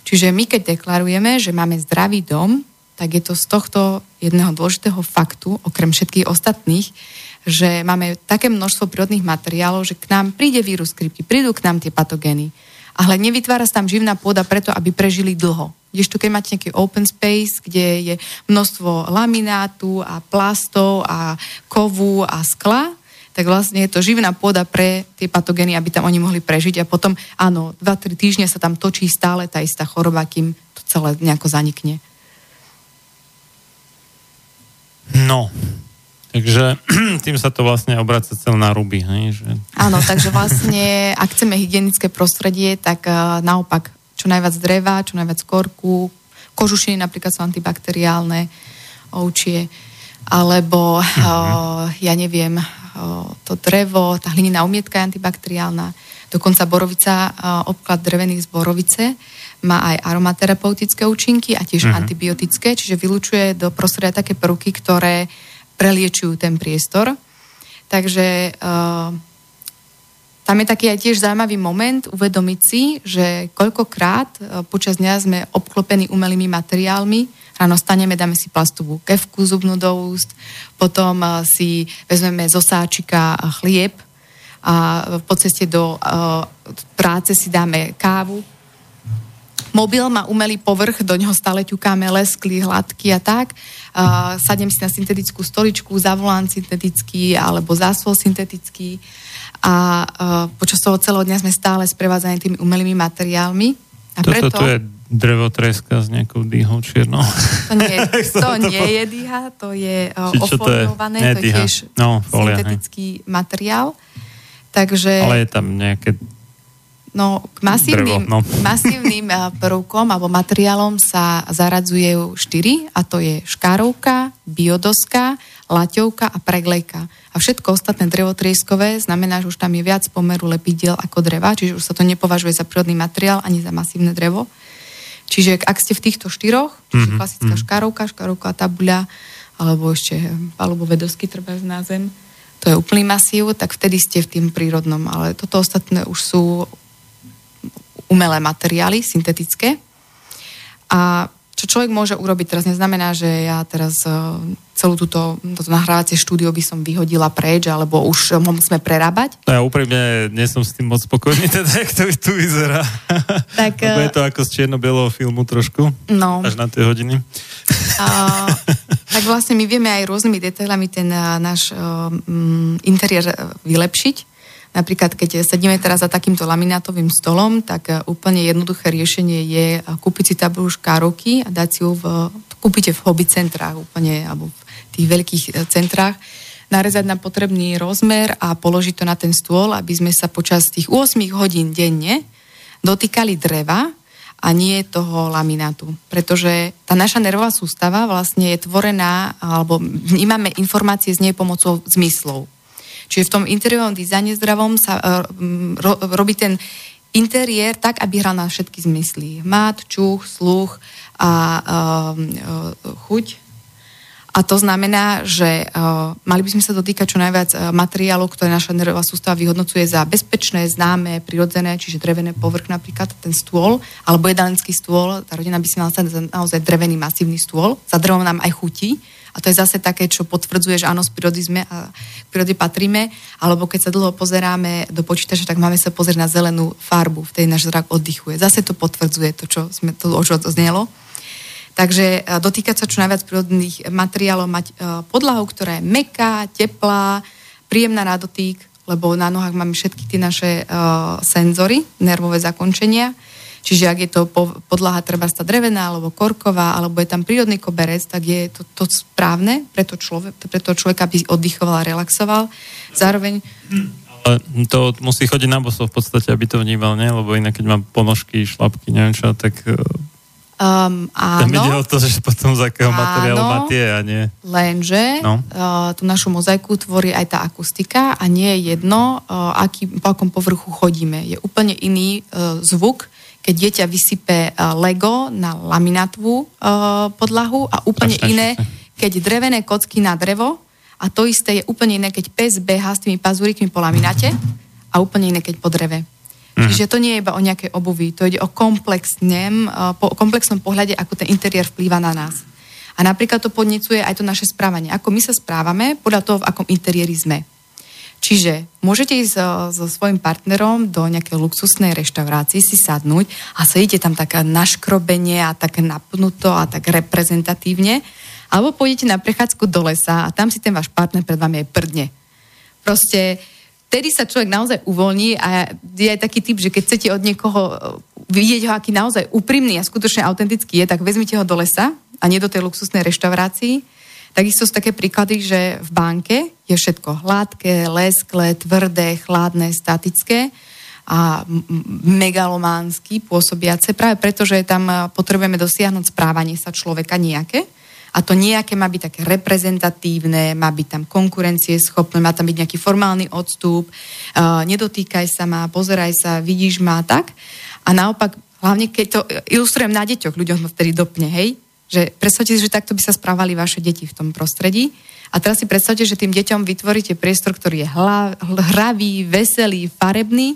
Čiže my, keď deklarujeme, že máme zdravý dom, tak je to z tohto jedného dôležitého faktu, okrem všetkých ostatných, že máme také množstvo prírodných materiálov, že k nám príde vírus krypky, prídu k nám tie patogény, ale nevytvára sa tam živná pôda preto, aby prežili dlho. Kdežto keď máte nejaký open space, kde je množstvo laminátu a plastov a kovu a skla, tak vlastne je to živná pôda pre tie patogény, aby tam oni mohli prežiť a potom, áno, 2-3 týždne sa tam točí stále tá istá choroba, kým to celé nejako zanikne. No, Takže tým sa to vlastne obraca celé na ruby. Hej? Že... Áno, takže vlastne, ak chceme hygienické prostredie, tak uh, naopak, čo najviac dreva, čo najviac korku, kožušiny napríklad sú antibakteriálne, ovčie, alebo uh, ja neviem, to drevo, tá hlinina umietka je antibakteriálna, dokonca borovica, obklad drevených z borovice má aj aromaterapeutické účinky a tiež Mhm. antibiotické, čiže vylučuje do prostredia také prvky, ktoré preliečujú ten priestor. Takže tam je taký aj tiež zaujímavý moment uvedomiť si, že koľkokrát počas dňa sme obklopení umelými materiálmi, ráno staneme, dáme si plastovú kevku zubnú do úst, potom e, si vezmeme zo sáčika e, chlieb a po ceste do uh, práce si dáme kávu. Mobil má umelý povrch, do neho stále ťukáme leskly, hladky a tak. Sadnem si na syntetickú stoličku, za volán syntetický alebo zásvol syntetický a počas toho celého dňa sme stále sprevádzaní tými umelými materiálmi. A Toto preto tu je drevotreska s nejakou dýhou čiernou. to nie, to nie je dýha, to je uh, Či čo to je? ofoliované, to je tiež No, folia, hej. syntetický materiál. Takže... Ale je tam nejaké... No, k masívnym, Drevo, no. masívnym eh, prvkom alebo materiálom sa zaradzujú štyri a to je škárovka, biodoska, laťovka a preglejka. A všetko ostatné drevotrieskové znamená, že už tam je viac pomeru lepidiel ako dreva, čiže už sa to nepovažuje za prírodný materiál ani za masívne drevo. Čiže ak ste v týchto štyroch, čiže Mhm, klasická mhm. škárovka, škárovka tabuľa, alebo ešte palubové dosky treba na zem, to je úplný masív, tak vtedy ste v tým prírodnom, ale toto ostatné už sú umelé materiály, syntetické. A čo človek môže urobiť teraz, neznamená, že ja teraz eh, celú túto, toto nahrávacie štúdio by som vyhodila preč, alebo už ho musíme prerábať. No ja úprimne nie som s tým moc spokojný, teda, jak to tu vyzerá. Tak, Lebo eh, je to ako z čierno-bieleho filmu trošku. No. Až na tie hodiny. A, tak vlastne my vieme aj rôznymi detailami ten a, náš mm, interiér vylepšiť. Napríklad, keď sedíme teraz za takýmto laminátovým stolom, tak a, úplne jednoduché riešenie je a, kúpiť si tabuľu škárovky a dať si ju v, kúpite v hobby centrách úplne, alebo v tých veľkých e, centrách, narezať na potrebný rozmer a položiť to na ten stôl, aby sme sa počas tých 8 hodín denne dotýkali dreva a nie toho laminátu. Pretože tá naša nervová sústava vlastne je tvorená, alebo vnímame informácie z nej pomocou zmyslov. Čiže v tom interiérovom dizajne zdravom sa e, ro, robí ten interiér tak, aby hral na všetky zmysly. Mat, čuch, sluch a e, chuť. A to znamená, že uh, mali by sme sa dotýkať čo najviac uh, materiálov, ktoré naša nervová sústava vyhodnocuje za bezpečné, známe, prirodzené, čiže drevené povrch napríklad, ten stôl, alebo jedálnický stôl, tá rodina by si mala naozaj drevený masívny stôl, za drevom nám aj chutí, a to je zase také, čo potvrdzuje, že áno, z prírody sme a k prírode patríme, alebo keď sa dlho pozeráme do počítača, tak máme sa pozrieť na zelenú farbu, v tej náš zrak oddychuje. Zase to potvrdzuje to, čo sme, to, o čo. Takže e, dotýkať sa čo najviac prírodných materiálov, mať e, podlahu, ktorá je meká, teplá, príjemná na dotyk, lebo na nohách máme všetky tie naše uh, senzory, nervové zakončenia. Čiže ak je to po, podlaha treba tá drevená alebo korková, alebo je tam prírodný koberec, tak je to, to správne pre, to človek, pre toho človeka, aby oddychoval a relaxoval. Zároveň Ale to musí chodiť na bosov v podstate, aby to vnímal, nie? Lebo inak, keď má ponožky, šlapky, neviem čo, tak um, tam ide o áno, to, že potom z akého Áno. materiálu má tie a nie. Lenže no. uh, tú našu mozaiku tvorí aj tá akustika a nie je jedno, uh, aký, po akom povrchu chodíme. Je úplne iný uh, zvuk, keď dieťa vysype uh, Lego na laminátovú uh, podlahu a úplne Strašne iné, keď drevené kocky na drevo a to isté je úplne iné, keď pes beha s tými pazúrikmi po lamináte a úplne iné, keď po dreve. Mhm. Čiže to nie je iba o nejakej obuvi, to ide o komplexnem, uh, po, komplexnom pohľade, ako ten interiér vplýva na nás. A napríklad to podnecuje aj to naše správanie. Ako my sa správame podľa toho, v akom interiéri sme. Čiže môžete ísť so, so svojím partnerom do nejakej luxusnej reštaurácie, si sadnúť a sedíte tam také naškrobenie a tak napnuto a tak reprezentatívne, alebo pôjdete na prechádzku do lesa a tam si ten váš partner pred vami aj prdne. Proste vtedy sa človek naozaj uvoľní a je aj taký typ, že keď chcete od niekoho e, vidieť ho, aký naozaj úprimný a skutočne autentický je, tak vezmite ho do lesa a nie do tej luxusnej reštaurácii. Takisto sú také príklady, že v banke je všetko hladké, lesklé, tvrdé, chladné, statické a megalománsky pôsobiace, práve preto, že tam a, potrebujeme dosiahnuť správanie sa človeka nejaké. A to nejaké má byť také reprezentatívne, má byť tam konkurencie schopné, má tam byť nejaký formálny odstup, uh, nedotýkaj sa ma, pozeraj sa, vidíš ma, tak. A naopak, hlavne keď to ilustrujem na deťoch, ľuďom vtedy dopne, hej, že predstavte si, že takto by sa správali vaše deti v tom prostredí. A teraz si predstavte, že tým deťom vytvoríte priestor, ktorý je hla, hravý, veselý, farebný,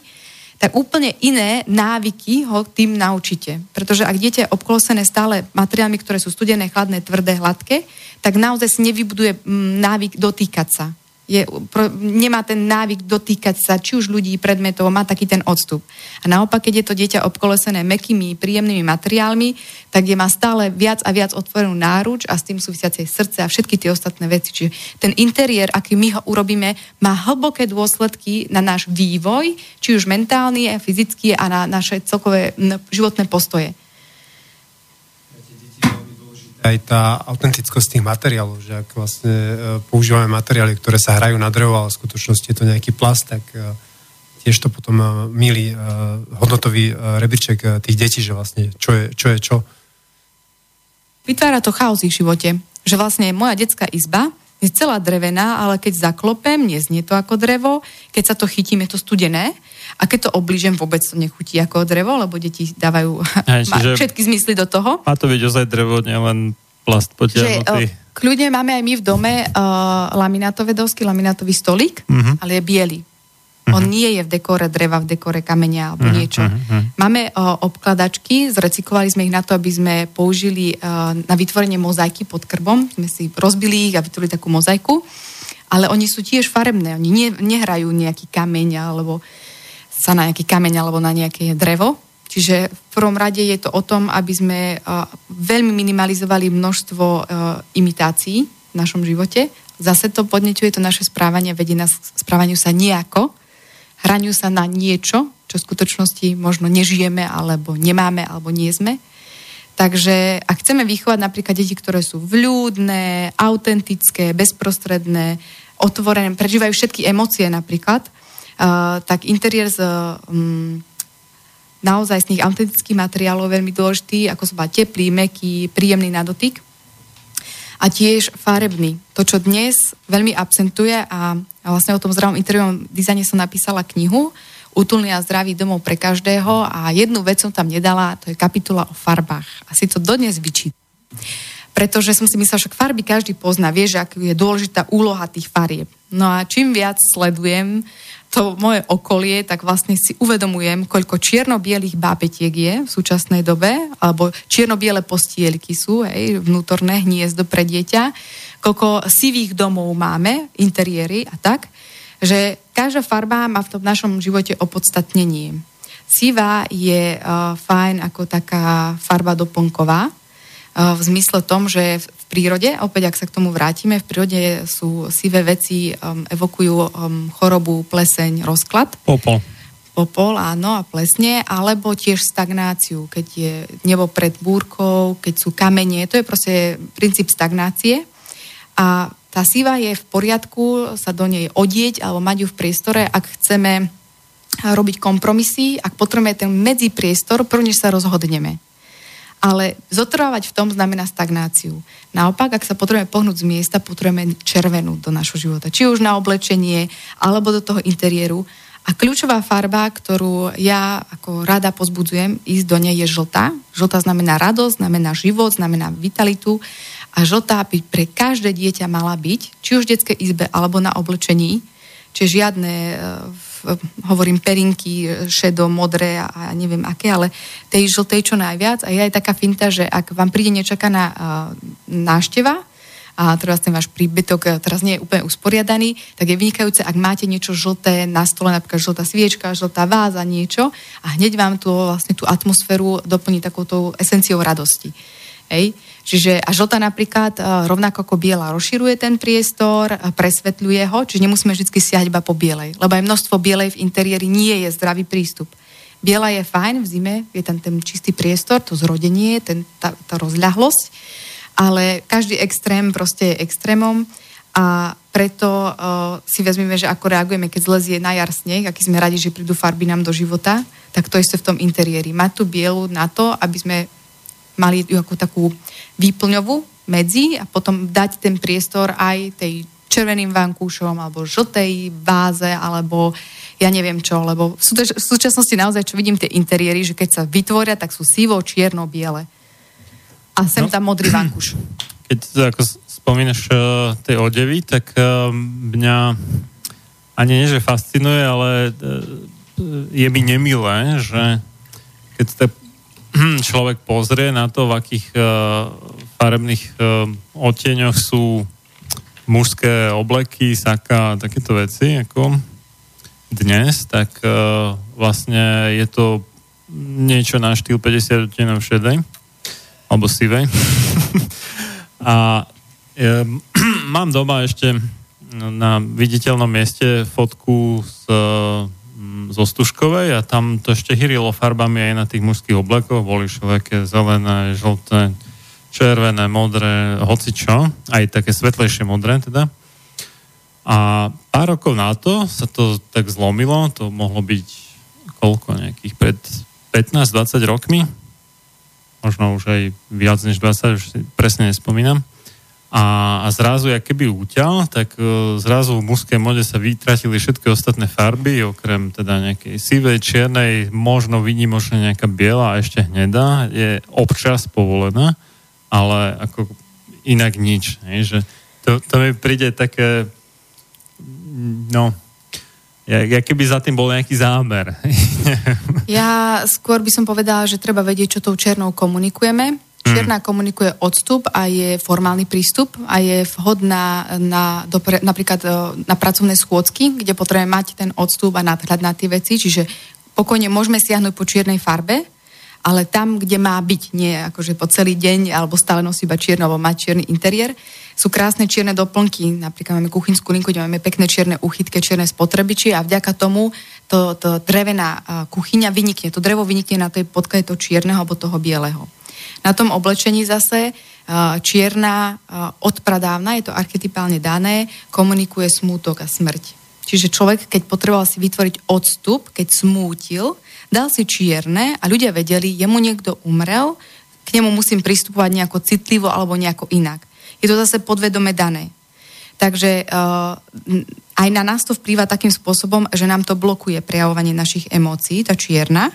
tak úplne iné návyky ho tým naučíte. Pretože ak dieťa je obklosené stále materiálmi, ktoré sú studené, chladné, tvrdé, hladké, tak naozaj si nevybuduje mm, návyk dotýkať sa. Je, pro, nemá ten návyk dotýkať sa či už ľudí, predmetov, má taký ten odstup. A naopak, keď je to dieťa obkolesené mekými, príjemnými materiálmi, tak je má stále viac a viac otvorenú náruč a s tým súvisiacie srdce a všetky tie ostatné veci. Čiže ten interiér, aký my ho urobíme, má hlboké dôsledky na náš vývoj, či už mentálny, fyzický a na naše celkové životné postoje. Aj tá autentickosť tých materiálov, že ak vlastne e, používame materiály, ktoré sa hrajú na drevo, ale v skutočnosti je to nejaký plast, tak e, tiež to potom e, milí hodnotový rebríček tých detí, že vlastne čo je čo. Je čo. Vytvára to chaos ich živote. Že vlastne moja detská izba je celá drevená, ale keď zaklopem, neznie to ako drevo, keď sa to chytím, je to studené a keď to oblížem, vôbec to nechutí ako drevo, lebo deti dávajú čiže- všetky zmysly do toho. Má to byť ozaj drevo, nielen plast Že potiahnutý. uh, kľudne máme aj my v dome uh, laminátové dosky, laminátový stolík, Mhm. ale je biely. On nie je v dekore dreva, v dekore kamenia alebo Mhm, niečo. mhm, mhm. Máme uh, obkladačky, zrecyklovali sme ich na to, aby sme použili uh, na vytvorenie mozaiky pod krbom. Sme si rozbili ich a vytvorili takú mozaiku. Ale oni sú tiež farebné. Oni ne, nehrajú nejaký kameň alebo sa na nejaký kameň alebo na nejaké drevo. Čiže v prvom rade je to o tom, aby sme uh, veľmi minimalizovali množstvo uh, imitácií v našom živote. Zase to podneťuje to naše správanie, vedie nás správaniu sa nejako, hraniu sa na niečo, čo v skutočnosti možno nežijeme, alebo nemáme, alebo nie sme. Takže ak chceme vychovať napríklad deti, ktoré sú vľúdne, autentické, bezprostredné, otvorené, prežívajú všetky emócie napríklad, tak interiér z um, naozaj z tých autentických materiálov veľmi dôležitý, ako bola teplý, meký, príjemný na dotyk a tiež farebný. To, čo dnes veľmi absentuje a, vlastne o tom zdravom interiérovom dizajne som napísala knihu Útulný a zdravý domov pre každého a jednu vec som tam nedala, to je kapitola o farbách. Asi to dodnes vyčítam. Pretože som si myslela, že farby každý pozná, vie, že ak je dôležitá úloha tých farieb. No a čím viac sledujem to moje okolie, tak vlastne si uvedomujem, koľko čierno-bielých bábetiek je v súčasnej dobe, alebo čierno-biele postielky sú, hej, vnútorné hniezdo pre dieťa, koľko sivých domov máme, interiéry a tak, že každá farba má v tom našom živote opodstatnenie. Sivá je uh, fajn ako taká farba doplnková, uh, v zmysle tom, že v, prírode, opäť ak sa k tomu vrátime, v prírode sú sivé veci, um, evokujú um, chorobu, pleseň, rozklad. Popol. Popol, áno, a plesne, alebo tiež stagnáciu, keď je nebo pred búrkou, keď sú kamene, to je proste princíp stagnácie. A tá síva je v poriadku sa do nej odieť alebo mať ju v priestore, ak chceme robiť kompromisy, ak potrebujeme ten medzipriestor, prvne než sa rozhodneme. Ale zotrvávať v tom znamená stagnáciu. Naopak, ak sa potrebujeme pohnúť z miesta, potrebujeme červenú do našho života. Či už na oblečenie, alebo do toho interiéru. A kľúčová farba, ktorú ja ako rada pozbudzujem, ísť do nej je žltá. Žltá znamená radosť, znamená život, znamená vitalitu. A žltá by pre každé dieťa mala byť, či už v detskej izbe, alebo na oblečení. Čiže žiadne, e, v- hovorím, perinky, e, šedo, modré a, neviem aké, ale tej žltej čo najviac. A je aj taká finta, že ak vám príde nečakaná nášteva, a teraz ten váš príbytok e, teraz nie je úplne usporiadaný, tak je vynikajúce, ak máte niečo žlté na stole, napríklad žltá sviečka, žltá váza, niečo a hneď vám to vlastne tú atmosféru doplní takouto esenciou radosti. Hej? Čiže a žltá napríklad, e, rovnako ako biela, rozširuje ten priestor, presvetľuje ho, čiže nemusíme vždy siahať iba po bielej, lebo aj množstvo bielej v interiéri nie je zdravý prístup. Biela je fajn, v zime je tam ten čistý priestor, to zrodenie, ten, tá, tá rozľahlosť, ale každý extrém proste je extrémom a preto uh, si vezmeme, že ako reagujeme, keď zlezie na jar sneh, aký sme radi, že prídu farby nám do života, tak to isté v tom interiéri. Mať tú bielu na to, aby sme mali ju ako takú výplňovú medzi a potom dať ten priestor aj tej červeným vankúšom alebo žltej váze alebo ja neviem čo, lebo v, súč- v súčasnosti naozaj, čo vidím tie interiéry, že keď sa vytvoria, tak sú sivo, čierno, biele. A sem No. tam modrý vankúš. Keď to ako spomínaš uh, tie odevy, tak uh, mňa ani nie, že fascinuje, ale uh, je mi nemilé, že keď sa človek pozrie na to, v akých uh, farebných uh, odtieňoch sú mužské obleky, saka takéto veci, ako dnes, tak uh, vlastne je to niečo na štýl 50 odtieňov šedej alebo sivej. a e, mám doma ešte na viditeľnom mieste fotku z, zo Stužkovej a tam to ešte hyrilo farbami aj na tých mužských oblekoch. Boli všelijaké zelené, žlté, červené, modré, hocičo. Aj také svetlejšie modré teda. A pár rokov na to sa to tak zlomilo, to mohlo byť koľko, nejakých pred 15-20 rokmi, možno už aj viac než 20, už si presne nespomínam. A, a zrazu, jak keby úťal, tak uh, zrazu v mužskej mode sa vytratili všetky ostatné farby, okrem teda nejakej sivej, čiernej, možno výnimočne nejaká biela a ešte hnedá, je občas povolená, ale ako inak nič. Hej, že to, to mi príde také no, ja keby za tým bol nejaký zámer. Ja skôr by som povedala, že treba vedieť, čo tou černou komunikujeme. Čierna komunikuje odstup a je formálny prístup a je vhodná na, dopre, napríklad e, na pracovné schôdzky, kde potrebujeme mať ten odstup a nadhľad na tie veci, čiže pokojne môžeme siahnuť po čiernej farbe, ale tam, kde má byť, nie akože po celý deň alebo stále nosí iba čierno alebo mať čierny interiér, sú krásne čierne doplnky, napríklad máme kuchynskú linku, kde máme pekné čierne uchytky, čierne spotrebiči a vďaka tomu to, to drevená a, kuchyňa vynikne, to drevo vynikne na tej podklade toho čierneho alebo toho bieleho. Na tom oblečení zase a, čierna a, od pradávna, je to archetypálne dané, komunikuje smútok a smrť. Čiže človek, keď potreboval si vytvoriť odstup, keď smútil, dal si čierne a ľudia vedeli, jemu niekto umrel, k nemu musím pristupovať nejako citlivo alebo nejako inak. Je to zase podvedome dané. Takže uh, aj na nás to vplýva takým spôsobom, že nám to blokuje prejavovanie našich emócií, tá čierna.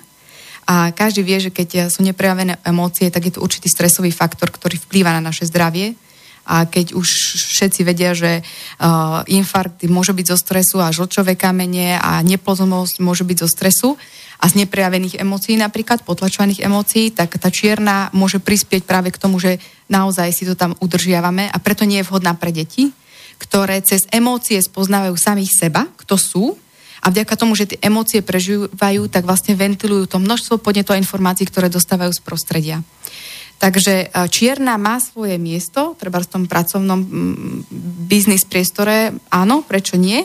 A každý vie, že keď sú neprejavené emócie, tak je to určitý stresový faktor, ktorý vplýva na naše zdravie. A keď už všetci vedia, že uh, infarkt môže byť zo stresu a žlčové kamene a neplozomosť môže byť zo stresu a z neprejavených emócií napríklad, potlačovaných emócií, tak tá čierna môže prispieť práve k tomu, že naozaj si to tam udržiavame a preto nie je vhodná pre deti, ktoré cez emócie spoznávajú samých seba, kto sú a vďaka tomu, že tie emócie prežívajú, tak vlastne ventilujú to množstvo podnetov a informácií, ktoré dostávajú z prostredia. Takže e, čierna má svoje miesto, treba v tom pracovnom mm, biznis priestore, áno, prečo nie,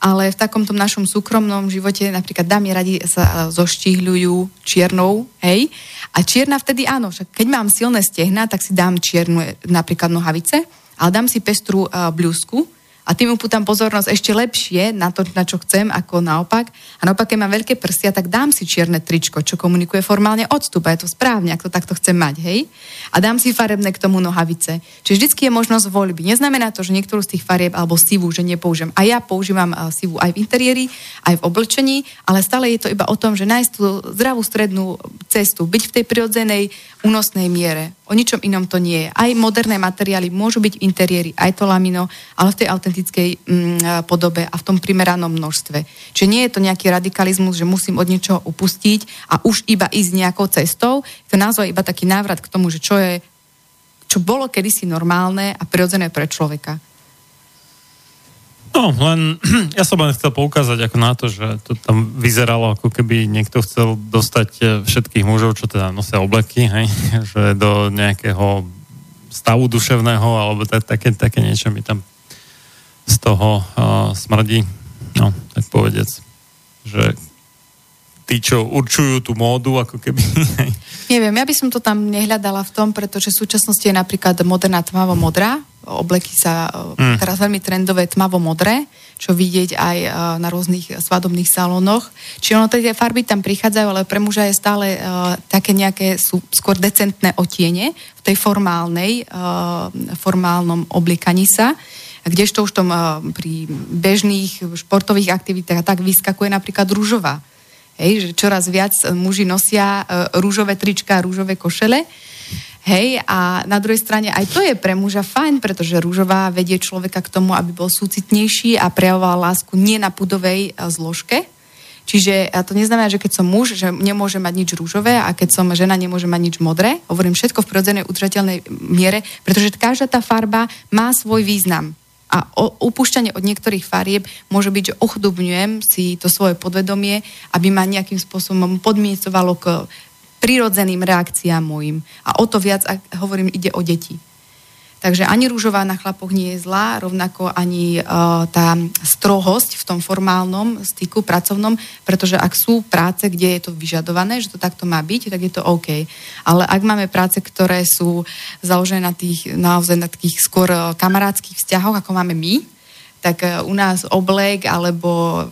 ale v takomto našom súkromnom živote napríklad dámy radi sa e, zoštihľujú čiernou, hej, a čierna vtedy áno, však keď mám silné stehna, tak si dám čiernu e, napríklad nohavice, ale dám si pestrú uh, blúzku a tým upútam pozornosť ešte lepšie na to, na čo chcem, ako naopak. A naopak, keď mám veľké prsia, tak dám si čierne tričko, čo komunikuje formálne odstup. A je to správne, ak to takto chcem mať, hej? A dám si farebné k tomu nohavice. Čiže vždycky je možnosť voľby. Neznamená to, že niektorú z tých farieb alebo sivu, že nepoužijem. A ja používam uh, sivu aj v interiéri, aj v oblečení, ale stále je to iba o tom, že nájsť tú zdravú strednú cestu, byť v tej prirodzenej únosnej miere. O ničom inom to nie je. Aj moderné materiály môžu byť v interiéri, aj to lamino, ale v tej autentickej mm, podobe a v tom primeranom množstve. Čiže nie je to nejaký radikalizmus, že musím od niečoho upustiť a už iba ísť nejakou cestou. Je to naozaj iba taký návrat k tomu, že čo je čo bolo kedysi normálne a prirodzené pre človeka. No, len ja som len chcel poukázať ako na to, že to tam vyzeralo, ako keby niekto chcel dostať e, všetkých mužov, čo teda nosia obleky, hej, že do nejakého stavu duševného, alebo t- také, také niečo mi tam z toho uh, smrdí, no, tak povedec, že tí, čo určujú tú módu, ako keby. Neviem, ja by som to tam nehľadala v tom, pretože v súčasnosti je napríklad moderná tmavo-modrá, obleky sa mm. teraz veľmi trendové tmavo-modré, čo vidieť aj uh, na rôznych svadobných salónoch. Čiže ono tie farby tam prichádzajú, ale pre muža je stále uh, také nejaké, sú skôr decentné otiene v tej formálnej, uh, formálnom obliekaní sa kdežto už tom pri bežných športových aktivitách tak vyskakuje napríklad rúžová. Hej, že čoraz viac muži nosia rúžové trička, rúžové košele. Hej, a na druhej strane aj to je pre muža fajn, pretože rúžová vedie človeka k tomu, aby bol súcitnejší a prejavoval lásku nie na pudovej zložke, Čiže a to neznamená, že keď som muž, že nemôže mať nič rúžové a keď som žena, nemôže mať nič modré. Hovorím všetko v prirodzenej udržateľnej miere, pretože každá tá farba má svoj význam. A upúšťanie od niektorých farieb môže byť, že ochudobňujem si to svoje podvedomie, aby ma nejakým spôsobom podmiecovalo k prirodzeným reakciám mojim. A o to viac, ak hovorím, ide o deti. Takže ani rúžová na chlapoch nie je zlá, rovnako ani uh, tá strohosť v tom formálnom styku pracovnom, pretože ak sú práce, kde je to vyžadované, že to takto má byť, tak je to OK. Ale ak máme práce, ktoré sú založené na tých, naozaj na takých skôr kamarádskych vzťahoch, ako máme my, tak uh, u nás oblek alebo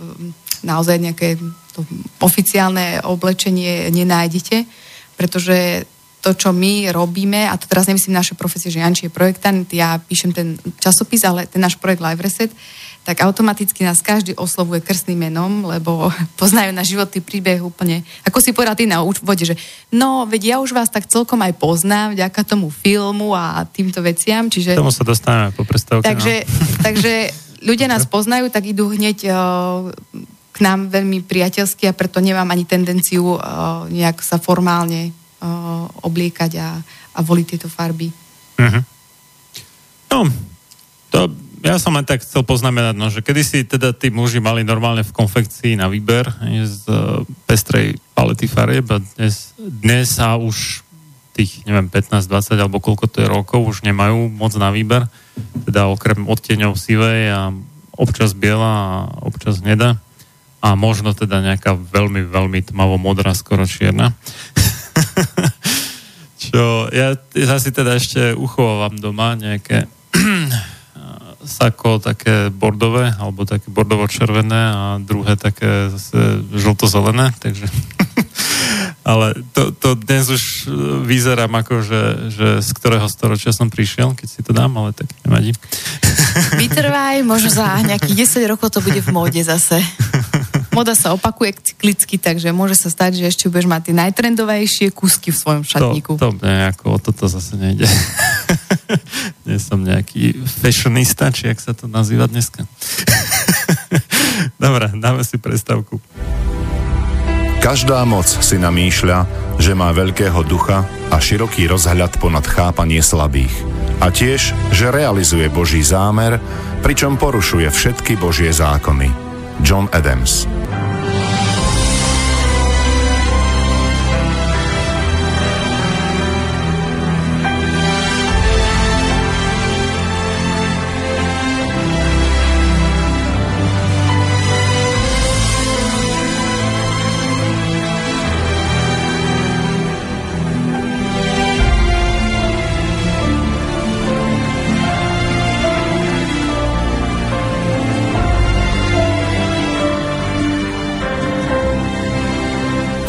naozaj nejaké to oficiálne oblečenie nenájdete, pretože to, čo my robíme, a to teraz nemyslím naše profesie, že Janči je projektant, ja píšem ten časopis, ale ten náš projekt Live Reset, tak automaticky nás každý oslovuje krstným menom, lebo poznajú na životný príbeh úplne, ako si povedal ty na úvode, že no, veď ja už vás tak celkom aj poznám vďaka tomu filmu a týmto veciam, čiže... Tomu sa dostaneme po prestávke. Takže, no. takže ľudia nás poznajú, tak idú hneď uh, k nám veľmi priateľsky a preto nemám ani tendenciu uh, nejak sa formálne obliekať a, a voliť tieto farby. Uh-huh. No, to ja som len tak chcel poznamenať, no, že kedysi teda tí muži mali normálne v konfekcii na výber z uh, pestrej palety farieb a dnes, dnes a už tých, neviem, 15, 20 alebo koľko to je rokov už nemajú moc na výber, teda okrem odtieňov sivej a občas biela a občas hneda a možno teda nejaká veľmi, veľmi tmavo modrá, skoro čierna. Čo ja, ja si teda ešte uchovávam doma nejaké sako také bordové, alebo také bordovo-červené a druhé také zase žlto-zelené, takže ale to, to dnes už vyzerám ako, že, že z ktorého storočia som prišiel, keď si to dám, ale tak nevadí. Vytrvaj, možno za nejakých 10 rokov to bude v móde zase. Moda sa opakuje cyklicky, takže môže sa stať, že ešte budeš mať tie najtrendovejšie kúsky v svojom šatníku. To, to nejako, o toto zase nejde. Nie som nejaký fashionista, či jak sa to nazýva dneska. Dobre, dáme si predstavku. Každá moc si namýšľa, že má veľkého ducha a široký rozhľad ponad chápanie slabých. A tiež, že realizuje Boží zámer, pričom porušuje všetky Božie zákony. John Adams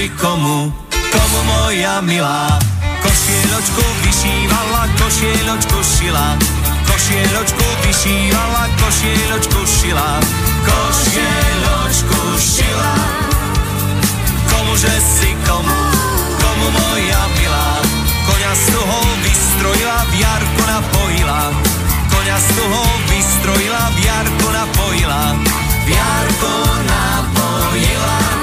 Si komu, komu moja milá, košieločku vyšívala, košieločku šila, košieločku vyšívala, košieločku šila, košieločku tušila, komuže si komu, komu moja milá. Koňa z toho vystrojila, v jarku napojila. Koňa z toho vystrojila, v jarku napojila. V jarku napojila.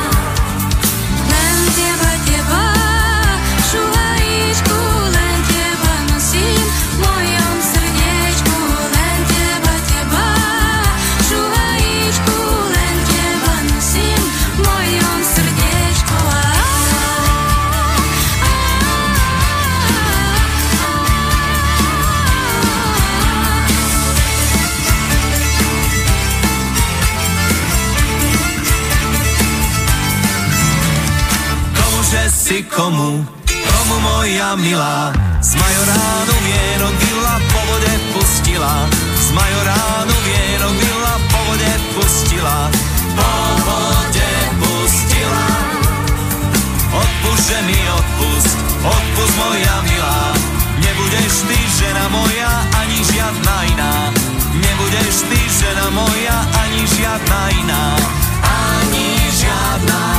Si komu, komu moja milá. Z majoránu vienok vila po vode pustila. Z majoránu vienok vila po vode pustila. Po vode pustila. Odpust, mi odpust, odpust moja milá. Nebudeš ty žena moja, ani žiadna iná. Nebudeš ty žena moja, ani žiadna iná. Ani žiadna iná.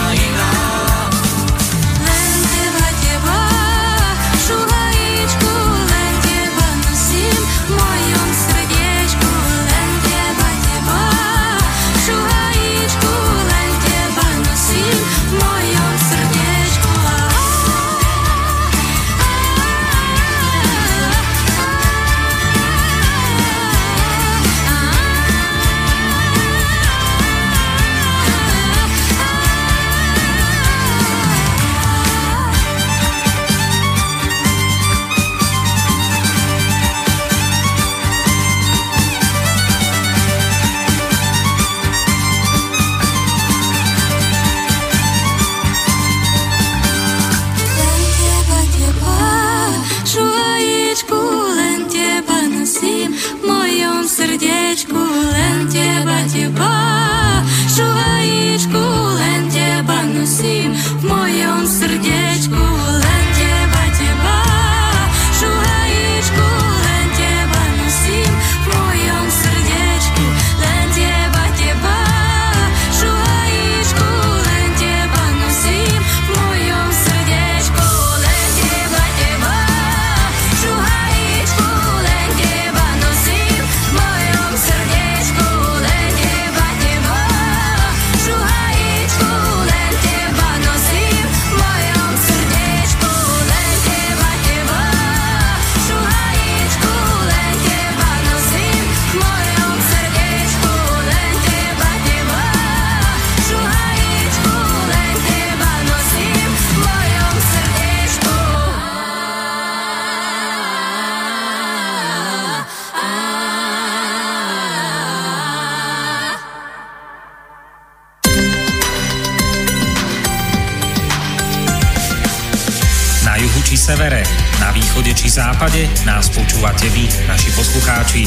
Západe nás počúvate vy, naši poslucháči.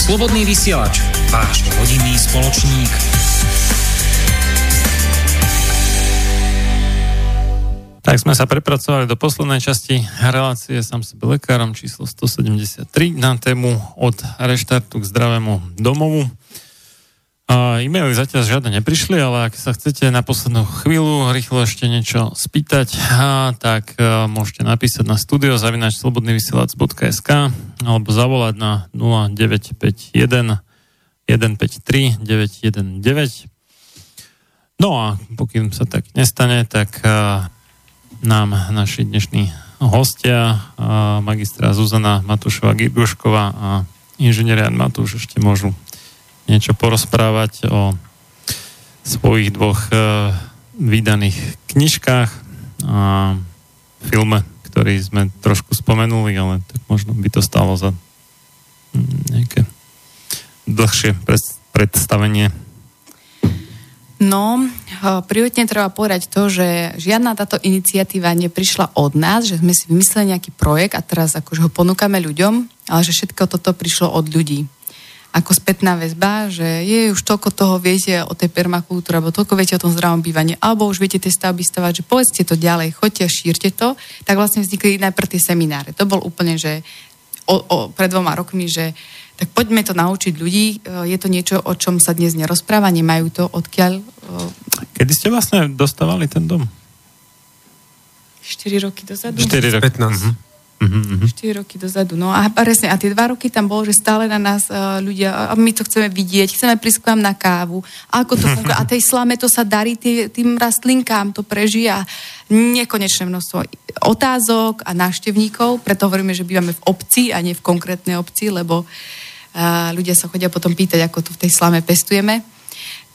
Slobodný vysielač, váš rodinný spoločník. Tak sme sa prepracovali do poslednej časti relácie sám sebe lekárom číslo 173 na tému od reštartu k zdravému domovu. E-maily zatiaľ žiadne neprišli, ale ak sa chcete na poslednú chvíľu rýchlo ešte niečo spýtať, tak a, môžete napísať na studio zavinač slobodnyvysielac.sk alebo zavolať na 0951 153 919. No a pokým sa tak nestane, tak a, nám naši dnešní hostia, a, magistra Zuzana Matúšová Girgušková a inžinier Jan Matúš ešte môžu niečo porozprávať o svojich dvoch e, vydaných knižkách a filme, ktorý sme trošku spomenuli, ale tak možno by to stalo za mm, nejaké dlhšie predstavenie. No, eh, prioritne treba povedať to, že žiadna táto iniciatíva neprišla od nás, že sme si vymysleli nejaký projekt a teraz akože ho ponúkame ľuďom, ale že všetko toto prišlo od ľudí. Ako spätná väzba, že je už toľko toho viete o tej permakultúre, alebo toľko viete o tom zdravom bývaní, alebo už viete tie stavby stavať, že povedzte to ďalej, choďte a šírte to, tak vlastne vznikli najprv tie semináre. To bol úplne, že o, o, pred dvoma rokmi, že Tak poďme to naučiť ľudí. E, Je to niečo, o čom sa dnes nerozpráva, nemajú to odkiaľ. e, Kedy ste vlastne dostávali ten dom? 4 roky dozadu. 4 roky. 15. Mhm, 4 roky dozadu. No a presne, a tie dva roky tam bolo, že stále na nás uh, ľudia, a my to chceme vidieť, chceme prísť k vám na kávu. A ako to funguje? A tej slame to sa darí tý, tým rastlinkám, to prežia nekonečné množstvo otázok a návštevníkov, preto hovoríme, že bývame v obci a nie v konkrétnej obci, lebo uh, ľudia sa chodia potom pýtať, ako to v tej slame pestujeme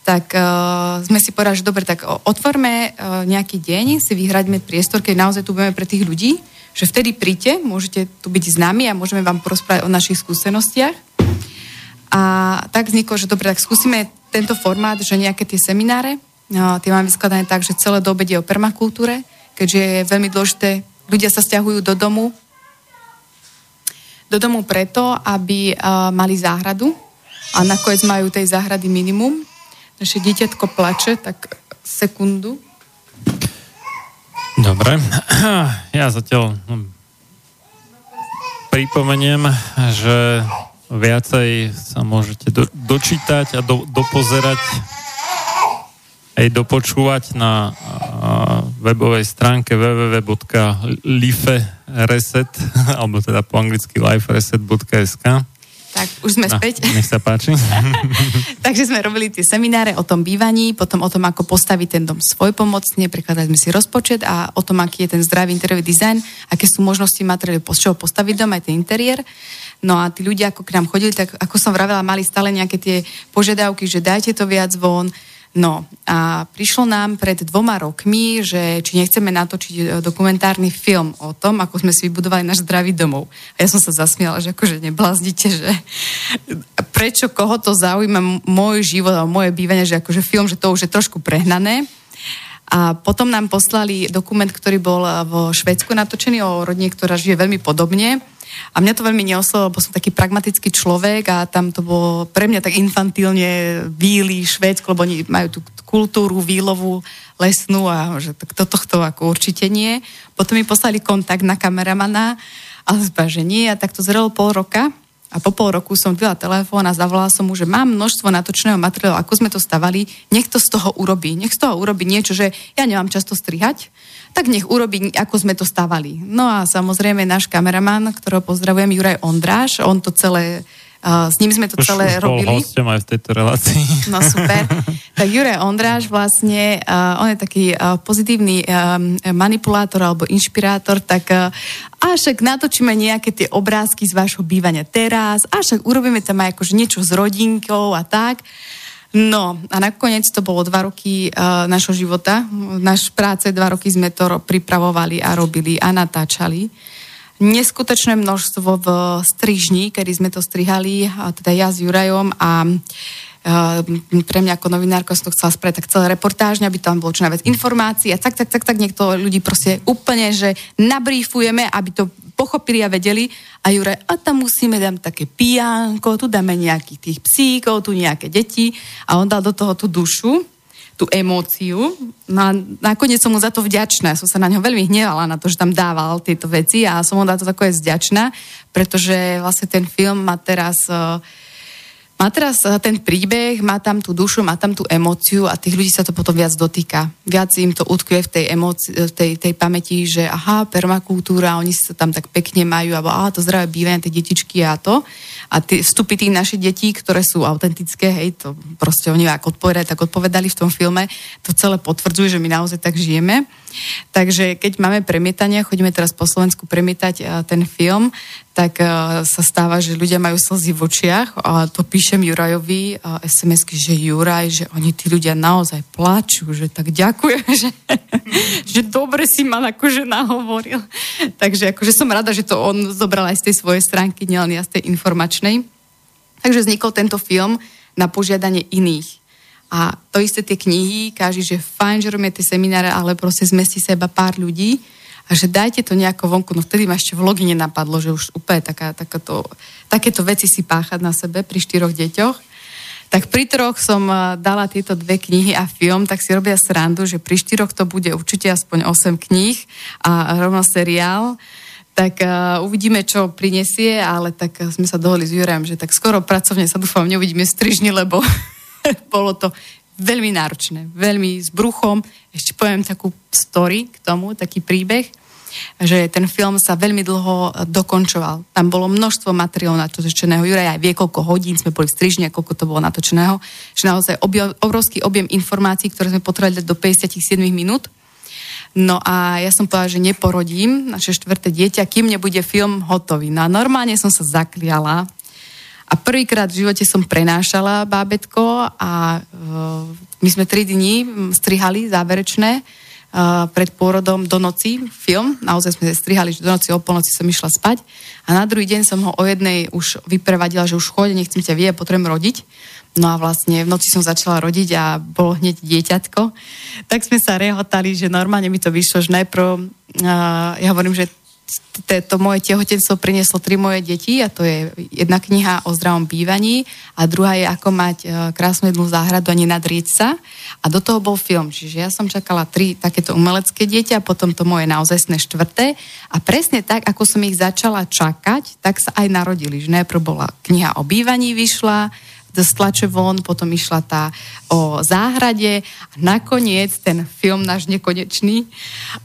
tak uh, sme si povedali, že dobre, tak otvorme uh, nejaký deň, si vyhraďme priestor, keď naozaj tu budeme pre tých ľudí, že vtedy príďte, môžete tu byť s nami a môžeme vám porozprávať o našich skúsenostiach. A tak vzniklo, že dobre, tak skúsime tento formát, že nejaké tie semináre, no, tie máme vyskladané tak, že celé do obede o permakultúre, keďže je veľmi dôležité, ľudia sa stiahujú do domu, do domu preto, aby uh, mali záhradu a nakoniec majú tej záhrady minimum. Naše dieťatko plače, tak sekundu. Dobre. Ja zatiaľ hm, pripomeniem, že viacej sa môžete do, dočítať a do, dopozerať aj dopočúvať na a, webovej stránke www.lifereset alebo teda po anglicky lifereset.sk Tak, už sme späť. Nech sa páči. Takže sme robili tie semináre o tom bývaní, potom o tom, ako postaviť ten dom svoj pomocne, prekladali sme si rozpočet a o tom, aký je ten zdravý interiérový dizajn, aké sú možnosti materiály, z čoho postaviť dom, aj ten interiér. No a tí ľudia, ako k nám chodili, tak ako som vravela, mali stále nejaké tie požiadavky, že dajte to viac von, No a prišlo nám pred dvoma rokmi, že či nechceme natočiť e, dokumentárny film o tom, ako sme si vybudovali náš zdravý domov. A ja som sa zasmiala, že akože nebláznite, že prečo koho to zaujíma môj život a moje bývanie, že akože film, že to už je trošku prehnané. A potom nám poslali dokument, ktorý bol eh, vo Švedsku natočený o rodine, ktorá žije veľmi podobne. A mňa to veľmi neoslovilo, lebo som taký pragmatický človek a tam to bolo pre mňa tak infantilne výli Švédsko, lebo oni majú tú kultúru výlovu lesnú a že tak to, tohto ako určite nie. Potom mi poslali kontakt na kameramana a zba, že nie a tak to zrelo pol roka a po pol roku som dvila telefón a zavolala som mu, že mám množstvo natočného materiálu, ako sme to stavali, nech to z toho urobí. Nech z toho urobí niečo, že ja nemám často strihať, tak nech urobí, ako sme to stavali. No a samozrejme náš kameraman, ktorého pozdravujem, Juraj Ondráš, on to celé, s ním sme to Už, celé bol robili. hosťom aj v tejto relácii. No super. Tak Juraj Ondráš vlastne, on je taký pozitívny manipulátor alebo inšpirátor, tak a však natočíme nejaké tie obrázky z vášho bývania teraz, a však urobíme tam aj akože niečo s rodinkou a tak. No a nakoniec to bolo dva roky uh, našho života. Naš práce dva roky sme to ro- pripravovali a robili a natáčali. Neskutočné množstvo v strižni, kedy sme to strihali, teda ja s Jurajom a Uh, pre mňa ako novinárka som to chcela spraviť tak celé reportážne, aby tam bolo čo najviac informácií a tak, tak, tak, tak niekto ľudí proste úplne, že nabrífujeme, aby to pochopili a vedeli. A Jure, a tam musíme dať také pijánko, tu dáme nejakých tých psíkov, tu nejaké deti. A on dal do toho tú dušu, tú emóciu. No a nakoniec som mu za to vďačná. Som sa na ňo veľmi hnevala na to, že tam dával tieto veci a som mu za to takové vďačná, pretože vlastne ten film má teraz uh, má teraz eh, ten príbeh, má tam tú dušu, má tam tú emóciu a tých ľudí sa to potom viac dotýka. Viac im to utkvie v tej, emócii, v tej, tej pamäti, že aha, permakultúra, oni sa tam tak pekne majú, alebo aha, to zdravé bývanie, tie detičky a to. A tie vstupy tých našich detí, ktoré sú autentické, hej, to proste oni ako odpovedali, tak odpovedali v tom filme, to celé potvrdzujú, že my naozaj tak žijeme. Takže keď máme premietania, chodíme teraz po Slovensku premietať eh, ten film, tak sa stáva, že ľudia majú slzy v očiach a to píšem Jurajovi SMS-ky, že Juraj, že oni tí ľudia naozaj plačú, že tak ďakujem, že, že dobre si ma akože nahovoril. Takže akože som rada, že to on zobral aj z tej svojej stránky, nielen ja z tej informačnej. Takže vznikol tento film na požiadanie iných. A to isté tie knihy, každý, že fajn, že robíme tie semináre, ale proste zmestí sa iba pár ľudí a že dajte to nejako vonku. No vtedy ma ešte v logine napadlo, že už úplne taká, takáto, takéto veci si páchať na sebe pri štyroch deťoch. Tak pri troch som eh, dala tieto dve knihy a film, tak si robia srandu, že pri štyroch to bude určite aspoň 8 kníh a rovno seriál. tak uh, uvidíme, čo prinesie, ale tak uh, sme sa dohodli s Jurajom, že tak skoro pracovne sa dúfam neuvidíme strižni, lebo bolo to veľmi náročné, veľmi s bruchom. Ešte poviem takú story k tomu, taký príbeh, že ten film sa veľmi dlho eh, dokončoval. Tam bolo množstvo materiálov natočeného. Juraj aj vie, koľko hodín sme boli v strižni koľko to bolo natočeného. Že naozaj objem, obrovský objem informácií, ktoré sme potrebovali do 57 minút. No a ja som povedala, že neporodím naše štvrté dieťa, kým nebude film hotový. No a normálne som sa zakliala. A prvýkrát v živote som prenášala bábetko a uh, my sme tri dní strihali záverečné uh, pred pôrodom do noci film. Naozaj sme strihali, že do noci o polnoci som išla spať. A na druhý deň som ho o jednej už vyprevadila, že už choď, nechcem ťa vie, potrebujem rodiť. No a vlastne v noci som začala rodiť a bolo hneď dieťatko. Tak sme sa rehotali, že normálne mi to vyšlo, že najprv, uh, ja hovorím, že to moje tehotenstvo prinieslo tri moje deti a to je jedna kniha o zdravom bývaní a druhá je ako mať uh, krásnu jednu záhradu a nenadrieť sa a do toho bol film. Čiže ja som čakala tri takéto umelecké dieťa potom to moje naozajstné štvrté a presne tak, ako som ich začala čakať, tak sa aj narodili. Že najprv bola kniha o bývaní vyšla, z von, potom išla tá o záhrade a nakoniec ten film náš nekonečný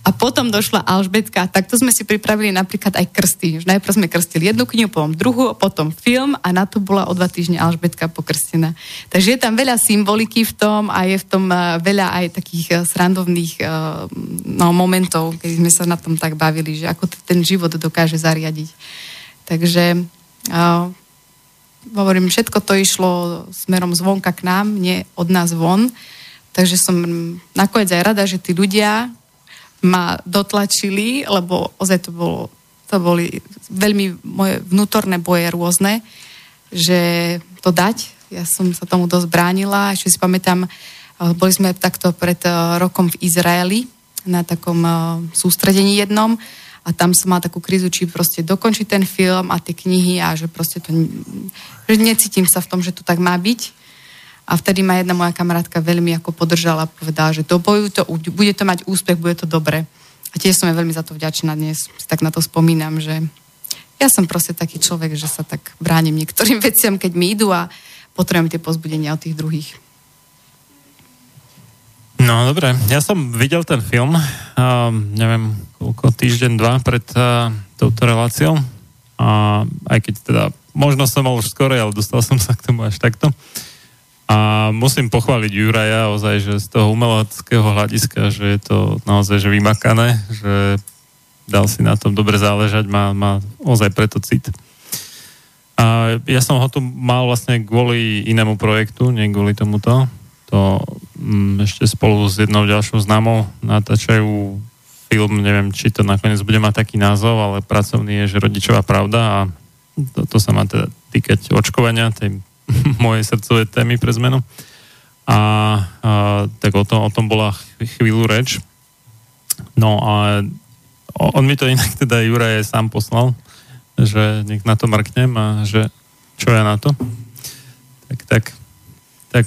a potom došla Alžbetka. Takto sme si pripravili napríklad aj krsty. Najprv sme krstili jednu knihu, potom druhú, potom film a na to bola o dva týždne Alžbetka pokrstená. Takže je tam veľa symboliky v tom a je v tom eh, veľa aj takých eh, srandovných eh, no, momentov, keď sme sa na tom tak bavili, že ako ten život dokáže zariadiť. Takže hovorím, všetko to išlo smerom zvonka k nám, nie od nás von. Takže som nakoniec aj rada, že tí ľudia ma dotlačili, lebo ozaj to bolo, to boli veľmi moje vnútorné boje rôzne, že to dať. Ja som sa tomu dosť bránila. Ešte si pamätám, boli sme takto pred rokom v Izraeli na takom sústredení jednom a tam som mala takú krízu, či proste dokončiť ten film a tie knihy a že proste to, že necítim sa v tom, že to tak má byť. A vtedy ma jedna moja kamarátka veľmi ako podržala povedala, že to boju to, bude to mať úspech, bude to dobre. A tiež som je veľmi za to vďačná dnes, tak na to spomínam, že ja som proste taký človek, že sa tak bránim niektorým veciam, keď mi idú a potrebujem tie pozbudenia od tých druhých. No dobre, ja som videl ten film, uh, neviem, koľko, týždeň, dva pred uh, touto reláciou. A aj keď teda, možno som mal už skore, ale dostal som sa k tomu až takto. A musím pochváliť Juraja ozaj, že z toho umeleckého hľadiska, že je to naozaj že vymakané, že dal si na tom dobre záležať, má, má ozaj preto cit. A ja som ho tu mal vlastne kvôli inému projektu, nie kvôli tomuto to um, ešte spolu s jednou ďalšou známou natáčajú film, neviem, či to nakoniec bude mať taký názov, ale pracovný je, že rodičová pravda a to sa má teda týkať očkovania, tej mojej srdcovej témy pre zmenu. A, a tak o tom, o tom bola chvíľu reč. No a on mi to inak teda Juraj sám poslal, že nech na to mrknem a že čo ja na to. Tak, tak, tak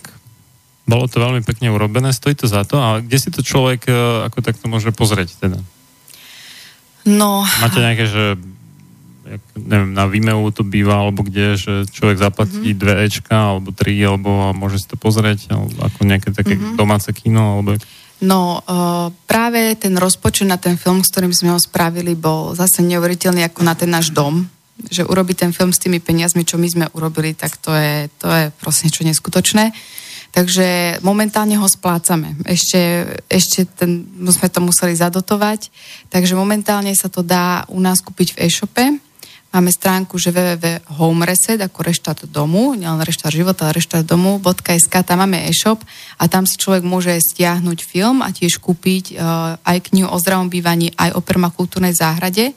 bolo to veľmi pekne urobené, stojí to za to. A kde si to človek e, ako takto môže pozrieť teda? No... Máte nejaké, že jak, neviem, na Vimeo to býva, alebo kde, že človek zaplatí mm-hmm. dve Ečka, alebo tri, alebo môže si to pozrieť, alebo ako nejaké také mm-hmm. domáce kino, alebo... No, uh, práve ten rozpočet na ten film, s ktorým sme ho spravili, bol zase neuveriteľný ako na ten náš dom. Že urobiť ten film s tými peniazmi, čo my sme urobili, tak to je, to je proste niečo neskutočné. Takže momentálne ho splácame. Ešte, ešte ten, sme to museli zadotovať. Takže momentálne sa to dá u nás kúpiť v e-shope. Máme stránku, že www.homereset, ako reštart domu, nielen reštart života, ale reštart domu.sk, tam máme e-shop a tam si človek môže stiahnuť film a tiež kúpiť uh, aj knihu o zdravom bývaní, aj o permakultúrnej záhrade.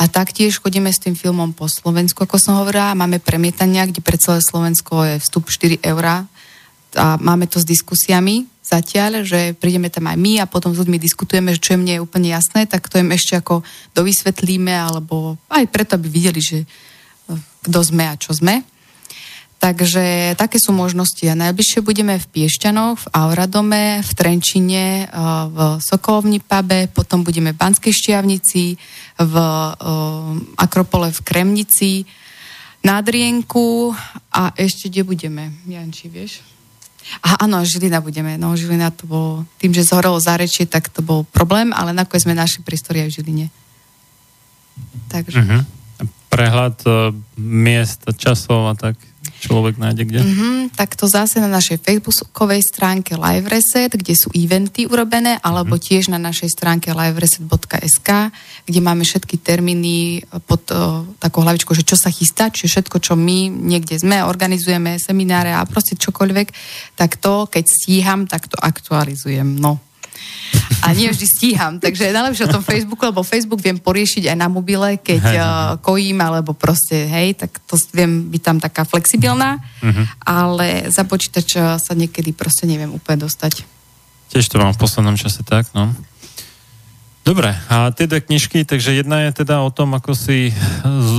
A taktiež chodíme s tým filmom po Slovensku, ako som hovorila. Máme premietania, kde pre celé Slovensko je vstup 4 eurá a máme to s diskusiami zatiaľ, že prídeme tam aj my a potom s ľuďmi diskutujeme, že čo je mne úplne jasné, tak to im ešte ako dovysvetlíme, alebo aj preto, aby videli, že e, kto sme a čo sme. Takže také sú možnosti. A najbližšie budeme v Piešťanoch, v Auradome, v Trenčine, eh, v Sokolovni pube, potom budeme v Banskej Štiavnici, v eh, Akropole v Kremnici, na Drienku a ešte kde budeme? Janči, vieš? Aha, áno, Žilina budeme. No, Žilina to bolo, tým, že zhorelo zárečie, tak to bol problém, ale nakoniec sme našli priestory aj v Žiline. Takže. Mhm. Prehľad uh, miest, časov a tak človek nájde kde? Mm-hmm, tak to zase na našej facebookovej stránke Live Reset, kde sú eventy urobené, alebo mm-hmm. tiež na našej stránke livereset.sk, kde máme všetky termíny pod uh, takou hlavičkou, že čo sa chystá, čiže všetko, čo my niekde sme, organizujeme semináre a proste čokoľvek, tak to, keď stíham, tak to aktualizujem. No. A nie vždy stíham, takže je najlepšie o tom Facebooku, lebo Facebook viem poriešiť aj na mobile, keď uh, kojím, alebo proste, hej, tak to viem byť tam taká flexibilná, Mhm. ale za počítač eh, sa niekedy proste neviem úplne dostať. Tiež to mám v poslednom čase tak, no. Dobre, a tie dve knižky, takže jedna je teda o tom, ako si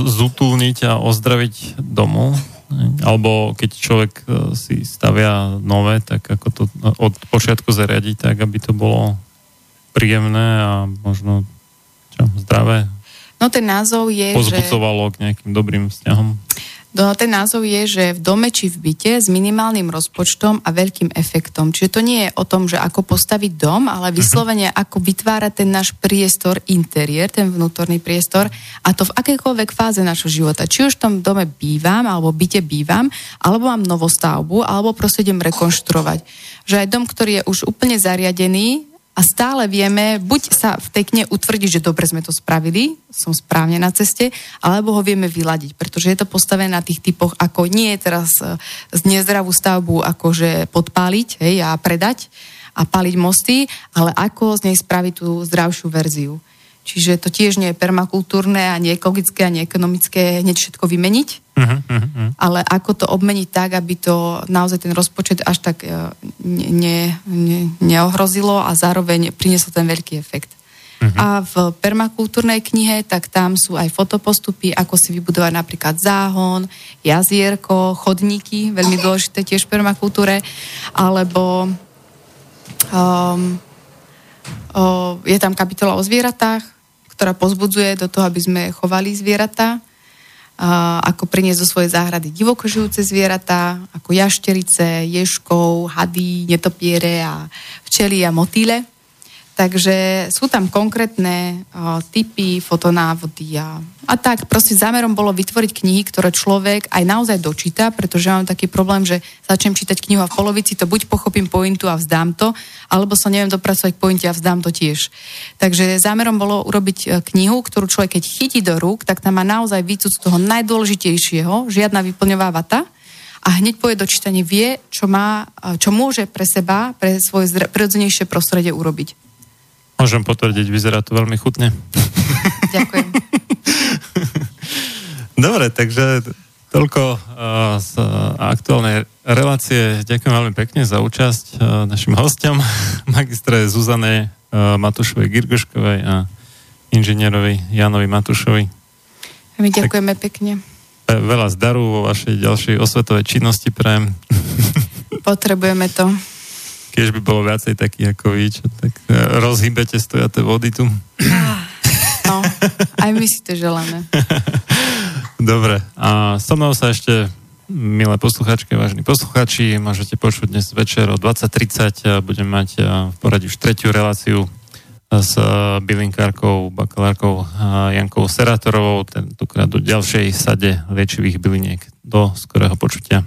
zutulniť a ozdraviť domov, alebo keď človek e, si stavia nové, tak ako to od počiatku zariadiť, tak aby to bolo príjemné a možno čo, zdravé, No ten názov je, že... k nejakým dobrým vzťahom. No, ten názov je, že v dome či v byte s minimálnym rozpočtom a veľkým efektom. Čiže to nie je o tom, že ako postaviť dom, ale vyslovene ako vytvárať ten náš priestor, interiér, ten vnútorný priestor a to v akékoľvek fáze našho života. Či už v tom dome bývam, alebo byte bývam, alebo mám novostavbu, alebo proste idem rekonštruovať. Že aj dom, ktorý je už úplne zariadený, a stále vieme buď sa v tej knihe utvrdiť, že dobre sme to spravili, som správne na ceste, alebo ho vieme vyladiť, pretože je to postavené na tých typoch, ako nie teraz e, z nezdravú stavbu akože podpáliť hej, a predať a paliť mosty, ale ako z nej spraviť tú zdravšiu verziu. Čiže to tiež nie je permakultúrne, ani ekologické, ani ekonomické hneď všetko vymeniť, Uh-huh, uh-huh. ale ako to obmeniť tak, aby to naozaj ten rozpočet až tak e, ne, ne, ne, neohrozilo a zároveň prinieslo ten veľký efekt. Uh-huh. A v permakultúrnej knihe, tak tam sú aj fotopostupy, ako si vybudovať napríklad záhon, jazierko, chodníky, veľmi dôležité tiež v permakultúre, alebo um, o, je tam kapitola o zvieratách, ktorá pozbudzuje do toho, aby sme chovali zvieratá ako priniesť zo svojej záhrady divoko žijúce zvieratá, ako jašterice, ježkov, hady, netopiere a včely a motýle. Takže sú tam konkrétne uh, typy, fotonávody a, a tak. Proste zámerom bolo vytvoriť knihy, ktoré človek aj naozaj dočíta, pretože mám taký problém, že začnem čítať knihu a v polovici to buď pochopím pointu a vzdám to, alebo sa neviem dopracovať k pointe a vzdám to tiež. Takže zámerom bolo urobiť e, knihu, ktorú človek keď chytí do rúk, tak tam má naozaj výcud z toho najdôležitejšieho, žiadna vyplňová vata a hneď po jej dočítanie vie, čo, má, e, čo môže pre seba, pre svoje prirodzenejšie prostredie urobiť. Môžem potvrdiť, vyzerá to veľmi chutne. Ďakujem. Dobre, takže toľko uh, z uh, aktuálnej relácie. Ďakujem veľmi pekne za účasť uh, našim hostom, magistre Zuzane Matušovej Girgoškovej a inžinierovi Janovi Matušovi. My ďakujeme pekne. Ve- Veľa zdaru vo vašej ďalšej osvetovej činnosti prajem. Potrebujeme to. Keď by bolo viacej takých ako vy, čo tak uh, rozhýbete stojaté vody tu. No, aj my si to želáme. Dobre, a so mnou sa ešte, milé posluchačky, vážni posluchači, môžete počuť dnes večer o 20.30 a budem mať a, v poradí už tretiu reláciu a, s bylinkárkou, bakalárkou Jankou Serátorovou, tentokrát do ďalšej sade liečivých byliniek. Do skorého počutia.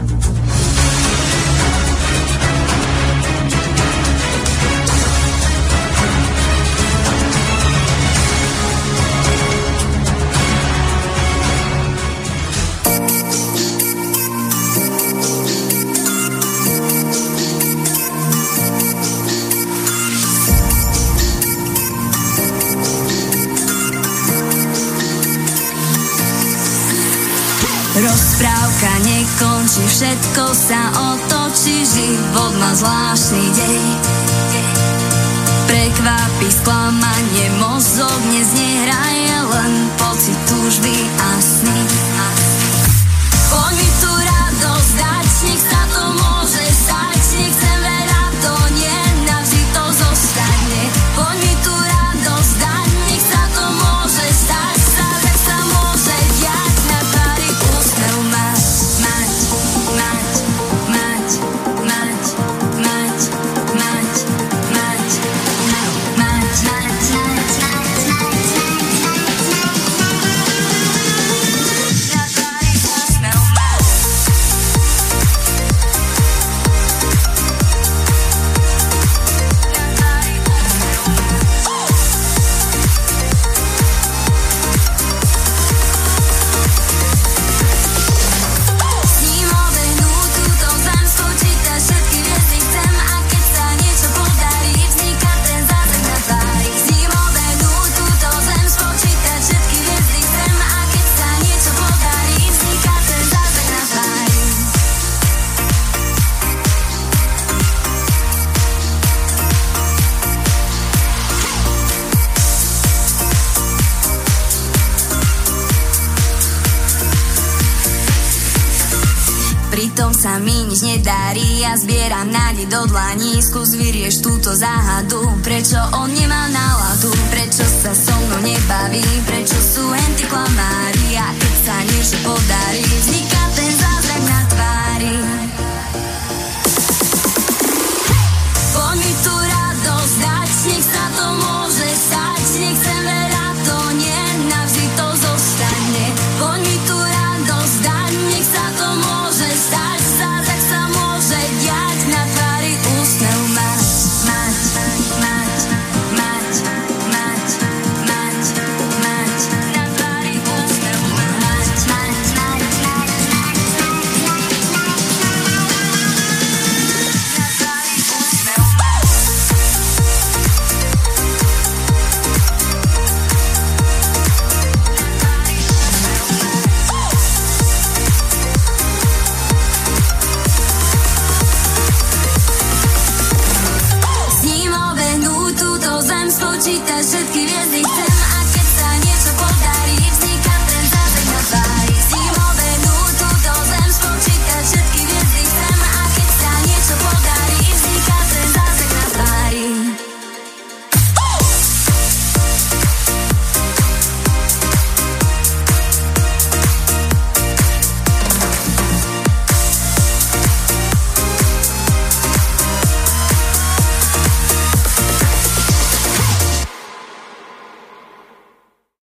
Skončí, všetko sa otočí, život má zvláštny deň. Prekvapí sklamanie, mozog dnes len pocit túžby a sny. Poď mi tu radosť dať, nech sa to nazbieram nádej do dlaní Skús vyrieš túto záhadu. Prečo on nemá náladu? Prečo sa so mnou nebaví? Prečo sú henty klamári? A keď sa niečo podarí Vzniká ten zázrak na tvári. Poď mi tú radosť dať Nech sa to môže stať. Nechcem